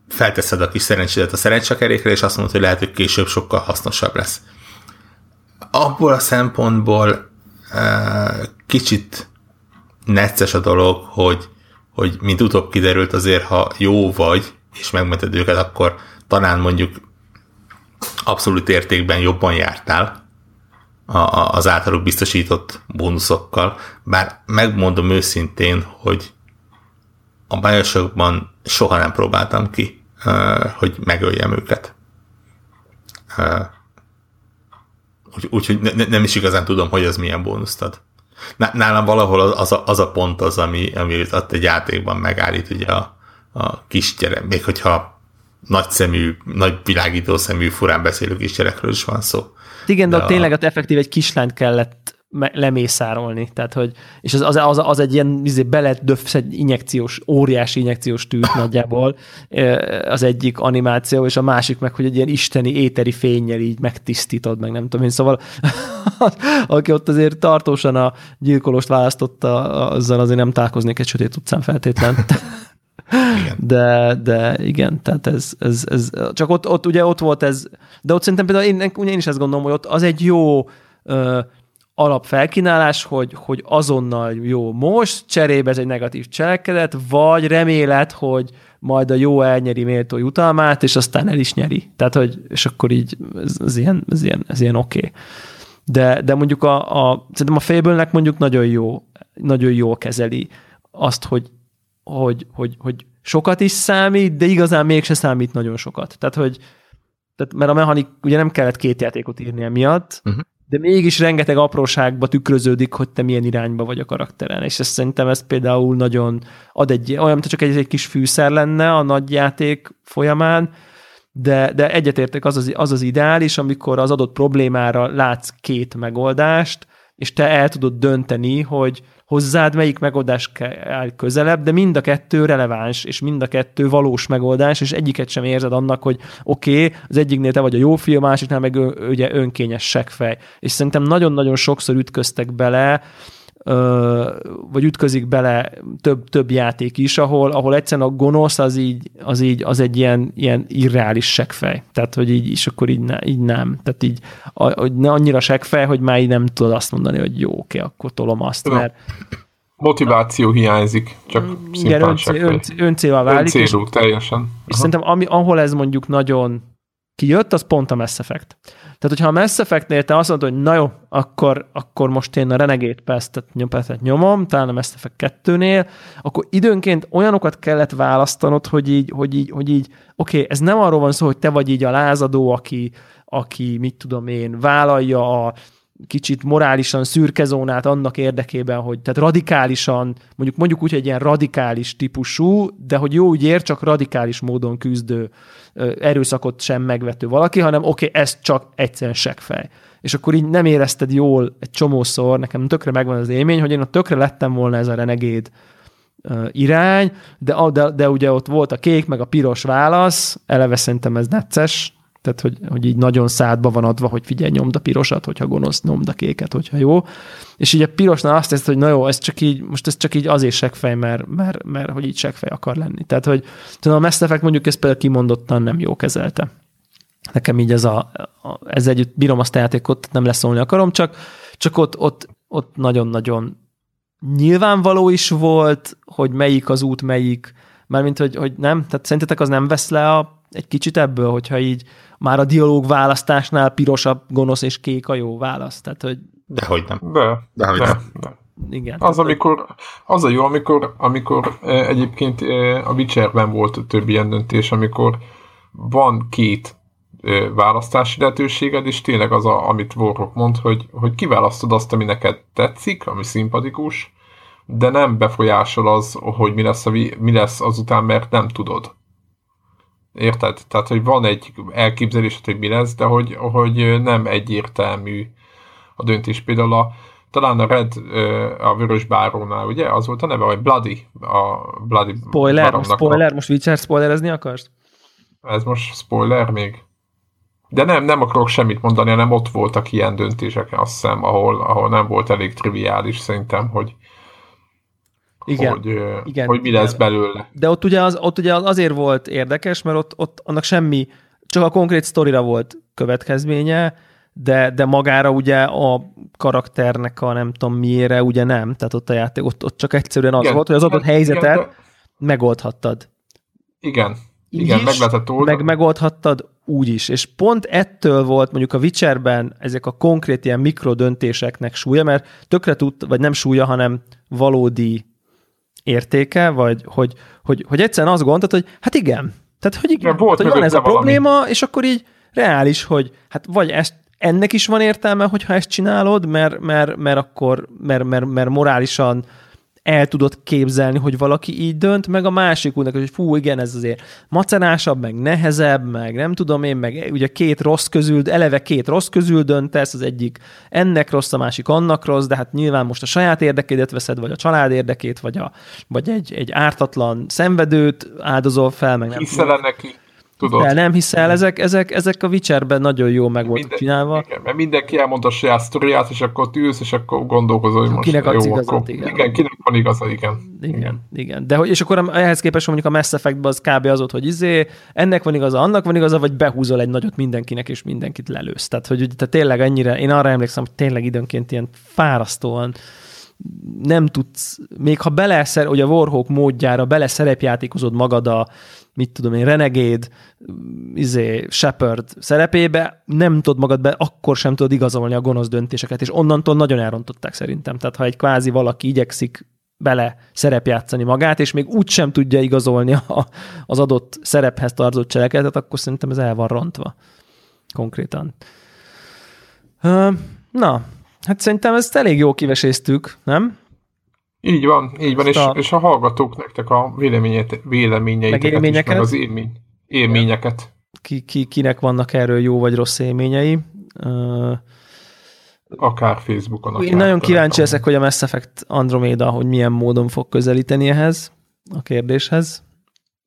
felteszed a kis szerencsédet a szerencsekerékre, és azt mondod, hogy lehet, hogy később sokkal hasznosabb lesz. Abból a szempontból e, kicsit necces a dolog, hogy, hogy mint utóbb kiderült azért, ha jó vagy, és megmented őket, akkor talán mondjuk abszolút értékben jobban jártál, a, a, az általuk biztosított bónuszokkal, bár megmondom őszintén, hogy a Bioshockban soha nem próbáltam ki, hogy megöljem őket. Úgyhogy úgy, ne, nem is igazán tudom, hogy az milyen bónuszt ad. Nálam valahol az, a, az a pont az, ami, ami ott egy játékban megállít ugye a, a kisgyere, még hogyha nagy szemű, nagy világító szemű, furán beszélő kisgyerekről is van szó. Igen, de, de a... tényleg a effektív egy kislányt kellett lemészárolni. Tehát, hogy, és az, az, az, az egy ilyen izé, beledöfsz egy injekciós, óriási injekciós tűt nagyjából az egyik animáció, és a másik meg, hogy egy ilyen isteni éteri fényjel így megtisztítod, meg nem tudom én. Szóval aki ott azért tartósan a gyilkolost választotta, azzal azért nem találkoznék egy sötét utcán feltétlen. Igen. De, de igen, tehát ez, ez, ez csak ott, ott, ugye ott volt ez, de ott szerintem például én, én is ezt gondolom, hogy ott az egy jó ö, alapfelkínálás, hogy, hogy azonnal jó most, cserébe ez egy negatív cselekedet, vagy remélet, hogy majd a jó elnyeri méltó jutalmát, és aztán el is nyeri. Tehát, hogy, és akkor így, ez, ez ilyen, ez ilyen, ez ilyen oké. Okay. De, de mondjuk a, a, szerintem a fable mondjuk nagyon jó, nagyon jól kezeli azt, hogy, hogy, hogy, hogy sokat is számít, de igazán mégse számít nagyon sokat. Tehát, hogy tehát, mert a mechanik, ugye nem kellett két játékot írni emiatt, uh-huh de mégis rengeteg apróságba tükröződik, hogy te milyen irányba vagy a karakteren, és ezt szerintem ez például nagyon ad egy, olyan, mint csak egy, egy kis fűszer lenne a nagy játék folyamán, de, de egyetértek az az, az az ideális, amikor az adott problémára látsz két megoldást, és te el tudod dönteni, hogy hozzád melyik megoldás áll közelebb, de mind a kettő releváns, és mind a kettő valós megoldás, és egyiket sem érzed annak, hogy oké, okay, az egyiknél te vagy a jó fiú, a másiknál meg ugye önkényes seggfej. És szerintem nagyon-nagyon sokszor ütköztek bele, vagy ütközik bele több, több játék is, ahol, ahol egyszerűen a gonosz az így, az így, az egy ilyen, ilyen irreális seggfej. Tehát, hogy így, és akkor így, ne, így nem. Tehát így, a, hogy ne annyira seggfej, hogy már így nem tudod azt mondani, hogy jó, oké, akkor tolom azt, mert Motiváció hiányzik, csak Igen, öncél, öncél, öncélval válik. Öncélú, és, teljesen. És szerintem ami, ahol ez mondjuk nagyon kijött, az pont a Mass Effect. Tehát, hogyha a Mass Effect-nél te azt mondod, hogy na jó, akkor, akkor most én a Renegade Pass-et nyom, nyomom, talán a Mass Effect 2-nél, akkor időnként olyanokat kellett választanod, hogy így, hogy így, hogy így oké, okay, ez nem arról van szó, hogy te vagy így a lázadó, aki, aki mit tudom én, vállalja a kicsit morálisan szürke zónát annak érdekében, hogy tehát radikálisan, mondjuk mondjuk úgy, egy ilyen radikális típusú, de hogy jó ér, csak radikális módon küzdő, erőszakot sem megvető valaki, hanem oké, okay, ez csak egyszerűen seggfej. És akkor így nem érezted jól egy csomószor, nekem tökre megvan az élmény, hogy én ott tökre lettem volna ez a renegéd irány, de, de, de ugye ott volt a kék, meg a piros válasz, eleve szerintem ez necces, tehát hogy, hogy így nagyon szádba van adva, hogy figyelj, nyomd a pirosat, hogyha gonosz, nyomd a kéket, hogyha jó. És így a pirosnál azt teszed, hogy na jó, ez csak így, most ez csak így azért seggfej, mert, mert, mert, hogy így seggfej akar lenni. Tehát, hogy tudom, a Mass Effect mondjuk ezt például kimondottan nem jó kezelte. Nekem így ez a, a ez együtt bírom azt a játékot, nem leszólni akarom, csak, csak ott, ott, ott nagyon-nagyon nyilvánvaló is volt, hogy melyik az út, melyik, mármint, hogy, hogy nem, tehát szerintetek az nem vesz le a, egy kicsit ebből, hogyha így már a dialóg választásnál pirosabb, gonosz és kék a jó válasz. Tehát, hogy... Dehogy nem. De, Dehogy de, nem. de. Igen. Az, amikor, az a jó, amikor, amikor e, egyébként e, a Witcherben volt több ilyen döntés, amikor van két e, választási lehetőséged, és tényleg az, a, amit Warrock mond, hogy, hogy kiválasztod azt, ami neked tetszik, ami szimpatikus, de nem befolyásol az, hogy mi lesz, a, mi lesz azután, mert nem tudod. Érted? Tehát, hogy van egy elképzelés, hogy mi lesz, de hogy, hogy nem egyértelmű a döntés. Például a, talán a Red, a Vörös Bárónál, ugye? Az volt a neve, vagy Bloody? A Bloody spoiler, most spoiler, most Witcher spoilerezni akarsz? Ez most spoiler még? De nem, nem akarok semmit mondani, hanem ott voltak ilyen döntések, azt hiszem, ahol, ahol nem volt elég triviális szerintem, hogy, igen, hogy, igen, hogy mi lesz igen. belőle. De ott ugye, az, ott ugye azért volt érdekes, mert ott, ott annak semmi, csak a konkrét sztorira volt következménye, de, de magára ugye a karakternek a nem tudom miére ugye nem, tehát ott a játék, ott, ott csak egyszerűen az igen, volt, hogy az adott helyzetet igen, de... megoldhattad. Igen, igen, is, meg lehetett oldani. Meg megoldhattad úgy is. És pont ettől volt mondjuk a Witcherben ezek a konkrét ilyen mikrodöntéseknek súlya, mert tökre tud, vagy nem súlya, hanem valódi értéke, vagy hogy, hogy, hogy egyszerűen azt gondolt, hogy hát igen, tehát hogy igen, volt hogy van ez a valami. probléma, és akkor így reális, hogy hát vagy ezt, ennek is van értelme, hogyha ezt csinálod, mert, mert, mert akkor, mert, mert, mert morálisan el tudod képzelni, hogy valaki így dönt, meg a másik úrnak, hogy fú, igen, ez azért macerásabb, meg nehezebb, meg nem tudom én, meg ugye két rossz közül, eleve két rossz közül döntesz, az egyik ennek rossz, a másik annak rossz, de hát nyilván most a saját érdekédet veszed, vagy a család érdekét, vagy, a, vagy egy, egy ártatlan szenvedőt áldozol fel, meg nem Hiszel neki? Tudod? De nem hiszel, ezek, ezek, ezek a Witcherben nagyon jó meg voltak Minden, csinálva. Igen, mert mindenki elmondta a saját sztoriát, és akkor ülsz, és akkor gondolkozol, hogy most kinek jó, igazat, akkor, igen. igen. kinek van igaza, igen. Igen, igen. igen. De hogy, és akkor ehhez képest mondjuk a Mass Effectben az kb. az ott, hogy izé, ennek van igaza, annak van igaza, vagy behúzol egy nagyot mindenkinek, és mindenkit lelősz. Tehát, hogy te tényleg ennyire, én arra emlékszem, hogy tényleg időnként ilyen fárasztóan nem tudsz, még ha beleszer, hogy a Warhawk módjára beleszerepjátékozod magad a, mit tudom én, Renegade, izé, Shepard szerepébe, nem tudod magad be, akkor sem tudod igazolni a gonosz döntéseket, és onnantól nagyon elrontották szerintem. Tehát ha egy kvázi valaki igyekszik bele szerepjátszani magát, és még úgy sem tudja igazolni a, az adott szerephez tartozott cselekedetet, akkor szerintem ez el van rontva. Konkrétan. Na, hát szerintem ezt elég jó kiveséztük, nem? Így van, így van, és a, és a hallgatók nektek a véleményet, véleményeiteket meg, is, meg az élmény, élményeket. Ki, ki, kinek vannak erről jó vagy rossz élményei. Uh, akár Facebookon, akár Én nagyon kíváncsi leszek, hogy a Mass Effect Andromeda, hogy milyen módon fog közelíteni ehhez a kérdéshez.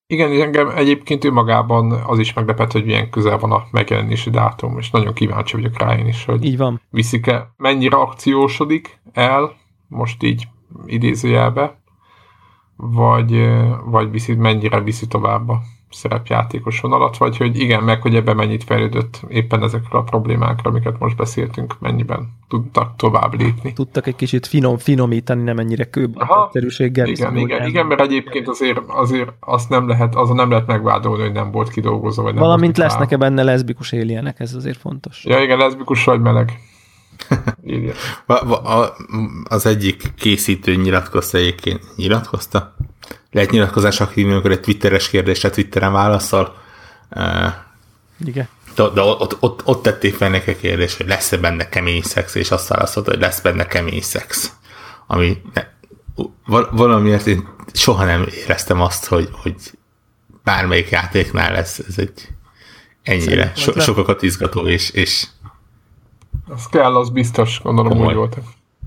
Igen, engem egyébként ő magában az is meglepett, hogy milyen közel van a megjelenési dátum, és nagyon kíváncsi vagyok rá én is, hogy így van. viszik-e, mennyire akciósodik el, most így idézőjelbe, vagy, vagy viszi, mennyire viszi tovább a szerepjátékos vonalat, vagy hogy igen, meg hogy ebben mennyit fejlődött éppen ezekre a problémákra, amiket most beszéltünk, mennyiben tudtak tovább lépni. Tudtak egy kicsit finom, finomítani, nem ennyire kőbetszerűséggel. Igen, igen, igen, mert egyébként azért, azért azt nem lehet, azon nem lehet megvádolni, hogy nem volt kidolgozva, vagy nem Valamint lesznek-e benne leszbikus éljenek, ez azért fontos. Ja, igen, leszbikus vagy meleg. az egyik készítő nyilatkozta egyébként. Nyilatkozta? Lehet nyilatkozás, aki amikor egy twitteres kérdésre twitteren válaszol. Igen. De, de ott, ott, ott tették fel neki a kérdés, hogy lesz-e benne kemény szex, és azt válaszolta, hogy lesz benne kemény szex. Ami ne, valamiért én soha nem éreztem azt, hogy, hogy bármelyik játéknál lesz ez egy ennyire so, sokakat izgató és, és az kell, az biztos, gondolom, hogy volt.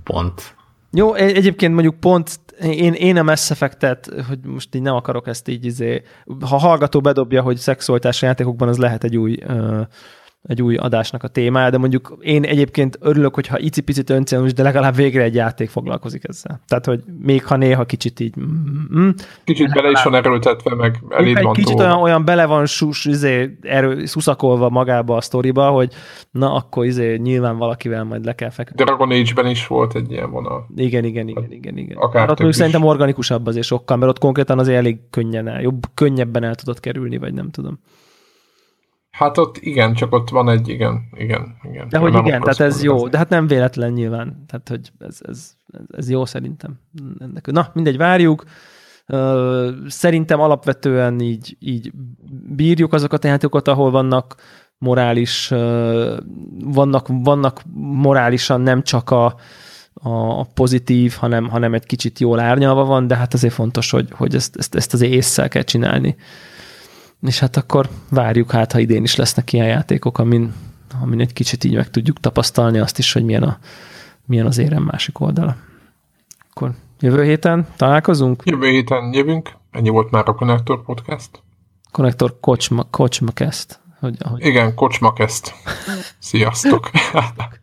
Pont. Jó, egyébként mondjuk pont én, én a Mass Effect-et, hogy most így nem akarok ezt így, izé, ha hallgató bedobja, hogy szexualitás játékokban, az lehet egy új uh, egy új adásnak a témája, de mondjuk én egyébként örülök, hogyha icipicit öncélus, de legalább végre egy játék foglalkozik ezzel. Tehát, hogy még ha néha kicsit így... Mm, kicsit bele is van erőltetve, meg van Kicsit olyan, olyan bele van sus, izé, erő, szuszakolva magába a sztoriba, hogy na, akkor izé, nyilván valakivel majd le kell feküdni. Dragon Age-ben is volt egy ilyen vonal. Igen, igen, igen, igen. igen. Akár hát ott szerintem organikusabb azért sokkal, mert ott konkrétan azért elég könnyen el, jobb, könnyebben el tudod kerülni, vagy nem tudom. Hát ott igen, csak ott van egy igen, igen, igen. De hogy igen, tehát ez jó, de hát nem véletlen nyilván. Tehát, hogy ez, ez, ez jó szerintem. Ennek. Na, mindegy, várjuk. Szerintem alapvetően így, így bírjuk azokat a játékokat, ahol vannak morális, vannak, vannak morálisan nem csak a, a pozitív, hanem, hanem egy kicsit jól árnyalva van, de hát azért fontos, hogy, hogy ezt, ezt, ezt azért észszel kell csinálni. És hát akkor várjuk hát, ha idén is lesznek ilyen játékok, amin, amin egy kicsit így meg tudjuk tapasztalni azt is, hogy milyen, a, milyen az érem másik oldala. Akkor jövő héten találkozunk? Jövő héten jövünk. Ennyi volt már a Connector Podcast. Connector Kocsma, Kocsma Kest. Hogy, ahogy... Igen, Kocsma Kest. Sziasztok!